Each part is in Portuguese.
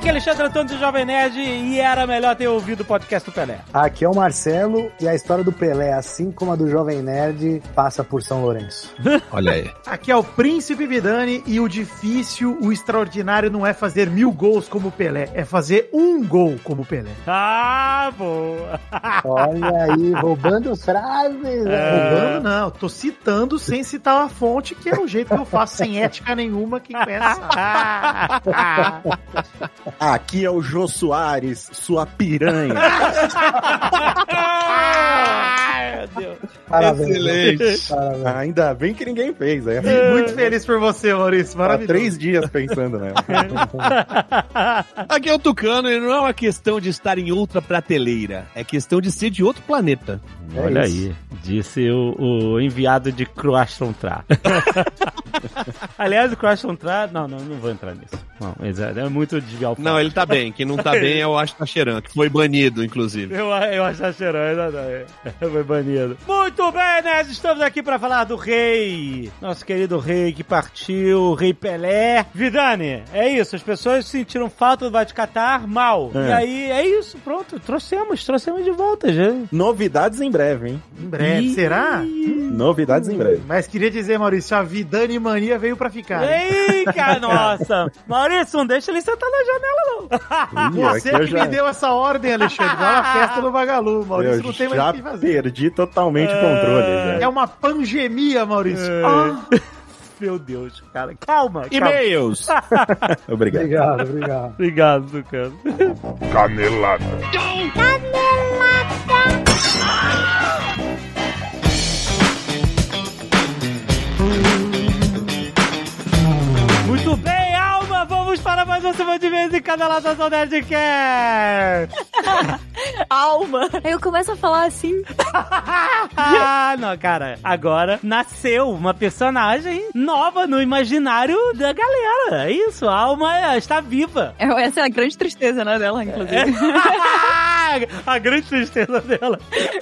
Aqui é Alexandre Antônio do Jovem Nerd e era melhor ter ouvido o podcast do Pelé. Aqui é o Marcelo e a história do Pelé, assim como a do Jovem Nerd, passa por São Lourenço. Olha aí. Aqui é o Príncipe Vidani e o difícil, o extraordinário não é fazer mil gols como o Pelé, é fazer um gol como o Pelé. Ah, boa! Olha aí, roubando frases. né? Roubando não, tô citando sem citar a fonte, que é o jeito que eu faço, sem ética nenhuma, quem sabe. Aqui é o Jô Soares, sua piranha. Ai, meu Deus. Parabéns. Excelente. Parabéns. Ainda bem que ninguém fez. Aí Muito feliz por você, Maurício, Há maravilhoso. três dias pensando nela. Aqui é o Tucano e não é uma questão de estar em outra prateleira, é questão de ser de outro planeta. É Olha isso. aí, disse o, o enviado de Croastrontra. Aliás, o Croastrontra... Não, não, não vou entrar nisso. Não, é, é muito desviar o Não, ele tá bem. Quem não tá bem é o Ashta Cheran, que foi banido, inclusive. Eu, eu acho a cheirando, foi banido. Muito bem, né? Estamos aqui para falar do rei. Nosso querido rei que partiu, o rei Pelé. Vidani, é isso. As pessoas sentiram falta do Vai te catar mal. É. E aí, é isso. Pronto, trouxemos, trouxemos de volta já. Novidades em breve, hein? Em breve, Ih. será? Novidades em breve. Mas queria dizer, Maurício, a Vidani Mania veio pra ficar. Ei, cara, nossa. Maurício, não deixa ele sentar na janela, não. Ih, Você eu que já- me deu essa ordem, Alexandre. Vai na festa do Vagalu. Maurício Eu não tem mais já o que fazer. perdi totalmente o controle. É já. uma pandemia, Maurício. É. Ah, Meu Deus, cara. Calma. E-mails. Obrigado. Obrigado, obrigado. Obrigado, Tucano. Canelada. Muito bem, vamos para mais uma semana de vez em cada ladação Nerdcast. Alma. Aí eu começo a falar assim. ah, não, cara. Agora nasceu uma personagem nova no imaginário da galera. É isso, a Alma está viva. é- Essa é a grande tristeza, né, dela, inclusive. a grande tristeza dela.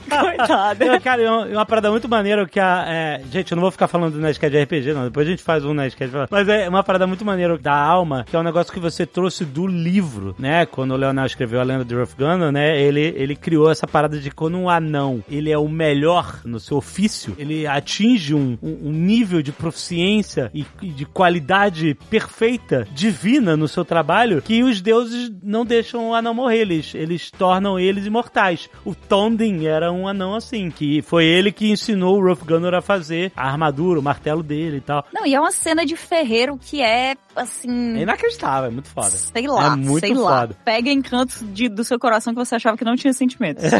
Coitada. Eu, Cara, é uma- é uma parada muito maneira que a. é, gente, eu não vou ficar falando do Nerdcast de RPG, não. Depois a gente faz um Nerdcast. Mas é uma parada muito maneira da alma, que é um negócio que você trouxe do livro, né? Quando o Leonel escreveu a lenda de Ruff Gunner, né? Ele, ele criou essa parada de quando um anão ele é o melhor no seu ofício, ele atinge um, um- um nível de proficiência e e de qualidade perfeita, divina no seu trabalho, que os deuses não deixam o anão morrer, eles, eles tornam eles imortais. O Tondin era um anão assim, que foi ele que ensinou o Ruff Gunner a fazer a armadura, o martelo dele e tal. Não, e é uma cena de ferreiro que é, É inacreditável, é muito foda. Sei lá, É muito sei lá. foda. Pega encantos de, do seu coração que você achava que não tinha sentimentos.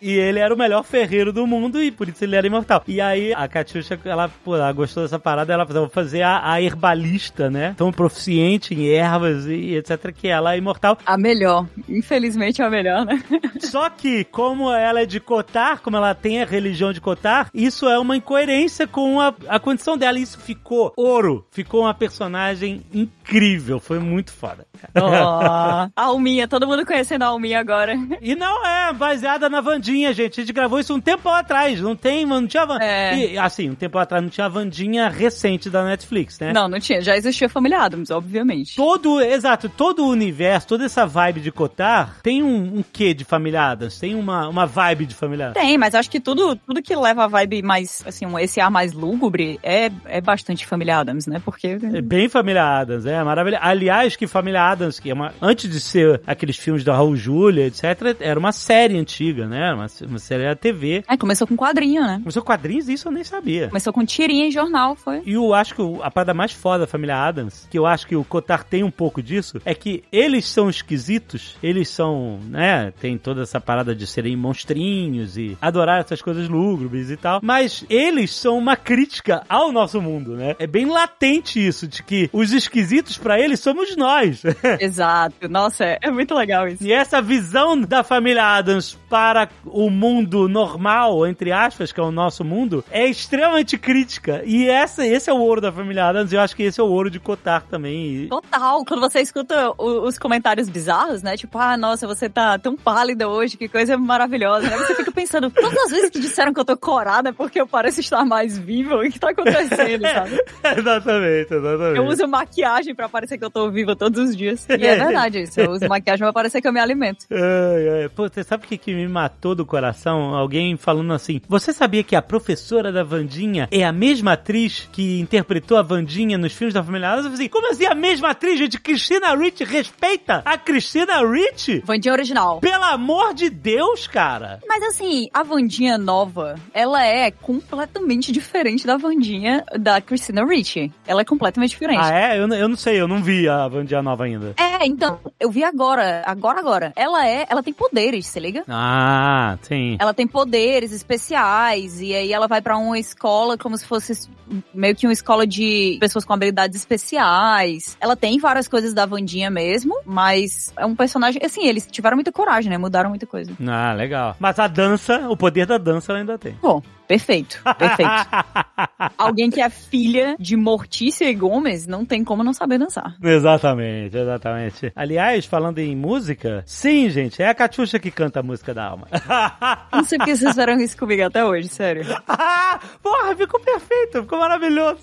E ele era o melhor ferreiro do mundo e por isso ele era imortal. E aí a Katyusha, ela, pô, ela gostou dessa parada, ela falou, vou fazer a, a herbalista, né? Tão proficiente em ervas e etc, que ela é imortal. A melhor. Infelizmente é a melhor, né? Só que, como ela é de Cotar, como ela tem a religião de Cotar, isso é uma incoerência com a, a condição dela. E isso ficou ouro. Ficou uma personagem incrível. Foi muito foda. A Alminha, todo mundo conhecendo a Alminha agora. E não é baseada na Vandinha, gente. A gente gravou isso um tempo atrás. Não tem, não tinha. É. E, assim, um tempo atrás não tinha a Vandinha recente da Netflix, né? Não, não tinha. Já existia Família Adams, obviamente. Todo, exato, todo o universo, toda essa vibe de Cotar tem um, um quê de Família Adams? Tem uma, uma vibe de Família Adams. Tem, mas acho que tudo, tudo que leva a vibe mais, assim, um- esse ar mais lúgubre é, é bastante Família Adams, né? Porque... É bem Família Adams, é maravilhoso. Aliás, que Família Adams, que é uma. Antes de ser aqueles filmes do Raul Júlia, etc., era uma série antiga, né? Uma, uma série da TV. É, começou com quadrinho, né? Começou quadrinhos, isso eu nem sabia. Começou com tirinha em jornal, foi. E eu acho que a parada mais foda da família Adams, que eu acho que o Cotar tem um pouco disso, é que eles são esquisitos, eles são, né, tem toda essa parada de serem monstrinhos e adorar essas coisas lúgubres e tal. Mas eles são uma crítica ao nosso mundo, né? É bem latente isso, de que os esquisitos pra eles somos nós. Exato. Nossa, é, é muito legal isso. E essa visão da família Adams para o mundo normal, entre aspas, que é o nosso mundo, é extremamente crítica. E essa, esse é o ouro da família Adams, e eu acho que esse é o ouro de Cotar também. Total. Quando você escuta os comentários bizarros, né? Tipo, ah, nossa, você tá tão pálida hoje, que coisa maravilhosa. Aí você fica pensando, todas as vezes que disseram que eu tô corada é porque eu pareço estar mais viva, o que tá acontecendo, sabe? exatamente, exatamente. Eu uso maquiagem pra parecer que eu tô viva todos os dias. E é verdade isso. Eu uso maquiagem pra parecer que eu me alimento. Ai, ai. Pô, você sabe o que, que me matou do coração? Alguém falando assim: Você sabia que a professora da Vandinha é a mesma atriz que interpretou a Vandinha nos filmes da família Adams? Eu falei assim: Como assim a mesma atriz, gente? Cristina Ricci respeita a Cristina Ricci? Vandinha original. Pelo amor de Deus, cara! Mas assim, a Vandinha nova, ela é completamente diferente da Vandinha da Christina Ricci. Ela é completamente diferente. Ah, é? Eu, eu não sei, eu não vi a Vandinha nova ainda. É, então, eu vi agora, agora, agora. Ela é, ela tem poderes, se liga? Ah, sim. Ela tem poderes especiais e aí ela vai pra uma escola como se fosse meio que uma escola de pessoas com habilidades especiais. Ela tem várias coisas da Vandinha mesmo, mas é um personagem, assim, eles tiveram muita coragem, né? Mudaram muita coisa. Ah, legal. Mas a dança, o poder da dança ela ainda tem. Pô, perfeito, perfeito. Alguém que é filha de Mortícia e Gomes não tem como não saber dançar. Exatamente, exatamente. Aliás, falando em música, sim, gente, é a Catiuxa que canta a música da alma. Não sei porque vocês fizeram isso comigo até hoje, sério. Porra, ficou perfeito, ficou maravilhoso.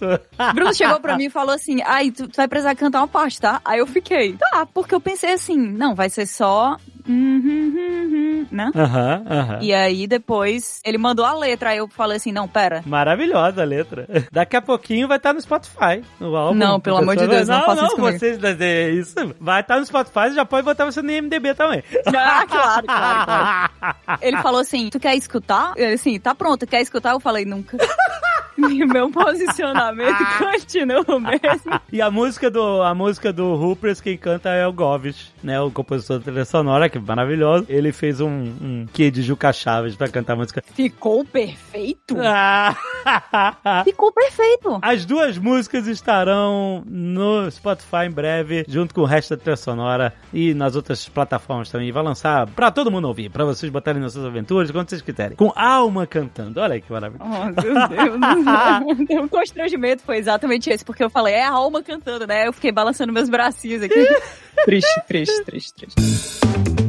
Bruno chegou pra mim e falou assim: Ai, tu, tu vai precisar cantar uma parte, tá? Aí eu fiquei, tá, porque eu pensei assim, não, vai ser só. Hum, hum, hum, hum, Né? Aham, aham. E aí depois ele mandou a letra, aí eu falei assim: não, pera. Maravilhosa a letra. Daqui a pouquinho vai estar no Spotify. No álbum. Não, pelo amor de Deus, não faça isso comigo. vocês, é isso. Vai estar no Spotify, já pode botar você no IMDB também. Ah, claro, claro, claro. Ele falou assim: tu quer escutar? Eu assim, tá pronto, quer escutar? Eu falei, nunca. E o meu posicionamento continua o mesmo. E a música do a música do Hoopers, quem canta é o Govis, né? O compositor da trilha sonora, que é maravilhoso. Ele fez um, um quê de Juca Chaves pra cantar a música. Ficou perfeito? Ah! Ficou perfeito. As duas músicas estarão no Spotify em breve, junto com o resto da trilha sonora e nas outras plataformas também. Vai lançar pra todo mundo ouvir, pra vocês botarem nas suas aventuras, quando vocês quiserem. Com alma cantando. Olha aí que maravilha. Oh, meu Deus. o constrangimento foi exatamente esse, porque eu falei, é a alma cantando, né? Eu fiquei balançando meus bracinhos aqui. triste, triste, triste, triste.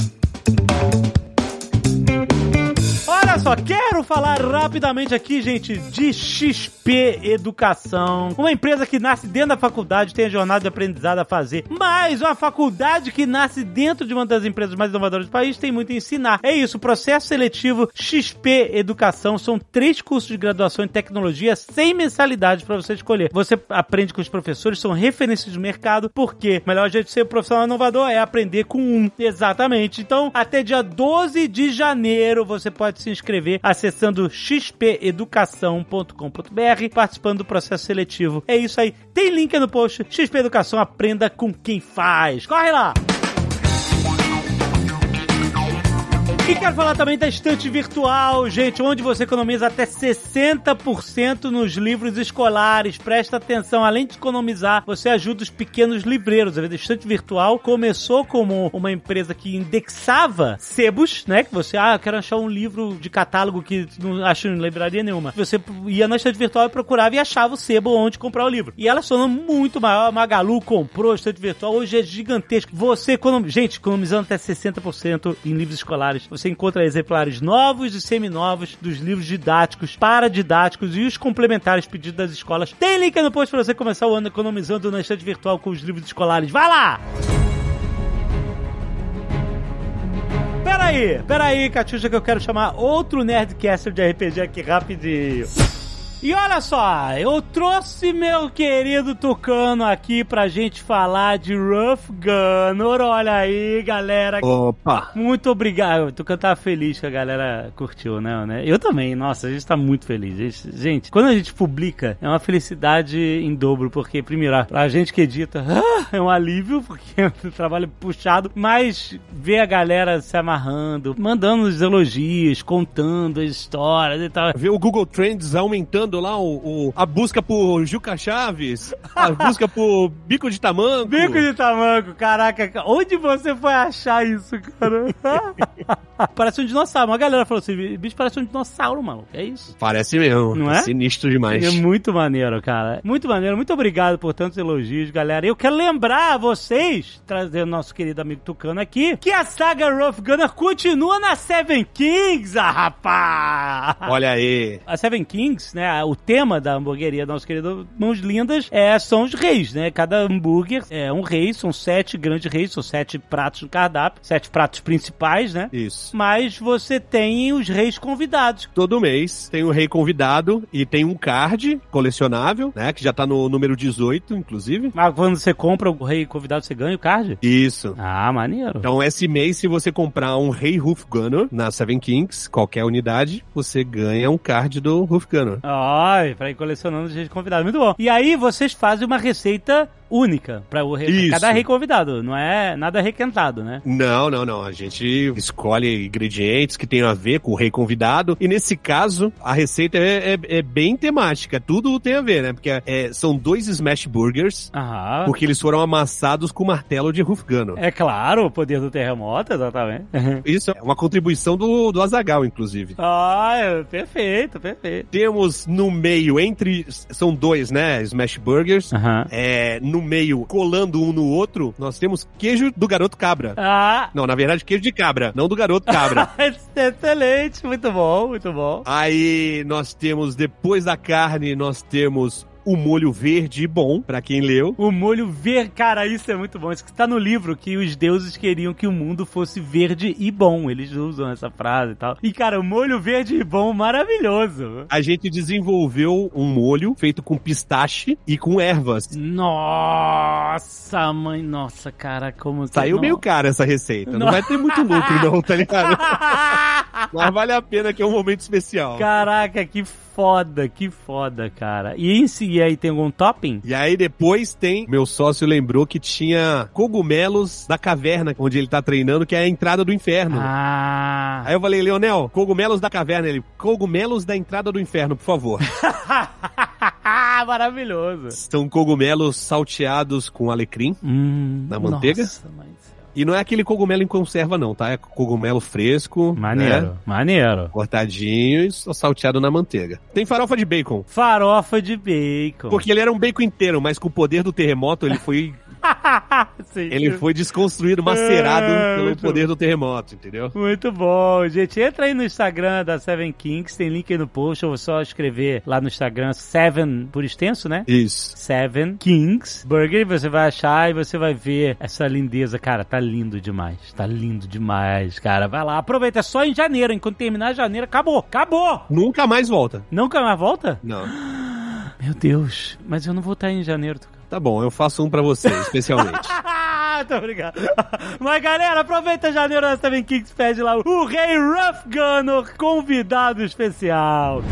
Olha só, quero falar rapidamente aqui, gente, de XP Educação. Uma empresa que nasce dentro da faculdade, tem a jornada de aprendizado a fazer. Mas uma faculdade que nasce dentro de uma das empresas mais inovadoras do país tem muito a ensinar. É isso, processo seletivo XP Educação. São três cursos de graduação em tecnologia sem mensalidade para você escolher. Você aprende com os professores, são referências do mercado, porque o melhor jeito de ser profissional inovador é aprender com um. Exatamente. Então, até dia 12 de janeiro, você pode se inscrever acessando xpeducação.com.br, participando do processo seletivo. É isso aí. Tem link no post. XP Educação, aprenda com quem faz. Corre lá! E quero falar também da estante virtual, gente, onde você economiza até 60% nos livros escolares. Presta atenção, além de economizar, você ajuda os pequenos livreiros. A estante virtual começou como uma empresa que indexava sebos, né? Que você, ah, eu quero achar um livro de catálogo que não acho em livraria nenhuma. Você ia na estante virtual e procurava e achava o sebo onde comprar o livro. E ela se tornou muito maior. A Magalu comprou a estante virtual, hoje é gigantesco. Você economiza, gente, economizando até 60% em livros escolares. Você encontra exemplares novos e seminovos dos livros didáticos, paradidáticos e os complementares pedidos das escolas. Tem link no post para você começar o ano economizando na estante virtual com os livros escolares. Vai lá! Peraí, peraí, Catiuxa, que eu quero chamar outro Nerdcaster de RPG aqui rapidinho. E olha só, eu trouxe meu querido Tucano aqui pra gente falar de Rough Gunner. Olha aí, galera. Opa! Muito obrigado. O Tucano tá feliz que a galera curtiu, né? né? Eu também, nossa, a gente tá muito feliz. Gente, quando a gente publica, é uma felicidade em dobro, porque, primeiro, pra gente que edita, ah, é um alívio, porque é um trabalho puxado, mas ver a galera se amarrando, mandando os elogios, contando as histórias e tal. Ver o Google Trends aumentando lá o, o- a busca por Juca Chaves, a busca por bico de tamanco. Bico de tamanco, caraca, onde você foi achar isso, cara? parece um dinossauro. Uma galera falou assim: bicho parece um dinossauro, mano. É isso. Parece mesmo. Não é? Sinistro demais. É muito maneiro, cara. Muito maneiro. Muito obrigado por tantos elogios, galera. E eu quero lembrar a vocês, trazendo nosso querido amigo Tucano aqui, que a saga Rough Gunner continua na Seven Kings, ah, rapaz! Olha aí. A Seven Kings, né? O tema da hamburgueria do nosso querido Mãos Lindas é, são os reis, né? Cada hambúrguer é um rei, são sete grandes reis, são sete pratos no cardápio, sete pratos principais, né? Isso. Mas você tem os reis convidados. Todo mês tem um rei convidado e tem um card colecionável, né? Que já tá no número 18, inclusive. Mas quando você compra o rei convidado, você ganha o card? Isso. Ah, maneiro. Então, esse mês, se você comprar um Rei Roof Gunner na Seven Kings, qualquer unidade, você ganha um card do Roof Gunner. Ai, pra ir colecionando os reis convidados. Muito bom. E aí vocês fazem uma receita única para o rei, cada rei convidado. Não é nada requentado, né? Não, não, não. A gente escolhe ingredientes que tenham a ver com o rei convidado. E nesse caso, a receita é, é- é bem temática. Tudo tem a ver, né? Porque é, são dois smash burgers, Aham. porque eles foram amassados com martelo de Gunner. É claro, o poder do terremoto, exatamente. Isso é uma contribuição do, do Azagal, inclusive. ah, é, perfeito, perfeito. Temos no meio, entre. São dois, né? Smash burgers. Aham. É, no meio, colando um no outro, nós temos queijo do garoto cabra. Ah, Não, na verdade, queijo de cabra, não do garoto cabra. excelente, muito bom, muito bom. Aí nós temos, depois da carne, nós temos o molho verde bom, pra quem leu. O molho verde, cara, isso é muito bom. Isso que tá no livro, que os deuses queriam que o mundo fosse verde e bom. Eles usam essa frase e tal. E, cara, o molho verde e bom, maravilhoso. A gente desenvolveu um molho feito com pistache e com ervas. Nossa, mãe, nossa, cara, como... Saiu não. meio caro essa receita. Não, Não. vai ter muito lucro, não, tá ligado? Mas vale a pena que é um momento especial. Caraca, que foda, que foda, cara. E esse e aí tem algum topping? E aí depois tem. Meu sócio lembrou que tinha cogumelos da caverna onde ele tá treinando, que é a entrada do inferno. Ah. Aí eu falei, Leonel, cogumelos da caverna. Ele, cogumelos da entrada do inferno, por favor. Maravilhoso. São cogumelos salteados com alecrim. Hum, Na manteiga? Nossa, céu. E não é aquele cogumelo em conserva, não, tá? É cogumelo fresco. Maneiro, né? maneiro. Cortadinho e salteado na manteiga. Tem farofa de bacon. Farofa de bacon. Porque ele era um bacon inteiro, mas com o poder do terremoto ele foi, Sim. ele foi desconstruído, macerado É, pelo poder do terremoto, entendeu? Muito bom, gente. Entra aí no Instagram da Seven Kings, tem link aí no post, ou só escrever lá no Instagram Seven, por extenso, né? Isso. Seven Kings Burger, você vai achar e você vai ver essa lindeza. Cara, tá lindo demais. Tá lindo demais, cara. Vai lá, aproveita. É só em janeiro, hein? Quando terminar janeiro, acabou. Acabou! Nunca mais volta. Nunca mais volta? Não. Meu Deus. Mas eu não vou estar em janeiro. Tucano. Tá bom, eu faço um pra você, especialmente. Muito obrigado. Mas galera, aproveita janeiro da Seven Kings pede lá o Rei Rough Gunner, convidado especial.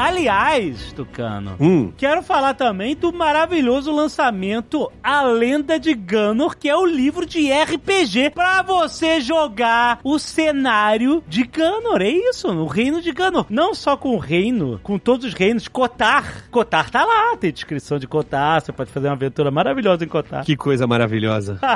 Aliás, Tucano, hum. Quero falar também do maravilhoso lançamento A Lenda de Ganor, que é o livro de RPG pra você jogar o cenário de Ganor. É isso, o reino de Ganor. Não só com o reino, com todos os reinos. Kotar. Kotar tá lá, tem descrição de Kotar. Você pode fazer uma aventura maravilhosa em Kotar. Que coisa maravilhosa.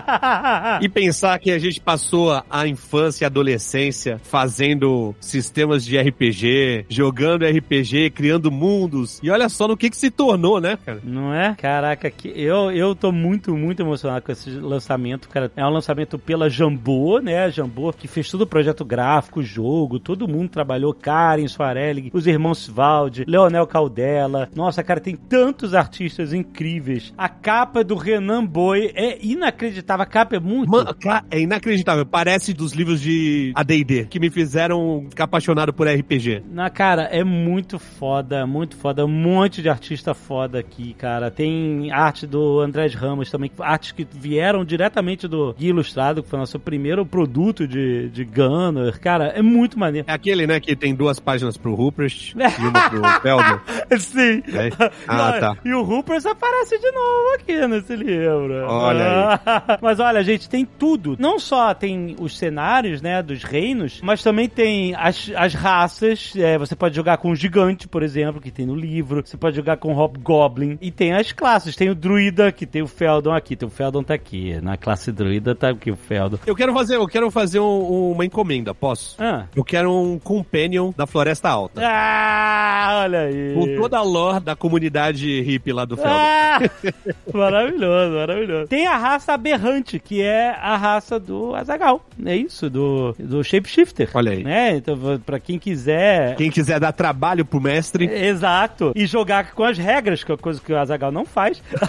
E pensar que a gente passou a infância e a adolescência fazendo sistemas de RPG, jogando RPG, criando mundos. E olha só no que que se tornou, né, cara? Não é? Caraca, que eu, eu tô muito, muito emocionado com esse lançamento, cara. É um lançamento pela Jambô, né? A Jambô que fez todo o projeto gráfico, jogo, todo mundo trabalhou. Karen Soarelli, os irmãos Svaldi, Leonel Caldela. Nossa, cara, tem tantos artistas incríveis. A capa do Renan Boi é inacreditável. A capa é muito. Mano, é inacreditável. Parece dos livros de AD&D, que me fizeram ficar apaixonado por RPG. Na cara, é muito foda, muito foda. Um monte de artista foda aqui, cara. Tem arte do Andrés Ramos também, artes que vieram diretamente do Guia Ilustrado, que foi nosso primeiro produto de, de Gunner. Cara, é muito maneiro. É aquele, né, que tem duas páginas pro Rupert e uma pro Felder. Sim. É? Ah, Não, tá. E o Rupert aparece de novo aqui nesse livro. Olha aí. Mas olha, gente, tem tudo. Não só tem os cenários, né, dos reinos, mas também tem as, as raças. É, você pode jogar com o por exemplo, que tem no livro. Você pode jogar com o Hobgoblin. E tem as classes. Tem o druida, que tem o Feldon aqui. Tem o Feldon tá aqui. Na classe druida tá aqui o Feldon. Eu quero fazer, eu quero fazer um- uma encomenda, posso? Ah. Eu quero um companion da Floresta Alta. Ah, olha aí. Com toda a lore da comunidade hippie lá do Felder. Ah, maravilhoso, maravilhoso. Tem a raça aberrante, que é a raça do Azagal. É isso, do, do Shapeshifter. Olha aí. Né? Então, pra quem quiser. Quem quiser dar trabalho pro mestre, Exato. E jogar com as regras, que é coisa que o Azagal não faz.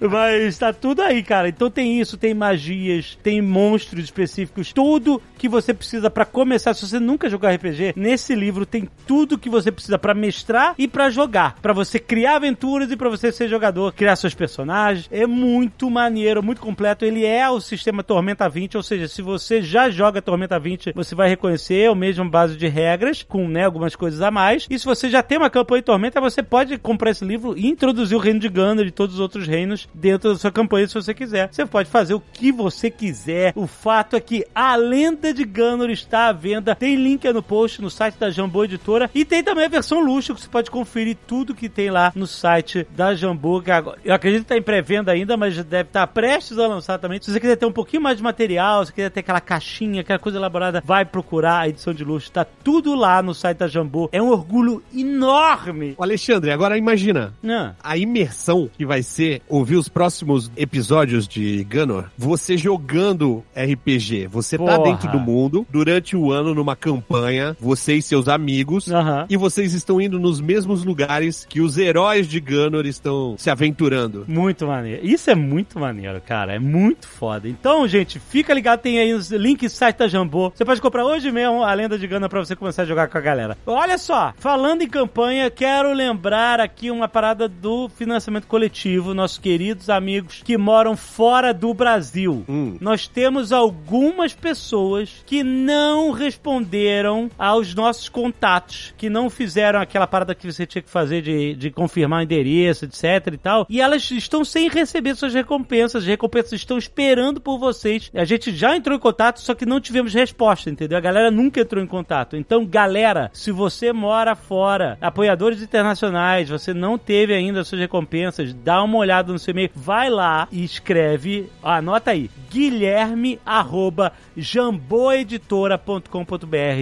Mas tá tudo aí, cara. Então tem isso, tem magias, tem monstros específicos, tudo que você precisa pra começar. Se você nunca jogou RPG, nesse livro tem tudo que você precisa pra mestrar e pra jogar, Pra você criar aventuras e pra você ser jogador, criar seus personagens. É muito maneiro, muito completo. Ele é o sistema Tormenta 20, ou seja, se você já joga Tormenta 20, você vai reconhecer o mesmo base de regras, com né, algumas coisas a mais. E se você já tem uma campanha de Tormenta, você pode comprar esse livro e introduzir o reino de Gunner e todos os outros reinos dentro da sua campanha, se você quiser. Você pode fazer o que você quiser. O fato é que a lenda de Gunner está à venda. Tem link no post no site da Jambô Editora e tem também a versão luxo que você pode conferir tudo que tem lá no site da Jambô. Agora, eu acredito que está em pré-venda ainda, mas deve estar prestes a lançar também. Se você quiser ter um pouquinho mais de material, se quiser ter aquela caixinha, aquela coisa elaborada, vai procurar a edição de luxo. Tá tudo lá no site da É um orgulho enorme. Ô, Alexandre, agora imagina Não. a imersão que vai ser ouvir os próximos episódios de Gunner, você jogando RPG. Você tá Porra. dentro do mundo durante o ano numa campanha, você e seus amigos, Aham. e vocês estão indo nos mesmos lugares que os heróis de Gunner estão se aventurando. Muito maneiro. Isso é muito maneiro, cara. É muito foda. Então, gente, fica ligado, tem aí os links site da Jambô. Você pode comprar hoje mesmo a Lenda de Gana pra você começar a jogar com a galera. Olha só, falando em campanha, quero lembrar aqui uma parada do financiamento coletivo, nossos queridos amigos que moram fora do Brasil. Hum. Nós temos algumas pessoas que não responderam aos nossos contatos, que não fizeram aquela parada que você tinha que fazer de, de confirmar o endereço, etc e tal. E elas estão sem receber suas recompensas. As recompensas estão esperando por vocês. A gente já entrou em contato, só que não tivemos resposta, entendeu? A galera nunca entrou em contato. Então, galera, se você mora fora, apoiadores internacionais, você não teve ainda as suas recompensas, dá uma olhada no seu e-mail, vai lá e escreve, anota aí, guilherme arroba.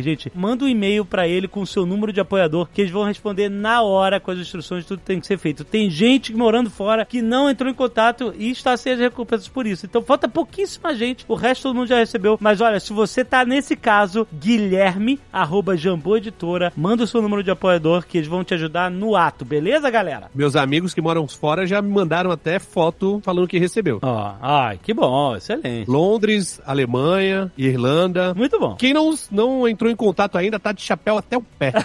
Gente, manda um e-mail pra ele com o seu número de apoiador que eles vão responder na hora com as instruções de tudo que tem que ser feito. Tem gente morando fora que não entrou em contato e está sem as recompensas por isso. Então falta pouquíssima gente, o resto todo mundo já recebeu. Mas olha, se você tá nesse caso, guilherme manda o seu número de apoiador que eles vão te ajudar no ato, beleza, galera? Meus amigos que moram fora já me mandaram até foto falando que recebeu. Ó, ai, que bom, excelente. Londres, Alemanha, Irlanda. Muito bom. Quem não, não entrou em contato ainda tá de chapéu até o pé.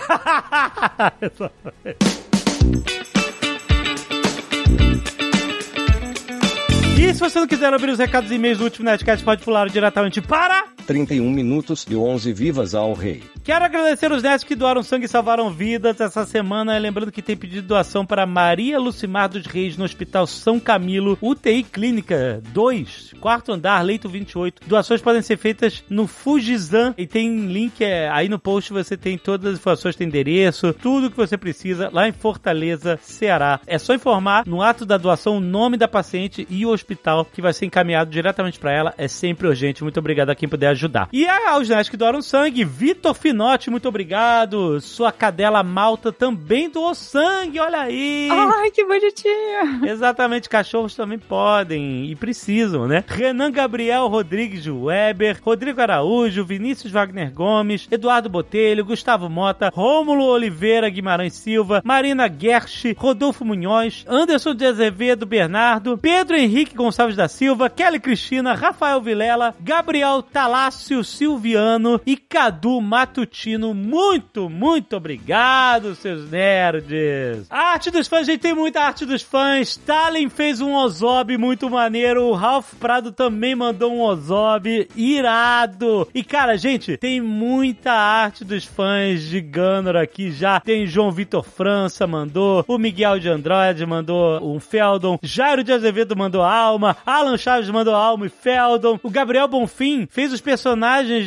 E se você não quiser ouvir os recados e e-mails do último Netcast, pode pular diretamente para... 31 minutos e 11 vivas ao rei. Quero agradecer os netos que doaram sangue e salvaram vidas essa semana. Lembrando que tem pedido doação para Maria Lucimar dos Reis no Hospital São Camilo, UTI Clínica 2, quarto andar, leito 28. Doações podem ser feitas no Fujizan e tem link é, aí no post. Você tem todas as informações, tem endereço, tudo que você precisa lá em Fortaleza, Ceará. É só informar no ato da doação o nome da paciente e o hospital que vai ser encaminhado diretamente para ela. É sempre urgente. Muito obrigado a quem puder ajudar. E aos nerds que doaram sangue, Vitor Finotti, muito obrigado. Sua cadela malta também doou sangue, olha aí. Ai, que bonitinho. Exatamente, cachorros também podem e precisam, né? Renan Gabriel Rodrigues Weber, Rodrigo Araújo, Vinícius Wagner Gomes, Eduardo Botelho, Gustavo Mota, Rômulo Oliveira Guimarães Silva, Marina Gersh, Rodolfo Munhoz, Anderson de Azevedo Bernardo, Pedro Henrique Gonçalves da Silva, Kelly Cristina, Rafael Vilela, Gabriel Talácio Silviano e Cadu Matutino. Muito, muito obrigado, seus nerds. Arte dos fãs, a gente tem muita arte dos fãs. Stalin fez um Ozob muito maneiro. O Ralph Prado também mandou um Ozob irado. E cara, gente, tem muita arte dos fãs de Gunner aqui já. Tem João Vitor França mandou, o Miguel de Andrade mandou um Feldon, Jairo de Azevedo mandou alma, Alan Chaves mandou alma e Feldon. O Gabriel Bonfim fez os personagens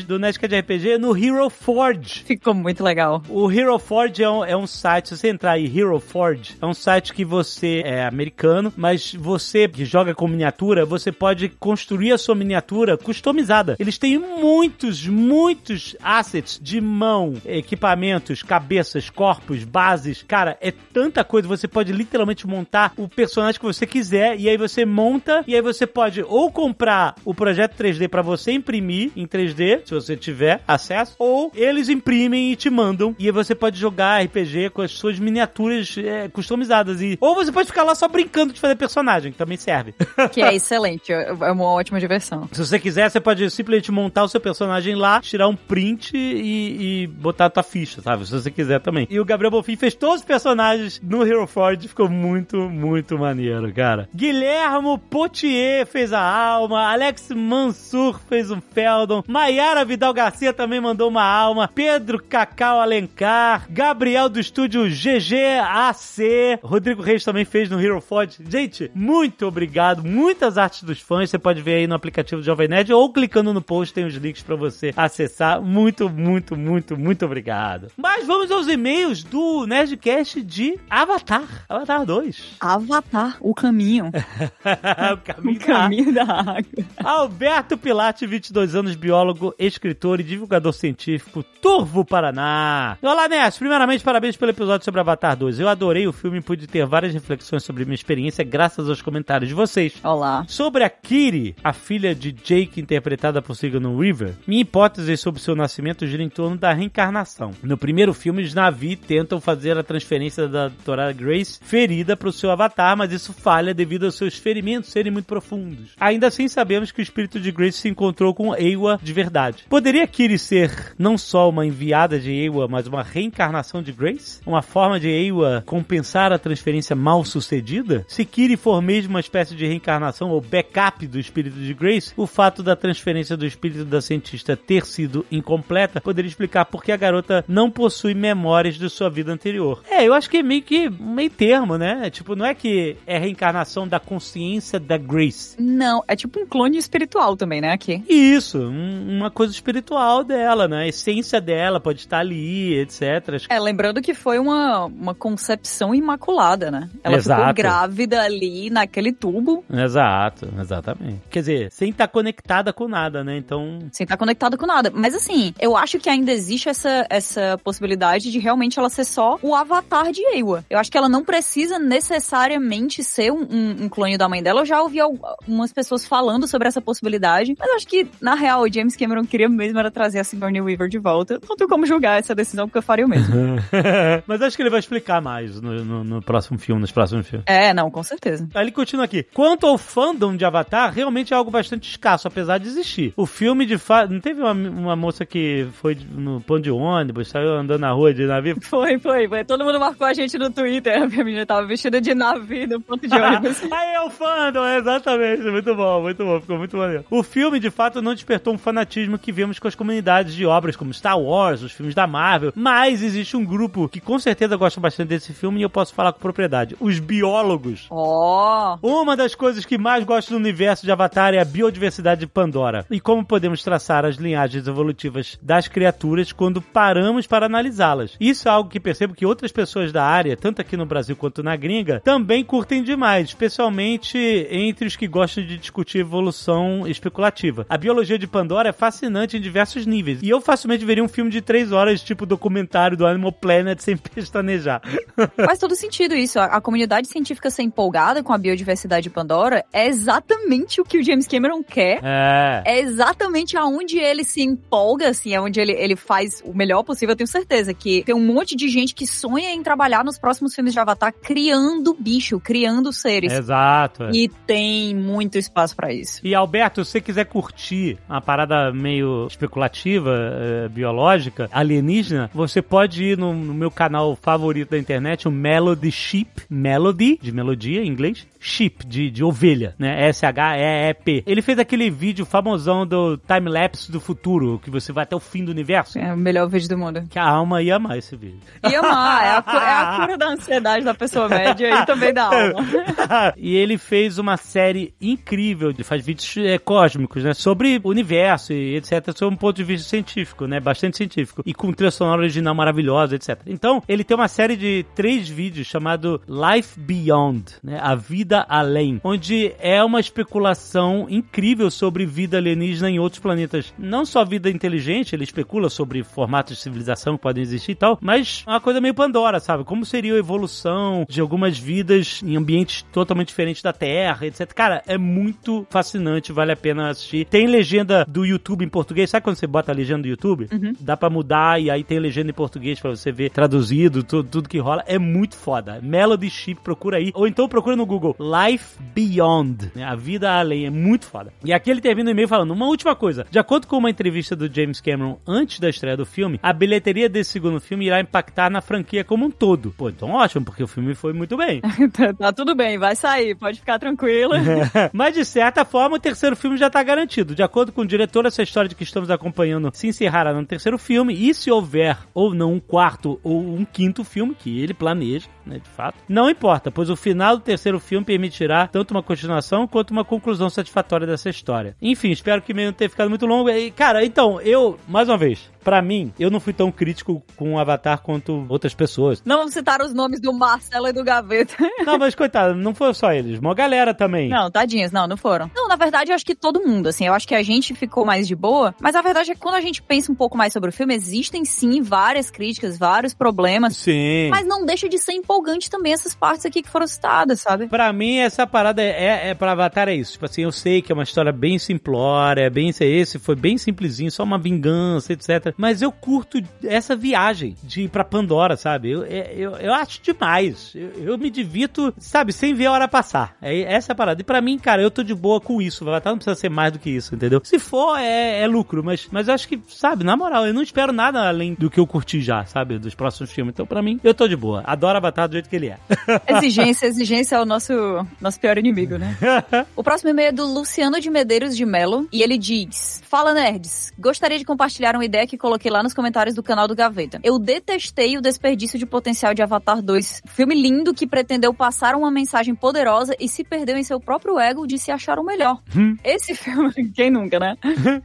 do Nerdcast RPG no Hero Forge. Ficou muito legal. O Hero Forge é um, é um site, se você entrar aí, Hero Forge, é um site que você é americano, mas você que joga com miniatura, você pode construir a sua miniatura customizada. Eles têm muitos, muitos assets de mão, equipamentos, cabeças, corpos, bases. Cara, é tanta coisa. Você pode literalmente montar o personagem que você quiser e aí você monta e aí você pode ou comprar o projeto 3D para você imprimir em 3D, se você tiver acesso, ou eles imprimem e te mandam e você pode jogar RPG com as suas miniaturas é, customizadas e ou você pode ficar lá só brincando de fazer personagem, que também serve. Que é excelente, é uma ótima diversão. Se você quiser, você pode simplesmente montar o seu personagem lá, tirar um print e, e botar a tua ficha, sabe? Se você quiser também. E o Gabriel Bonfim fez todos os personagens no Hero Forge, ficou muito, muito maneiro, cara. Guilhermo Potier fez a alma, Alex Mansur fez um Feldon, Maiara Vidal Garcia também mandou uma alma, Pedro Cacau Alencar, Gabriel do estúdio GGAC, Rodrigo Reis também fez no Hero Forge. Gente, muito obrigado, muitas artes dos fãs, você pode ver aí no aplicativo do Jovem Nerd ou clicando no post tem os links para você acessar. Muito, muito, muito, muito obrigado. Mas vamos aos e-mails do Nerdcast de Avatar, Avatar 2. Avatar, o caminho. o caminho, o caminho da água. Alberto Pilate, 22 anos, biólogo, escritor e divulgador científico, Turvo Paraná. Olá, Nerd. Primeiramente, parabéns pelo episódio sobre Avatar 2. Eu adorei o filme e pude ter várias reflexões sobre minha experiência graças aos comentários de vocês. Olá. Sobre a Kiri, a filha de Jake, interpretada por Sigourney Weaver, minha hipótese sobre seu nascimento gira em torno da reencarnação. No primeiro filme, os Navi tentam fazer a transferência da doutora Grace ferida para o seu avatar, mas isso falha devido aos seus ferimentos serem muito profundos. Ainda assim, sabemos que o espírito de Grace se encontrou com Ewa de verdade. Poderia Kiri ser não só uma enviada de Ewa, mas uma reencarnação de Grace? Uma forma de Ewa compensar a transferência mal sucedida? Se Kiri for mesmo uma espécie de reencarnação ou backup do espírito de Grace, o fato da transferência do espírito da cientista ter sido incompleta poderia explicar por que a garota não possui memórias de sua vida anterior. É, eu acho que é meio que meio termo, né? Tipo, não é que é reencarnação da consciência da Grace. Não, é tipo um clone espiritual também, né? Aqui. Isso, um, uma coisa espiritual dela, né? A essência dela pode estar ali, etc. É, lembrando que foi uma, uma concepção imaculada, né? Ela Exato. ficou grávida ali naquele tubo. Exato, exatamente. Quer dizer, sem estar conectada com nada, né? Então. Sem estar conectada com nada. Mas assim, eu acho que ainda existe essa, essa possibilidade de realmente ela ser só o avatar de Ewa. Eu acho que ela não precisa necessariamente ser um, um, um clone da mãe dela. Eu já ouvi algumas pessoas falando sobre essa possibilidade. Mas eu acho que, na real, o James Cameron queria mesmo era trazer a Sigourney Weaver de volta. Não tenho como julgar essa decisão, porque eu faria o mesmo. Mas acho que ele vai explicar mais no, no, no próximo filme, nos próximos filmes. É, não, com certeza. Aí ele continua aqui. Quanto ao fandom de Avatar, realmente é algo bastante escasso, apesar de existir. O filme, de fato. Não teve uma, uma moça que foi no ponto de ônibus, saiu andando na rua de navio? Foi, foi, foi. Todo mundo marcou a gente no Twitter. A minha menina tava vestida de navio no ponto de ônibus. Aí é o fandom, exatamente. Muito bom, muito bom. Ficou muito maneiro. O filme, de fato, não despertou um fanatismo que vemos com as comunidades de obras como Star Wars, os filmes da Marvel, mas existe um grupo que com certeza gosta bastante desse filme e eu posso falar com propriedade. Os biólogos. Ó! Oh. Uma das coisas que mais gosto do universo de Avatar é a biodiversidade de Pandora e como podemos traçar as linhagens evolutivas das criaturas quando paramos para analisá-las. Isso é algo que percebo que outras pessoas da área, tanto aqui no Brasil quanto na gringa, também curtem demais, especialmente entre os que gostam gostam de discutir evolução especulativa. A biologia de Pandora é fascinante em diversos níveis. E eu facilmente veria um filme de três horas, tipo documentário do Animal Planet, sem pestanejar. Faz todo sentido isso. A, a comunidade científica ser empolgada com a biodiversidade de Pandora é exatamente o que o James Cameron quer. É. É exatamente aonde ele se empolga, assim, é onde ele, ele faz o melhor possível. Eu tenho certeza que tem um monte de gente que sonha em trabalhar nos próximos filmes de Avatar criando bicho, criando seres. Exato. é. E tem muito espaço pra isso. E Alberto, se você quiser curtir uma parada meio especulativa, eh, biológica, alienígena, você pode ir no, no meu canal favorito da internet, o Melody Sheep. Melody, de melodia em inglês. Sheep, de, de ovelha, né? S-H-E-E-P. Ele fez aquele vídeo famosão do time-lapse do futuro, que você vai até o fim do universo. É o melhor vídeo do mundo. Que a alma ia amar esse vídeo. E amar, é a, cu- é a cura da ansiedade da pessoa média e também da alma. e ele fez uma série incrível, ele faz vídeos é, cósmicos, né? Sobre o universo e etc. Sob um ponto de vista científico, né? Bastante científico. E com trilha sonora original maravilhosa, etc. Então, ele tem uma série de três vídeos chamado Life Beyond, né? A Vida Além. Onde é uma especulação incrível sobre vida alienígena em outros planetas. Não só vida inteligente, ele especula sobre formatos de civilização que podem existir e tal, mas uma coisa meio Pandora, sabe? Como seria a evolução de algumas vidas em ambientes totalmente diferentes da Terra, etc. Cara, é muito fascinante, vale a pena assistir. Tem legenda do YouTube em português, sabe quando você bota a legenda do YouTube? Dá pra mudar e aí tem legenda em português pra você ver traduzido, tudo, tudo que rola. É muito foda. Melody Chip, procura aí. Ou então procura no Google Life Beyond, né? a vida além. É muito foda. E aqui ele termina o e-mail falando uma última coisa. De acordo com uma entrevista do James Cameron antes da estreia do filme, a bilheteria desse segundo filme irá impactar na franquia como um todo. Pô, então ótimo, porque o filme foi muito bem. tá, tá tudo bem, vai sair, pode ficar tranquilo. Mas de certa forma, o terceiro filme já tá garantido. De acordo com diretor, essa história de que estamos acompanhando se encerrará no terceiro filme. E se houver ou não um quarto ou um quinto filme, que ele planeja, né, de fato, não importa, pois o final do terceiro filme permitirá tanto uma continuação quanto uma conclusão satisfatória dessa história. Enfim, espero que não tenha ficado muito longo. E, cara, então, eu, mais uma vez, pra mim, eu não fui tão crítico com o Avatar quanto outras pessoas. Não vamos citar os nomes do Marcelo e do Gaveta. Não, mas coitado, não foi só eles, uma galera também. Não, tadinhos, não, não foram. Não, na verdade, eu acho que todo mundo, assim, eu acho que a gente ficou mais de boa, mas a verdade é que quando a gente pensa um pouco mais sobre o filme, existem sim várias críticas, vários problemas, Sim. mas não deixa de ser empolgante também essas partes aqui que foram citadas, sabe? Pra mim, essa parada é, é pra Avatar é isso. Tipo assim, eu sei que é uma história bem simplória, é bem esse foi bem simplesinho, só uma vingança, etc. Mas eu curto essa viagem de ir pra Pandora, sabe? Eu, é- eu, eu acho demais. Eu, eu me divirto, sabe, sem ver a hora passar. É essa é a parada. E pra mim, cara, eu tô de boa com isso. O Avatar não precisa ser mais do que isso, entendeu? Se for, é, é lucro, mas, mas eu acho que, sabe, na moral, eu não espero nada além do que eu curti já, sabe? Dos próximos filmes. Então, pra mim, eu tô de boa. Adoro Avatar do jeito que ele é. Exigência, exigência é o nosso, nosso pior inimigo, né? O próximo e-mail é do Luciano de Medeiros de Melo e ele diz: Fala nerds, gostaria de compartilhar uma ideia que coloquei lá nos comentários do canal do Gaveta. Eu detestei o desperdício de potencial de Avatar 2, filme lindo que pretendeu passar uma mensagem poderosa e se perdeu em seu próprio ego de se achar o melhor. Esse filme, quem nunca, né?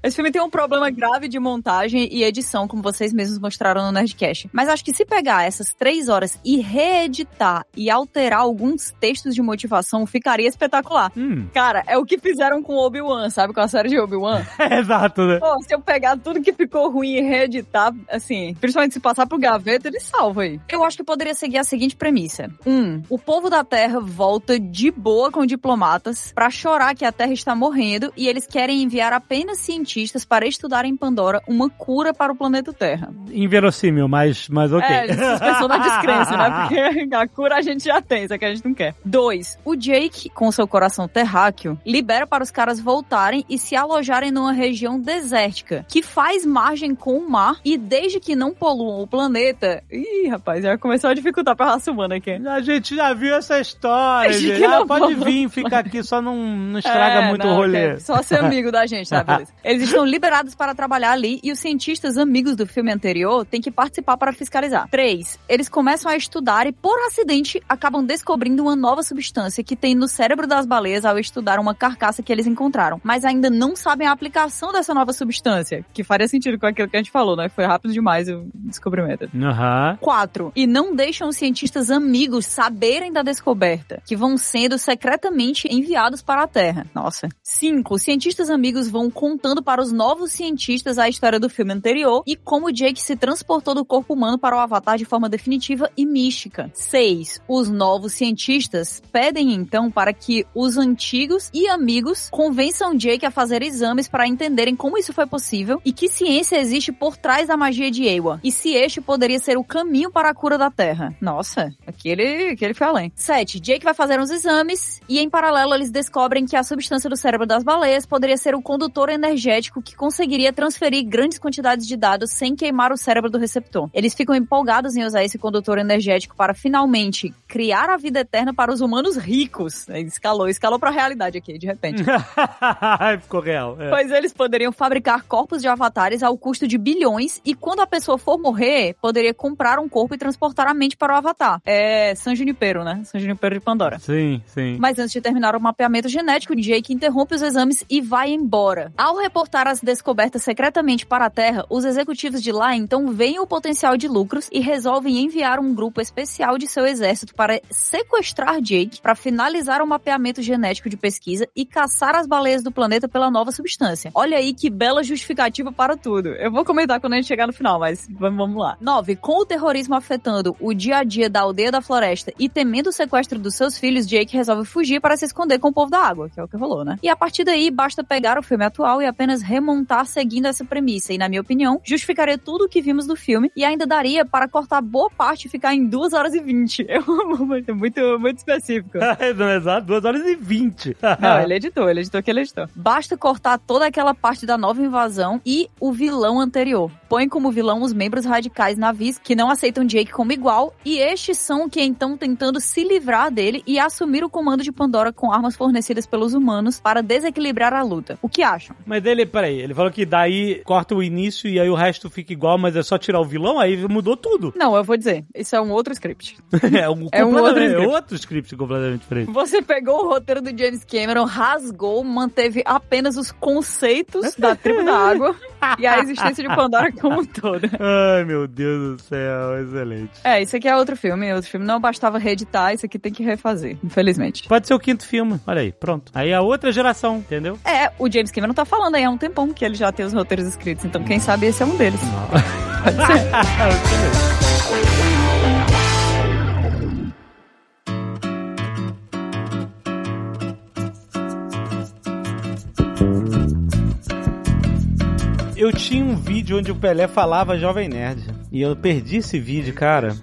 Esse filme tem um problema grave de montagem e edição, como vocês mesmos mostraram no Nerdcast. Mas acho que se pegar essas três horas e reeditar e alterar alguns textos de motivação, ficaria espetacular. hum, Cara, é o que fizeram com Obi-Wan, sabe? Com a série de Obi-Wan. exato, né? Pô, se eu pegar tudo que ficou ruim e reeditar, assim, principalmente se passar pro gaveta, ele salva aí. Eu acho que poderia seguir a seguinte premissa. Um, o povo da Terra volta de boa com diplomatas pra chorar que a Terra está morrendo e eles querem enviar apenas cientistas para estudar em Pandora uma cura para o planeta Terra. Inverossímil, mas, mas ok. É, suspensão da descrença, né? Porque a cura a gente já tem, só que a gente não quer. Dois, o Jake, com seu coração terráqueo, libera para os caras voltarem e se alojarem numa região desértica, que faz margem com o mar e desde que não poluam o planeta... Ih, rapaz, já começou a dificultar pra raça humana aqui. A gente já viu essa história, gente. que Ah, pode vir, fica aqui, só não, não estraga É, muito não, o rolê. ok. Só ser amigo da gente, tá? Beleza. Eles estão liberados para trabalhar ali e os cientistas amigos do filme anterior têm que participar para fiscalizar. 3. Eles começam a estudar e por acidente, acabam descobrindo uma nova substância que tem no cérebro das baleias ao estudar uma carcaça que eles encontraram. Mas ainda não sabem a aplicação dessa nova substância, que faria sentido com aquilo que a gente falou, né? Foi rápido demais o descobrimento. Aham. 4. E não deixam os cientistas amigos saberem da descoberta, que vão sendo secretamente enviados para a Terra. Nossa. 5. Os cientistas amigos vão contando para os novos cientistas a história do filme anterior e como Jake se transportou do corpo humano para o Avatar de forma definitiva e mística. 6. Os novos cientistas pedem então para que os antigos e amigos convençam Jake a fazer exames para entenderem como isso foi possível e que ciência existe por trás da magia de Ewa e se este poderia ser o caminho para a cura da Terra. Nossa, aqui ele, aqui ele foi além. 7. Jake vai fazer uns exames e em paralelo eles descobrem que a substância do cérebro das baleias poderia ser o condutor energético que conseguiria transferir grandes quantidades de dados sem queimar o cérebro do receptor. Eles ficam empolgados em usar esse condutor energético para finalmente criar a vida eterna para os humanos ricos. Escalou, escalou pra realidade aqui, de repente. Ficou real. é. Pois eles poderiam fabricar corpos de avatares ao custo de bilhões e quando a pessoa for morrer, poderia comprar um corpo e transportar a mente para o avatar. É San Junipero, né? San Junipero de Pandora. Sim, sim. Mas antes de terminar o mapeamento genético, Jake interrompe os exames e vai embora. Ao reportar as descobertas secretamente para a Terra, os executivos de lá então veem o potencial de lucros e resolvem enviar um grupo especial de seu exército para sequestrar Jake para finalizar o mapeamento genético de pesquisa e caçar as baleias do planeta pela nova substância. Olha aí que bela justificativa para tudo. Eu vou comentar quando a gente chegar no final, mas vamos, vamos lá. 9. Com o terrorismo afetando o dia a dia da aldeia da floresta e temendo o sequestro dos seus filhos, Jake resolve fugir para se esconder com o povo da água, que é o que rolou, né? E a partir daí, basta pegar o filme atual e apenas remontar seguindo essa premissa. E, na minha opinião, justificaria tudo o que vimos do filme e ainda daria para cortar boa parte e ficar em 2 horas e 20. Eu amo muito, muito, específico. Não, exato, 2 horas e 20. Não, ele editou, ele editou que ele editou. Basta cortar toda aquela parte da nova invasão e o vilão anterior. Põe como vilão os membros radicais navios que não aceitam Jake como igual, e estes são que então tentando se livrar dele e assumir o comando de Pandora com armas fornecidas pelos humanos para desequilibrar a luta. O que acham? Mas ele, peraí, ele falou que daí corta o início e aí o resto fica igual, mas é só tirar o vilão, aí mudou tudo. Não, eu vou dizer, isso é um outro script. É um, É um outro script. outro script completamente diferente. Você pegou o roteiro do James Cameron, rasgou, manteve apenas os conceitos da tribo da água e a existência de Pandora como um todo. Ai, meu Deus do céu, excelente. É, isso aqui é outro filme, outro filme. Não bastava reeditar, isso aqui tem que refazer, infelizmente. Pode ser o quinto filme. Olha aí, pronto. Aí é a outra geração, entendeu? É, o James Cameron tá falando aí há um tempão que ele já tem os roteiros escritos, então quem sabe esse é um deles. Pode ser. Eu tinha um vídeo onde o Pelé falava Jovem Nerd. E eu perdi esse vídeo, cara.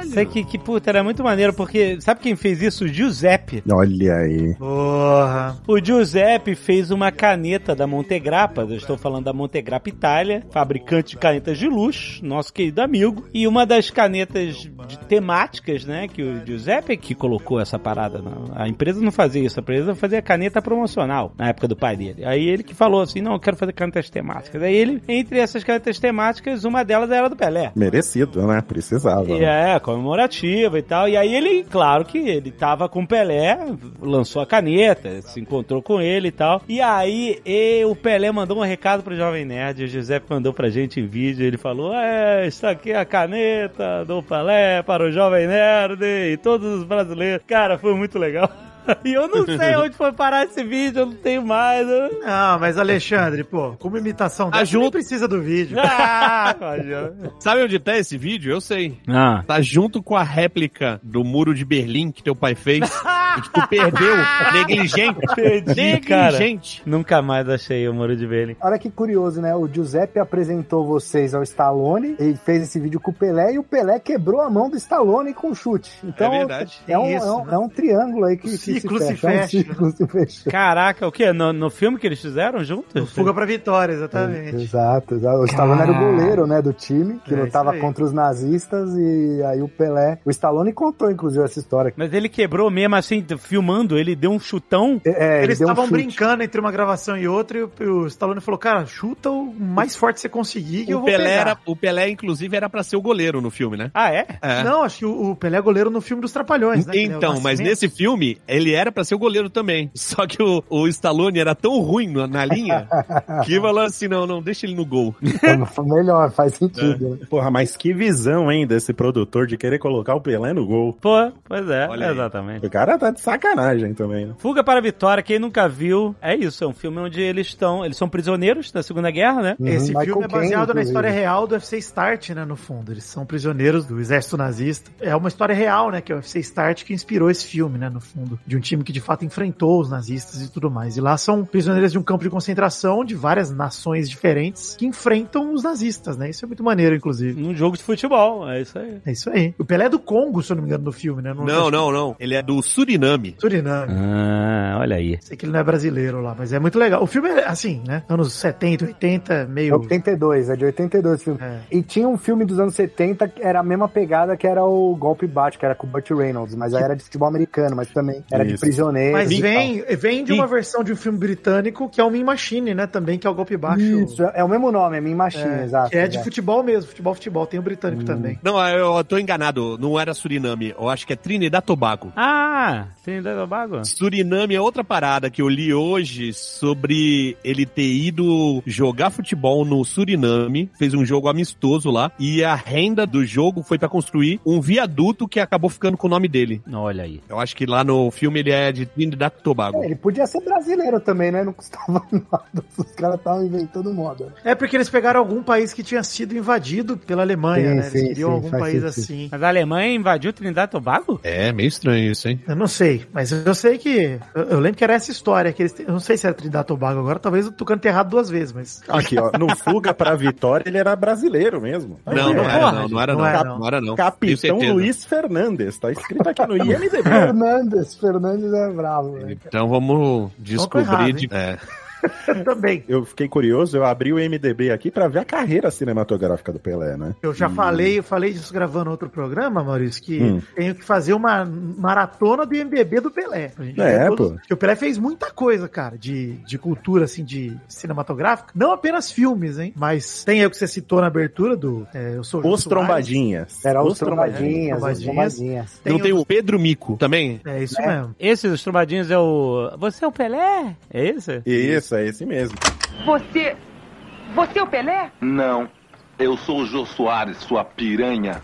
Caralho. Sei que, que, puta, era muito maneiro, porque sabe quem fez isso? O Giuseppe. Olha aí. Porra. O Giuseppe fez uma caneta da Montegrappa, eu estou falando da Montegrappa Itália, fabricante de canetas de luxo, nosso querido amigo. E uma das canetas de temáticas, né, que o Giuseppe que colocou essa parada. Não. A empresa não fazia isso, a empresa fazia caneta promocional na época do pai dele. Aí ele que falou assim: não, eu quero fazer canetas temáticas. Aí ele, entre essas canetas temáticas, uma delas era do Pelé. Merecido, né? Precisava. E é, comemorativa e tal. E aí ele, claro que ele tava com o Pelé, lançou a caneta, se encontrou com ele e tal. E aí e o Pelé mandou um recado pro Jovem Nerd, o Giuseppe mandou pra gente em vídeo, ele falou, é, está aqui a caneta do Pelé para o Jovem Nerd e todos os brasileiros. Cara, foi muito legal. E eu não sei onde foi parar esse vídeo, eu não tenho mais. eu- Não, mas Alexandre, pô, como imitação dessa, Ajuda. nem precisa do vídeo. Ah. Sabe onde tá esse vídeo? Eu sei. ah. Tá junto com a réplica do muro de Berlim que teu pai fez. e que tu perdeu. Negligente. Perdi, cara. Negligente. Nunca mais achei o Muro de Berlim. Olha que curioso, né? O Giuseppe apresentou vocês ao Stallone, ele fez esse vídeo com o Pelé e o Pelé quebrou a mão do Stallone com chute. Então, É verdade. É um, isso, é um, né? é um triângulo aí que, que ciclo se É um fecha. ciclo se fecha. Caraca, o quê? No, no filme que eles fizeram juntos? Fuga pra vitória, exatamente. Exato, exato. O Stallone era o goleiro, né, do time, que É, lutava contra os nazistas e aí o Pelé... O Stallone contou, inclusive, essa história. Mas ele quebrou mesmo assim, filmando, ele deu um chutão. É, ele Eles um estavam chute. brincando entre uma gravação e outra e o, o Stallone falou, cara, chuta o mais forte que você conseguir que eu O vou Pelé, pegar. era, o Pelé, inclusive, era pra ser o goleiro no filme, né? Ah, é? É. Não, acho que o, o Pelé é goleiro no filme dos Trapalhões, né? é Então, mas nesse filme, ele era pra ser o goleiro também. Só que o, o Stallone era tão ruim na, na linha que falou assim: não, não, deixa ele no gol. Foi melhor, faz sentido. né? Porra, mas que visão, hein, desse produtor de querer colocar o Pelé no gol. Pô, pois é, Olha aí. exatamente. O cara tá de sacanagem também, né? Fuga para a Vitória, quem nunca viu, é isso, é um filme onde eles estão, eles são prisioneiros da Segunda Guerra, né? Esse Uhum, filme é baseado na história real do UFC Start, né, no fundo. Eles são prisioneiros do exército nazista. É uma história real, né, que é o UFC Start que inspirou esse filme, né, no fundo. De um time que de fato enfrentou os nazistas e tudo mais. E lá são prisioneiros de um campo de concentração de várias nações diferentes que enfrentam os nazistas, né? Isso é muito maneiro, inclusive. Num jogo de futebol, é isso aí. É isso aí. O Pelé é do Congo, se eu não me engano, no filme, né? Não, não, não. Ele é do Suriname. Suriname. Ah, olha aí. Sei que ele não é brasileiro lá, mas é muito legal. O filme é assim, né? Anos 70, 80, É meio. 82, é de 82 o filme. É. E tinha um filme dos anos 70 que era a mesma pegada que era o Golpe Bate, que era com o Burt Reynolds, mas aí era de futebol americano, mas também era de Isso. prisioneiro. Mas vem, vem de uma versão de um filme britânico que é o Mean Machine, né? Também, que é o golpe baixo. Isso, é o mesmo nome, é Min Machine, É, exato. que é de exato. futebol mesmo, futebol, futebol. Tem o britânico também. Não, eu, tô enganado. Não era Suriname. Eu acho que é Trinidad Tobago. Ah, Trinidad e Tobago? Suriname é outra parada que eu li hoje sobre ele ter ido jogar futebol no Suriname, fez um jogo amistoso lá, e a renda do jogo foi pra construir um viaduto que acabou ficando com o nome dele. Olha aí. Eu acho que lá no filme ele é de Trinidad Tobago. É, ele podia ser brasileiro também, né? Não custava nada. Os caras estavam inventando moda. É porque eles pegaram algum país que tinha sido invadido pela Alemanha, Sim, né? sim, Eles queriam sim, algum país sentido. assim. Mas a Alemanha invadiu Trinidad e Tobago? É, meio estranho isso, hein? Eu não sei, mas eu sei que. Eu, eu lembro que era essa história. Que eles, eu não sei se era Trinidad e Tobago agora, talvez eu tô cantando errado duas vezes, mas. Aqui, ó, no Fuga pra Vitória ele era brasileiro mesmo. Não, não não, não era, não não. era, não. não. era, não. Capitão. Luiz Fernandes, tá escrito aqui no IMDB. Fernandes, Fernandes é bravo, né? Então vamos descobrir. errado, de- é. também. Eu fiquei curioso, eu abri o MDB aqui pra ver a carreira cinematográfica do Pelé, né? Eu já falei, eu falei disso gravando outro programa, Maurício, que Hum. tenho que fazer uma maratona do MDB do Pelé. Pra gente É, todos- pô. Porque o Pelé fez muita coisa, cara, de, de cultura, assim, de cinematográfica. Não apenas filmes, hein? Mas tem aí o que você citou na abertura do é, Eu Sou Os. Trombadinhas. Era os trombadinhas, trombadinhas, os trombadinhas. trombadinhas. Não tem o Pedro Mico também? É isso mesmo. Esse dos trombadinhos é o. Você é o Pelé? É esse? Isso, é esse mesmo. Você. Você é o Pelé? Não. Eu sou o Jô Soares, sua piranha.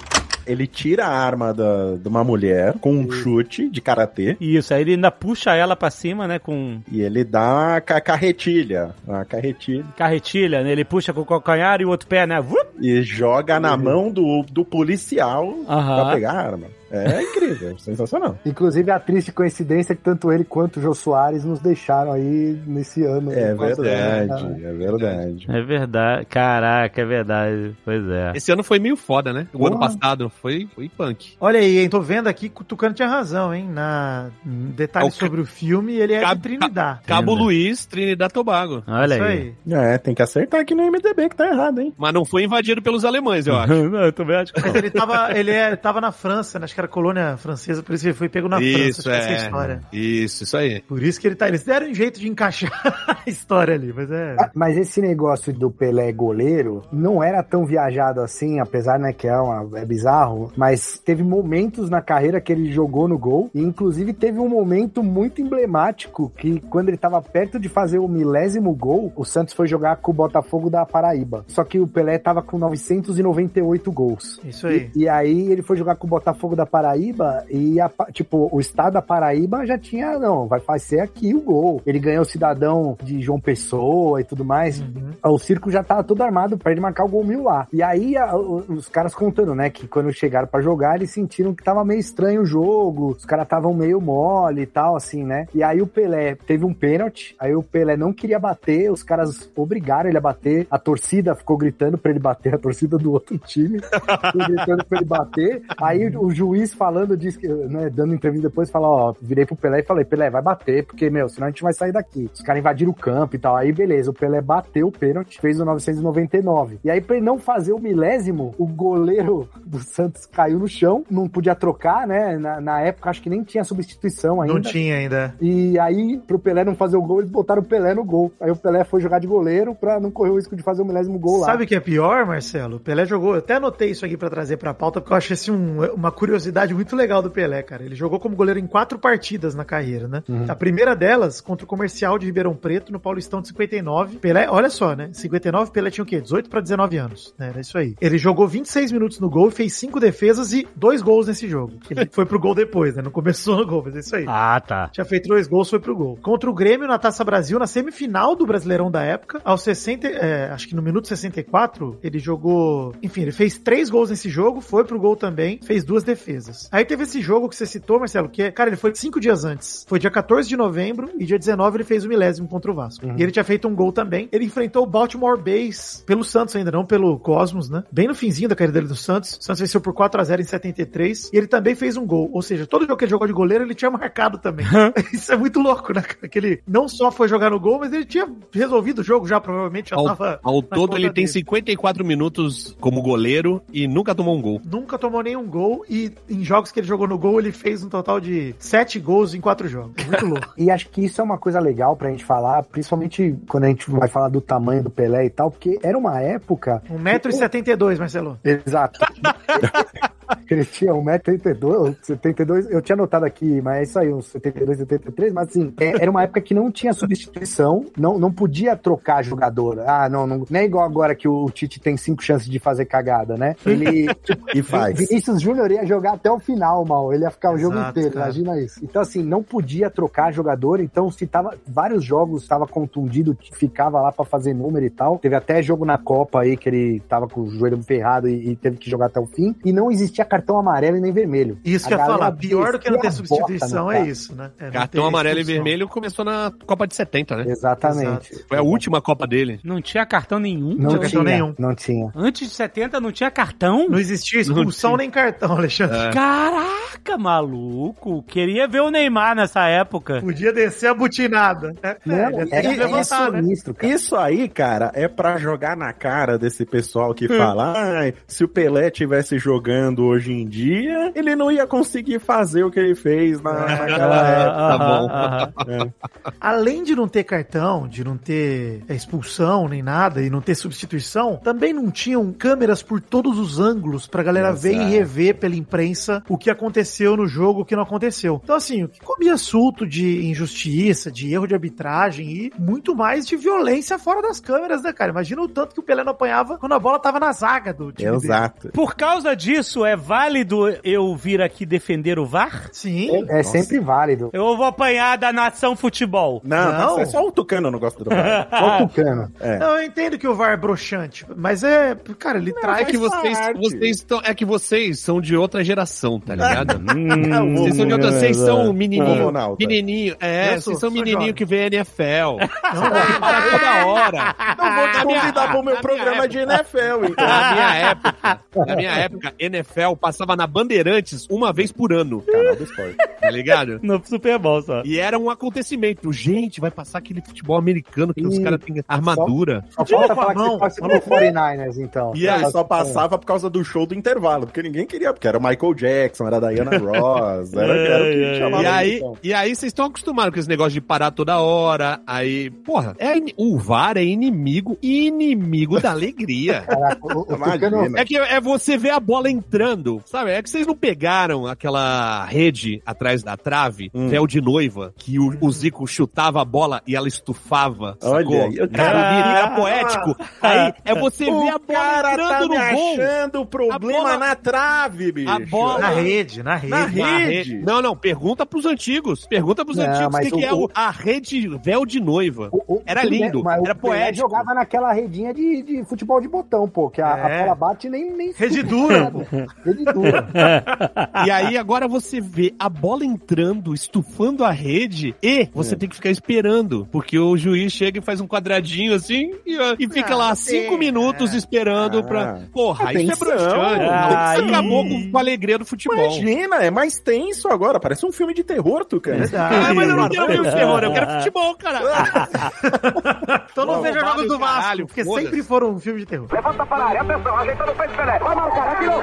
Ele tira a arma da, de uma mulher com um chute de karatê Isso, aí ele ainda puxa ela pra cima, né? Com e ele dá uma ca- carretilha. Uma carretilha. carretilha, né? Ele puxa com o calcanhar e o outro pé, né? Vup! E joga na mão do, do policial Aham. pra pegar a arma. É incrível, sensacional. Inclusive a triste coincidência que tanto ele quanto o Jô Soares nos deixaram aí nesse ano. É verdade, é verdade. É verdade. Caraca, é verdade. Pois é. Esse ano foi meio foda, né? O ano Porra. passado foi, foi punk. Olha aí, hein? Tô vendo aqui que o Tucano tinha razão, hein? Na detalhes É o sobre o filme, ele é Cab- de Trinidad. Cabo Entenda. Luiz, Trinidad Tobago. Olha Isso aí. aí. É, tem que acertar aqui no MDB que tá errado, hein? Mas não foi invadido pelos alemães, eu acho. Não, eu também acho que Mas ele tava, ele é, tava na França, né? Que era colônia francesa, por isso que ele foi pego na isso, França. Essa é a é. história. Isso, isso aí. Por isso que ele tá. Eles deram um jeito de encaixar a história ali, mas é. Ah, Mas esse negócio do Pelé goleiro não era tão viajado assim, apesar, né, que é, uma, é bizarro, mas teve momentos na carreira que ele jogou no gol, e inclusive teve um momento muito emblemático que quando ele tava perto de fazer o milésimo gol, o Santos foi jogar com o Botafogo da Paraíba. Só que o Pelé tava com 998 gols. Isso aí. E, e aí ele foi jogar com o Botafogo da Paraíba e, a tipo, o estado da Paraíba já tinha, não, vai fazer aqui o gol. Ele ganhou o cidadão de João Pessoa e tudo mais. Uhum. O circo já tava todo armado pra ele marcar o gol mil lá. E aí a- o- os caras contando, né, que quando chegaram pra jogar, eles sentiram que tava meio estranho o jogo, os caras estavam meio mole e tal, assim, né? E aí o Pelé teve um pênalti, aí o Pelé não queria bater, os caras obrigaram ele a bater, a torcida ficou gritando pra ele bater, a torcida do outro time ficou gritando pra ele bater, aí o juiz Luiz falando disso, né, dando entrevista depois, fala, ó, virei pro Pelé e falei, Pelé, vai bater, porque, meu, senão a gente vai sair daqui. Os caras invadiram o campo e tal. Aí, beleza, o Pelé bateu o pênalti, fez o 999. E aí, pra ele não fazer o milésimo, o goleiro do Santos caiu no chão, não podia trocar, né? Na, na época, acho que nem tinha substituição ainda. Não tinha ainda. E aí, pro Pelé não fazer o gol, eles botaram o Pelé no gol. Aí o Pelé foi jogar de goleiro pra não correr o risco de fazer o milésimo gol lá. Sabe o que é pior, Marcelo? O Pelé jogou, eu até anotei isso aqui pra trazer pra pauta, porque eu achei assim, um- uma curiosidade muito legal do Pelé, cara. Ele jogou como goleiro em quatro partidas na carreira, né? Uhum. A primeira delas, contra o Comercial de Ribeirão Preto, no Paulistão de 59. Pelé, olha só, né? 59, Pelé tinha o quê? 18 pra 19 anos, né? Era isso aí. Ele jogou 26 minutos no gol, fez cinco defesas e dois gols nesse jogo. Ele foi pro gol depois, né? Não começou no gol, mas é isso aí. Ah, tá. Tinha feito dois gols, foi pro gol. Contra o Grêmio na Taça Brasil, na semifinal do Brasileirão da época, aos 60, é, acho que no minuto 64, ele jogou. Enfim, ele fez três gols nesse jogo, foi pro gol também, fez duas defesas. Aí teve esse jogo que você citou, Marcelo, que é, cara, ele foi cinco dias antes. Foi dia 14 de novembro e dia 19 ele fez o milésimo contra o Vasco. E ele tinha feito um gol também. Ele enfrentou o Baltimore Bays pelo Santos ainda, não pelo Cosmos, né? Bem no finzinho da carreira dele do Santos. O Santos venceu por 4 a 0 em 73 e ele também fez um gol. Ou seja, todo jogo que ele jogou de goleiro, ele tinha marcado também. Isso é muito louco, né? Que ele não só foi jogar no gol, mas ele tinha resolvido o jogo já, provavelmente já Ao, tava. ao todo, ele tem dele. 54 minutos como goleiro e nunca tomou um gol. Nunca tomou nenhum gol e em jogos que ele jogou no gol, ele fez um total de sete gols em quatro jogos. Muito louco. E acho que isso é uma coisa legal pra gente falar, principalmente quando a gente vai falar do tamanho do Pelé e tal, porque era uma época. 1,72m, Marcelo. Exato. Ele tinha 1,82m, 72 eu tinha anotado aqui, mas é isso aí, uns 72, 73, mas assim, é- era uma época que não tinha substituição, não, não podia trocar jogador. Ah, não, não, não é igual agora que o Tite tem cinco chances de fazer cagada, né? Ele, tipo, E faz. Vinícius Júnior ia jogar até o final, mal. Ele ia ficar o jogo Exato, inteiro, cara. imagina isso. Então, assim, não podia trocar jogador, então se tava. Vários jogos estava contundido, ficava lá pra fazer número e tal. Teve até jogo na Copa aí que ele tava com o joelho ferrado e, e teve que jogar até o fim. E não existia cartão amarelo e nem vermelho. Isso A que eu ia falar. Pior do que não ter substituição é isso, né? É Cartão amarelo e vermelho começou na Copa de 70, né? Exatamente. Foi a última Copa dele. Não tinha cartão nenhum? Não tinha tinha, cartão nenhum. Não tinha. Antes de 70 não tinha cartão? Não existia expulsão Não nem cartão, Alexandre. É. Caraca, maluco. Queria ver o Neymar nessa época. Podia descer a butinada. É, Não, é, ele é, é né? sinistro, cara. Isso aí, cara, é pra jogar na cara desse pessoal que fala, ai, se o Pelé tivesse jogando hoje em dia, ele não ia conseguir fazer o que ele fez na, naquela época. Ah, Tá bom. ah, ah. Além de não ter cartão, de não ter é, expulsão nem nada e não ter substituição, também não tinham câmeras por todos os ângulos pra galera ver e Exato. rever pela imprensa o que aconteceu no jogo, o que não aconteceu. Então, assim, o que comia assunto de injustiça, de erro de arbitragem e muito mais de violência fora das câmeras, né, cara? Imagina o tanto que o Pelé não apanhava quando a bola tava na zaga do time dele. Exato. Por causa disso, é válido eu vir aqui defender o VAR? Sim. É sempre válido. Eu vou apanhar da nação futebol. Não, Não. é só o Tucano eu não gosto do VAR. Só o Tucano. É. Não, eu entendo que o VAR é broxante, mas é, cara, ele É traz que vocês, vocês estão, é que vocês são de outra geração, tá ligado? Não, vocês são de outra, vocês são menininho, menininho, é, sou- vocês são menininho jovem. que vê NFL. Não, toda hora. Não vou te convidar pro meu programa minha de NFL, então. Na minha época, na minha época, NFL passava na Bandeirantes uma vez por ano, Canal do esporte. tá ligado? No Super Bowl só. E era um acontecimento. Gente, vai passar aquele futebol americano que os caras têm armadura. Só Tira falta falar que você torce pro 49ers, então. E aí só passava por causa do show do intervalo, porque ninguém queria, porque era o Michael Jackson, era a Diana Ross, era, era o que chamava E aí, atenção. e aí vocês estão acostumados com esse negócio de parar toda hora. Aí, porra, é, in- o VAR é inimigo, inimigo da alegria. Caraca, o, o É que é você ver a bola entrando, sabe? É que vocês não pegaram aquela rede atrás da trave, Hum. véu de noiva, que o, o Zico chutava a bola e ela estufava. Olha sacou? Era cara. era poético. Aí é você ver a bola cara entrando tá no me gol. achando o problema A bola- na trave, bicho. A bola- na rede, na rede. Na rede. Não, não, pergunta pros antigos. Pergunta pros Não, antigos o que, que o- é o- a rede véu de noiva. o, o- Era bem, lindo, mas o era Pelé poético. jogava naquela redinha de, de futebol de botão, pô, que a, a É. bola bate nem... nem Rede dura, pô. Dura. E aí agora você vê a bola entrando, estufando a rede e você É. tem que ficar esperando, porque o juiz chega e faz um quadradinho assim e, e fica lá cinco minutos esperando Ah. pra... Porra, isso é broxante. Ah, Isso aí- acabou com, com a alegria do futebol. Imagina, é mais tenso agora. Parece um filme de terror, tu, cara. Verdade. Ah, mas eu não quero ver o terror, eu quero futebol, cara. Então não veja jogos do o caralho, Vasco, porque sempre foram um filme de terror. Levanta para a área, atenção, ajeitando o peito Pelé. Vai marcar, atirou.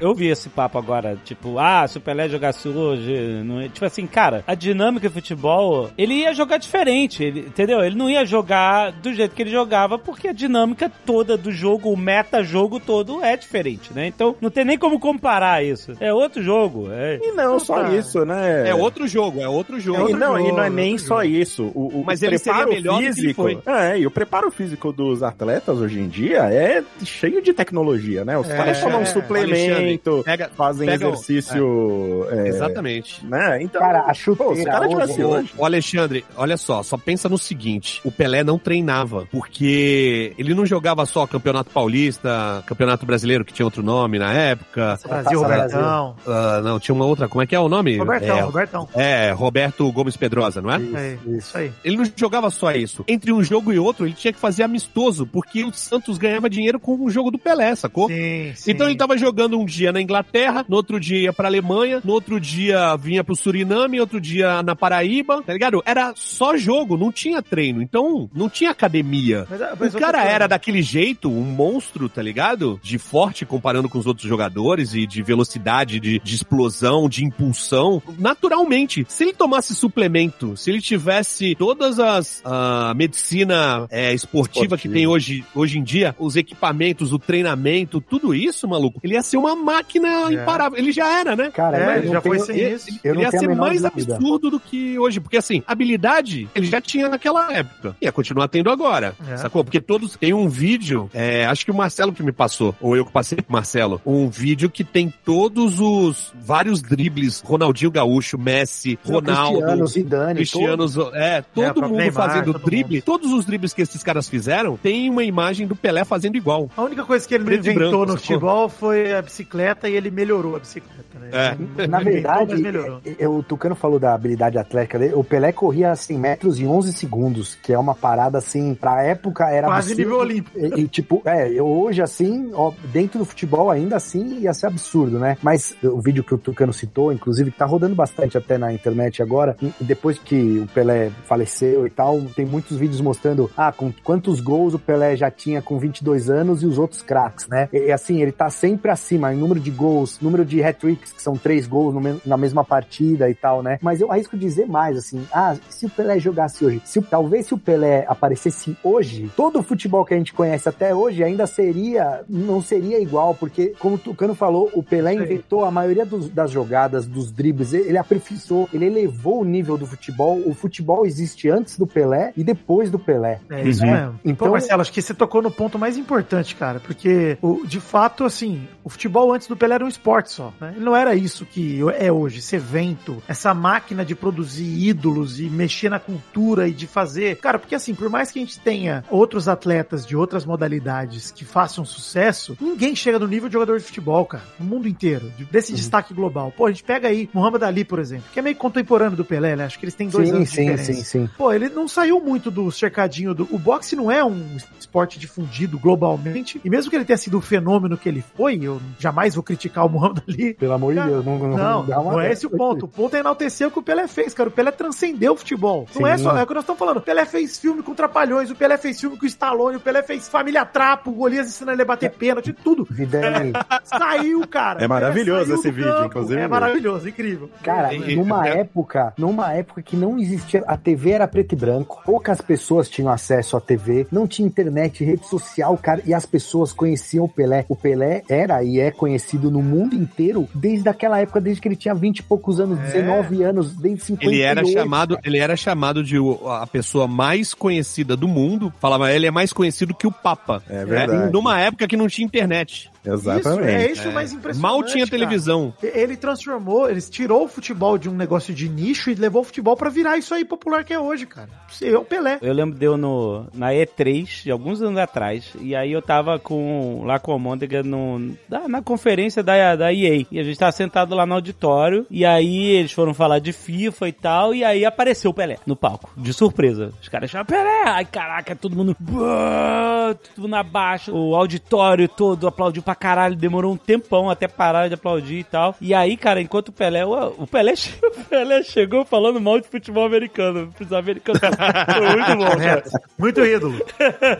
Eu vi esse papo agora, tipo, ah, se o Pelé jogasse hoje, não tipo assim, cara, a dinâmica do futebol, ele ia jogar diferente, ele, entendeu? Ele não ia jogar do jeito que ele jogava, porque a dinâmica toda do jogo, o meta-jogo todo é diferente, né? Então, não tem nem como comparar isso. É outro jogo, é... E não só Puta. isso, né? É outro jogo, é outro jogo. E não, e não é jogo, nem outro só jogo. isso. O, o Mas o ele seria preparo melhor do que ele físico. foi. É, e o preparo físico dos atletas hoje em dia é cheio de tecnologia, né? Os É, caras tomam um é. Pega, fazem pega exercício. é, Exatamente. Né? Então, Cara, a pô, se o chuteira cara tivesse hoje. Ô, Alexandre, olha só, só pensa no seguinte: o Pelé não treinava, porque ele não jogava só Campeonato Paulista, Campeonato Brasileiro, que tinha outro nome na época. Brasil, Robertão. Ah, não, tinha uma outra. Como é que é o nome? Robertão, é, Robertão. é, Roberto Gomes Pedrosa, não é? É, Isso. isso aí. Ele não jogava só isso. Entre um jogo e outro, ele tinha que fazer amistoso, porque o Santos ganhava dinheiro com o jogo do Pelé, sacou? Sim, sim. Então ele tava jogando um dia na Inglaterra, no outro dia ia pra Alemanha, no outro dia vinha pro Suriname, outro dia na Paraíba, tá ligado? Era só jogo, não tinha treino. Então, não tinha academia. Mas, mas O cara era daquele jeito, um monstro, tá ligado? De forte comparando com os outros jogadores e de velocidade, de, de explosão, de impulsão. Naturalmente, se ele tomasse suplemento, se ele tivesse todas as a medicina é, esportiva, que Esportiva. tem hoje, hoje em dia, os equipamentos, o treinamento, tudo isso, maluco, ele ia ser uma máquina imparável. Ele já era, né? Cara, É, não já foi tenho- sem Ele, isso. ele ia ser mais dúvida. absurdo do que hoje. Porque, assim, habilidade ele já tinha naquela época. Ia continuar tendo agora. É. Sacou? Porque todos. Tem um vídeo, é, acho que o Marcelo que me passou, ou eu que passei pro Marcelo, um vídeo que tem todos os vários dribles: Ronaldinho Gaúcho, Messi, Ronaldo. Cristiano, Zidane, Cristiano, é, todo próprio mundo Neymar, fazendo todo drible. mundo. Todos os dribles que esses caras fizeram, tem uma imagem do Pelé fazendo igual. A única coisa que ele não inventou branco, no sacou? futebol foi a bicicleta e ele melhorou a bicicleta, né? É. Ele não Na verdade, o Tucano falou da habilidade atlética dele. O Pelé corria 100 metros em 11 segundos, que é uma parada assim, pra época era Quase absurdo. nível olímpico. E, e, tipo, é, hoje assim, ó, dentro do futebol ainda assim ia ser absurdo, né? Mas o vídeo que o Tucano citou, inclusive, que tá rodando bastante até na internet agora, e depois que o Pelé faleceu e tal, tem muitos vídeos mostrando, ah, com quantos gols o Pelé já tinha com 22 anos e os outros craques, né? E, e, assim, ele tá sempre acima em número de gols, número de hat-tricks, que são três gols no me- na mesma partida e tal, né? Mas eu arrisco dizer mais, assim, ah, se o Pelé jogasse hoje, se, o- talvez se o Pelé aparecesse hoje, todo o futebol que a gente conhece até hoje ainda seria, não seria igual, porque, como o Tucano falou, o Pelé Sim. inventou a maioria dos- das jogadas, dos dribles, ele, ele aperfeiçoou, ele elevou o nível do futebol. O futebol existe antes do Pelé e depois do Pelé. É isso Uhum. mesmo. Então- Pô, Marcelo, acho que você tocou no ponto mais importante, cara, porque o, de fato, assim, o futebol antes do Pelé era um esporte só, né? Ele não era isso que é hoje, esse evento, essa máquina de produzir ídolos e mexer na cultura e de fazer. Cara, porque assim, por mais que a gente tenha outros atletas de outras modalidades que façam sucesso, ninguém chega no nível de jogador de futebol, cara, no mundo inteiro, de- desse destaque global. Pô, a gente pega aí Muhammad Ali, por exemplo, que é meio contemporâneo do Pelé, né? Acho que eles têm dois Sim, anos de sim, diferença. sim, sim. Pô, ele não saiu muito do cercadinho do. O boxe não é um esporte difundido globalmente. E mesmo que ele tenha sido o fenômeno que ele foi, eu jamais vou criticar o Muhammad Ali. Pelo amor de Deus, não, não, Não, não é esse o ponto. O ponto é enaltecer o que o Pelé fez, cara. O Pelé transcendeu o futebol. Não Sim. é só. É o que nós estamos falando. O Pelé fez filme com Trapalhões, o Pelé fez filme com Stallone, o Pelé fez Família Trapo, o Golias ensinando ele a bater pênalti, tudo. Vidani, Saiu, cara. É maravilhoso esse vídeo, campo. inclusive. É maravilhoso, incrível. Cara, e- numa é- época, numa época que não existia, a TV era preto e branco, poucas pessoas tinham acesso à TV, não tinha internet, rede social, cara, e as pessoas conheciam o Pelé. O Pelé era e é conhecido no mundo inteiro desde aquela época, desde que ele tinha 20 e poucos anos, 19 anos, desde 58. Ele era chamado, ele era chamado de a pessoa mais conhecida do mundo. Falava, ele é mais conhecido que o Papa. É né? verdade. Numa época que não tinha internet. Exatamente. Isso, é isso o mais impressionante. Mal tinha cara. televisão. Ele transformou, ele tirou o futebol de um negócio de nicho e levou o futebol pra virar isso aí popular que é hoje, cara. É o Pelé. Eu lembro de eu no, na E3, de alguns anos atrás, e aí eu tava com, lá com a Môndega no, na, na conferência da, da EA. E a gente tava sentado lá no auditório, e aí eles foram falar de FIFA e tal, e aí apareceu o Pelé no palco, de surpresa. Os caras chamaram Pelé! Ai, caraca, todo mundo. Todo mundo abaixo, o auditório todo aplaudiu pra caralho, demorou um tempão até parar de aplaudir e tal. E aí, cara, enquanto o Pelé. O, o Pelé, o Pelé chegou falando mal de futebol americano. Os americanos. Foi muito bom, cara. Muito ídolo.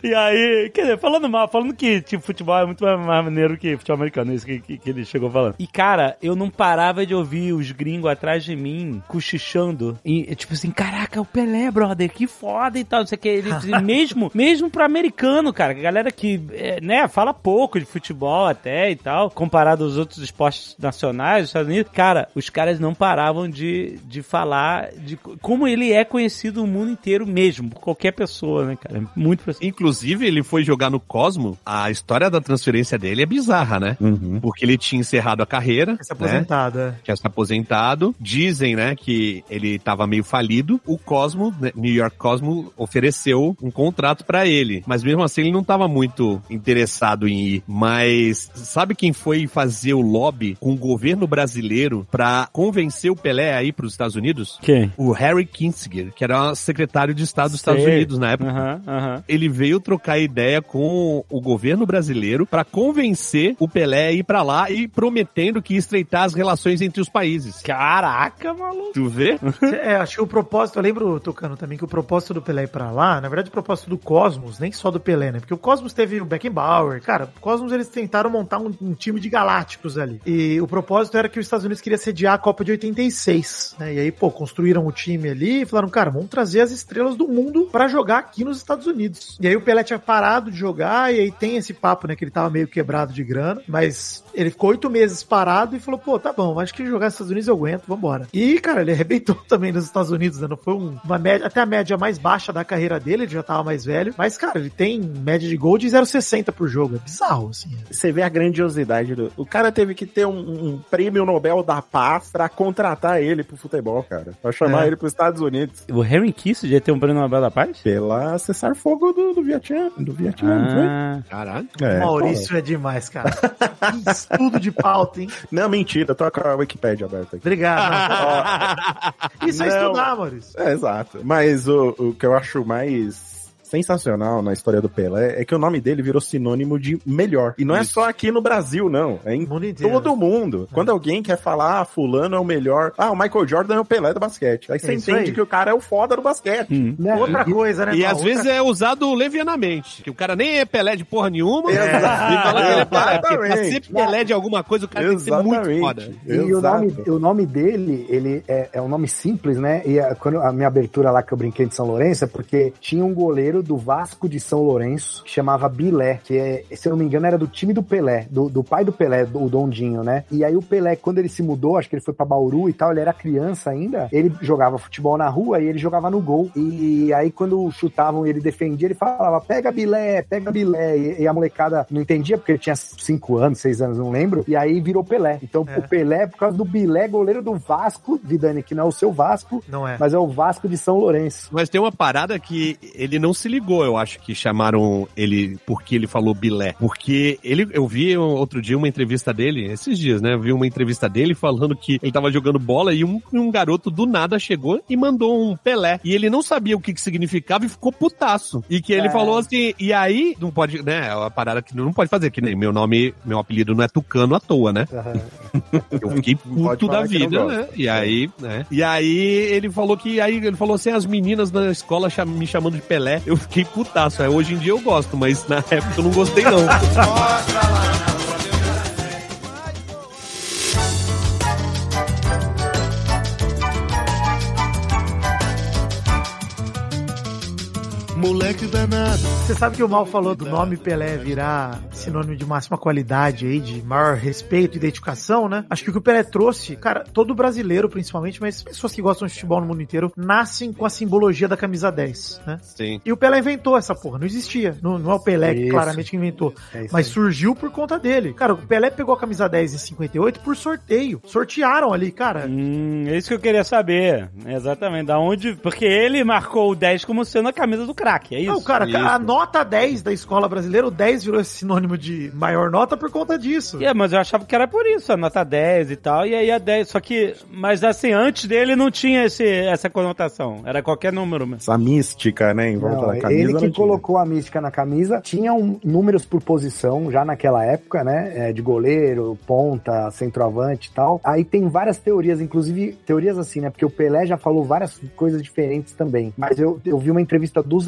E aí, quer dizer, falando mal, falando que tipo, futebol é muito mais maneiro que futebol americano, isso que, que, que ele chegou falando. E cara, eu não parava de ouvir os gringos atrás de mim cochichando. E tipo assim, caraca, o Pelé, brother, que foda e tal. Não sei o que. Ele, mesmo, mesmo pro americano, cara, galera que, é, né, fala pouco de futebol até e tal, comparado aos outros esportes nacionais dos Estados Unidos, cara, os caras não paravam de, de falar de co- como ele é conhecido no mundo inteiro mesmo, por qualquer pessoa, né, cara? Muito impressionante. Inclusive, ele foi jogar no Cosmo. A história da transferência dele é bizarra, né? Uhum. Porque ele tinha encerrado a carreira. Essa né? aposentada. tinha se aposentado. Dizem, né, que ele tava meio falido. O Cosmo, né, New York Cosmo, ofereceu um contrato pra ele. Mas mesmo assim, ele não tava muito interessado em ir. Mas sabe quem foi fazer o lobby com o governo brasileiro pra convencer o Pelé a ir pros Estados Unidos? Quem? O Harry Kinsinger, que era secretário de Estado dos Estados. Unidos na época. Aham, aham. Ele veio trocar ideia com o governo brasileiro pra convencer o Pelé a ir pra lá e prometendo que ia estreitar as relações entre os países. Caraca, maluco. Tu vê? É, acho que o propósito, eu lembro, Tocano, também, que o propósito do Pelé ir pra lá, na verdade, o propósito do Cosmos, nem só do Pelé, né? Porque o Cosmos teve o Beckenbauer, cara, o Cosmos eles tentaram montar um, um time de galácticos ali. E o propósito era que os Estados Unidos queria sediar a Copa de 86, né? E aí, pô, construíram o time ali e falaram, cara, vamos trazer as estrelas do mundo pra jogar aqui nos Estados Unidos. E aí o Pelé tinha parado de jogar, e aí tem esse papo, né, que ele tava meio quebrado de grana, mas ele ficou oito meses parado e falou, pô, tá bom, acho que jogar nos Estados Unidos eu aguento, vambora. E, cara, ele arrebentou também nos Estados Unidos, né? Não foi um- uma média, até a média mais baixa da carreira dele, ele já tava mais velho. Mas, cara, ele tem média de gol de 0,60 por jogo. É bizarro, assim. Você vê a grandiosidade do. O cara teve que ter um, um prêmio Nobel da Paz pra contratar ele pro futebol, cara. Pra chamar É. ele pros Estados Unidos. O Harry Kissinger ter um prêmio Nobel da Paz? Pela cessar fogo do, do Vietnã. Do Vietnã, não foi? Ah, Caralho. É, Maurício é demais, cara. Que estudo de pauta, hein? Não, mentira, toca a Wikipedia aberta aqui. Obrigado. Não, Isso é Não. estudar, Maurício. É, exato. Mas o, o que eu acho mais sensacional na história do Pelé é que o nome dele virou sinônimo de melhor. E não é só aqui no Brasil, não. É em mundo inteiro. todo mundo. Quando alguém quer falar, ah, fulano é o melhor, ah, o Michael Jordan é o Pelé do basquete. Aí você É isso entende aí. que o cara é o foda do basquete. hum. Né? Outra E- coisa, né? E às vezes é usado levianamente. Que o cara nem é Pelé de porra nenhuma. Exato. E fala que ele é Pelé. Porque pra ser Exatamente. Pelé de alguma coisa, o cara tem que ser muito Exatamente. foda. E o nome, o nome dele, ele é, é um nome simples, né? E a, quando a minha abertura lá que eu brinquei de São Lourenço é porque tinha um goleiro do Vasco de São Lourenço que chamava Bilé, que é, se eu não me engano era do time do Pelé, do, do pai do Pelé, do, o Dondinho, né? E aí o Pelé, quando ele se mudou, acho que ele foi pra Bauru e tal, ele era criança ainda, ele jogava futebol na rua e ele jogava no gol. E aí quando chutavam e ele defendia, ele falava, pega Bilé, pega Bilé. E, e a molecada não entendia, porque ele tinha 5 anos, 6 anos, não lembro. E aí virou Pelé. Então É. o Pelé, por causa do Bilé, goleiro do Vasco, Vidani, que não é o seu Vasco, Não é. mas é o Vasco de São Lourenço. Mas tem uma parada que ele não se ligou, eu acho que chamaram ele porque ele falou bilé. Porque ele, eu vi outro dia uma entrevista dele, esses dias, né? Eu vi uma entrevista dele falando que ele tava jogando bola e um, um garoto do nada chegou e mandou um Pelé. E ele não sabia o que, que significava e ficou putaço. E que ele É. falou assim, e aí, não pode, né? É uma parada que não pode fazer, que nem meu nome, meu apelido não é Tucano à toa, né? Eu fiquei puto da vida, né? E aí, né? E aí ele falou que aí ele falou assim, as meninas na escola me chamando de Pelé. Eu fiquei putaço. Aí, hoje em dia eu gosto, mas na época eu não gostei não. moleque danado. Você sabe que o Mal falou do nome Pelé virar sinônimo de máxima qualidade aí, de maior respeito e identificação, né? Acho que o que o Pelé trouxe, cara, todo brasileiro principalmente, mas pessoas que gostam de futebol no mundo inteiro, nascem com a simbologia da camisa 10, né? Sim. E o Pelé inventou essa porra, não existia. Não, não é o Pelé que Isso. claramente que inventou, É mas aí. surgiu por conta dele. Cara, o Pelé pegou a camisa 10 em 58 por sorteio. Sortearam ali, cara. Hum, é isso que eu queria saber. Exatamente. Da onde. Porque ele marcou o 10 como sendo a camisa do craque. É isso. Não, cara, isso. a nota 10 da escola brasileira, o 10 virou esse sinônimo de maior nota por conta disso. É, mas eu achava que era por isso, a nota 10 e tal, e aí a 10. Só que, mas assim, antes dele não tinha esse, essa conotação. Era qualquer número mesmo. Essa mística, né, em volta Não, da camisa. ele que tinha. colocou a mística na camisa. Tinham números por posição já naquela época, né? É, de goleiro, ponta, centroavante e tal. Aí tem várias teorias, inclusive teorias assim, né? Porque o Pelé já falou várias coisas diferentes também. Mas eu, eu vi uma entrevista do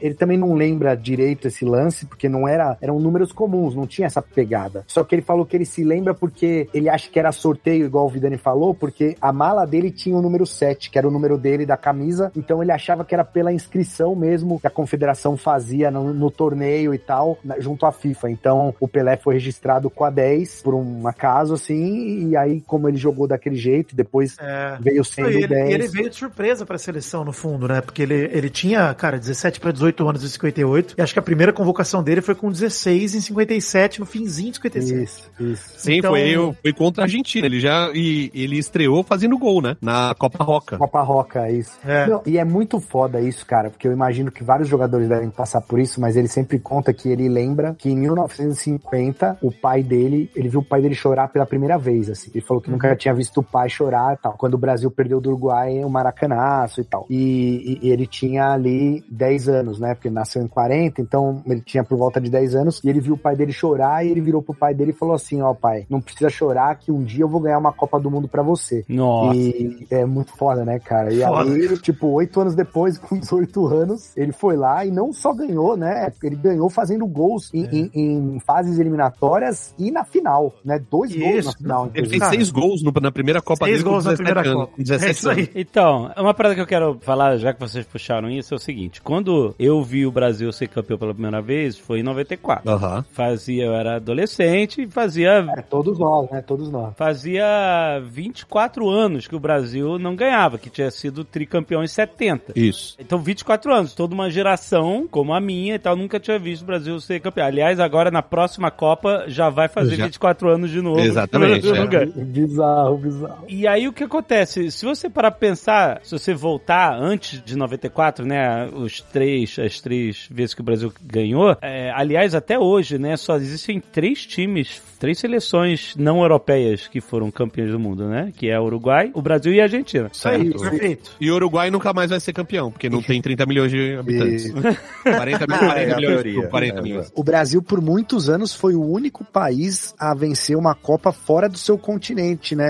Ele também não lembra direito esse lance, porque não era. Eram números comuns, não tinha essa pegada. Só que ele falou que ele se lembra porque ele acha que era sorteio, igual o Vidani falou, porque a mala dele tinha o número 7, que era o número dele da camisa. Então ele achava que era pela inscrição mesmo que a confederação fazia no, no torneio e tal, na- junto à FIFA. Então o Pelé foi registrado com a 10 por um acaso, assim, e aí, como ele jogou daquele jeito, depois É. veio sendo ele, 10. e ele veio de surpresa pra seleção, no fundo, né? Porque ele, ele tinha, cara, 17 para 18 anos em 58. E acho que a primeira convocação dele foi com 16 em 57, no finzinho de 57. Isso, isso. Sim, Então- foi, foi contra a Argentina. Ele já e, ele estreou fazendo gol, né? Na Copa Roca. Copa Roca, isso. É. Não, e é muito foda isso, cara, porque eu imagino que vários jogadores devem passar por isso, mas ele sempre conta que ele lembra que em 1950 o pai dele, ele viu o pai dele chorar pela primeira vez, assim. Ele falou que nunca tinha visto o pai chorar e tal. Quando o Brasil perdeu do Uruguai, o Maracanaço e tal. E, e- e ele tinha ali 10 anos, né? Porque ele nasceu em 40, então ele tinha por volta de 10 anos. E ele viu o pai dele chorar e ele virou pro pai dele e falou assim: Ó, pai, não precisa chorar que um dia eu vou ganhar uma Copa do Mundo pra você. Nossa. E é muito foda, né, cara? E Foda. aí, tipo, oito anos depois, com 18 anos, ele foi lá e não só ganhou, né? Ele ganhou fazendo gols em, em- em fases eliminatórias e na final, né? Dois gols Isso. na final, Ele inclusive. fez Cara, seis gols no- na primeira Copa Seis dele gols na 17 primeira anos. Copa. Com 17 É isso aí. anos. Então, uma parada que eu quero falar, já que vocês puxaram isso, é o seguinte: quando eu vi o Brasil ser campeão pela primeira vez, foi em 94. Aham. Fazia, eu era adolescente e fazia É, todos nós, né? Todos nós. Fazia 24 anos que o Brasil não ganhava, que tinha sido tricampeão em 70. Isso. Então, 24 anos, toda uma geração, como a minha e tal, nunca tinha visto o Brasil ser campeão. Aliás, agora na próxima Copa já vai fazer Já. 24 anos de novo. Exatamente, é. Bizarro, bizarro. E aí o que acontece? Se você parar pra pensar, se você voltar antes de 94, né, os três, as três vezes que o Brasil ganhou, é, aliás, até hoje, né, só existem três times, três seleções não europeias que foram campeões do mundo, né, que é o Uruguai, o Brasil e a Argentina. Isso aí, Certo. perfeito. E o Uruguai nunca mais vai ser campeão, porque não tem 30 milhões de habitantes. E- 40, mil- 40 É milhões. teoria. 40 É, milhões. O Brasil, por muitos anos, foi o único país a vencer uma Copa fora do seu continente, né?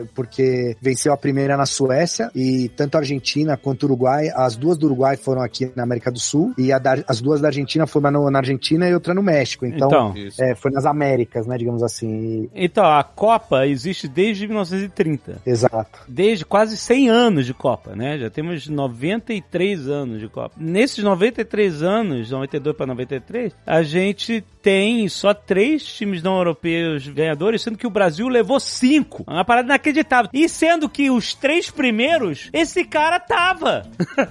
É, porque venceu a primeira na Suécia e tanto a Argentina quanto o Uruguai, as duas do Uruguai foram aqui na América do Sul e a da- as duas da Argentina foram na, na Argentina e outra no México. Então, Então, é, foi nas Américas, né? Digamos assim. Então, a Copa existe desde 1930. exato. desde quase 100 anos de Copa, né? Já temos 93 anos de Copa. Nesses 93 anos, 92 para 93, a gente tem só três times não europeus ganhadores, sendo que o Brasil levou cinco. É Uma parada inacreditável. E sendo que os três primeiros, esse cara tava.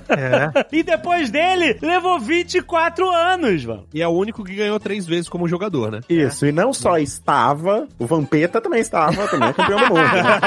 É. e depois dele, levou 24 anos, mano. E é o único que ganhou três vezes como jogador, né? Isso, e não só estava, o Vampeta também estava, também é campeão do mundo. né?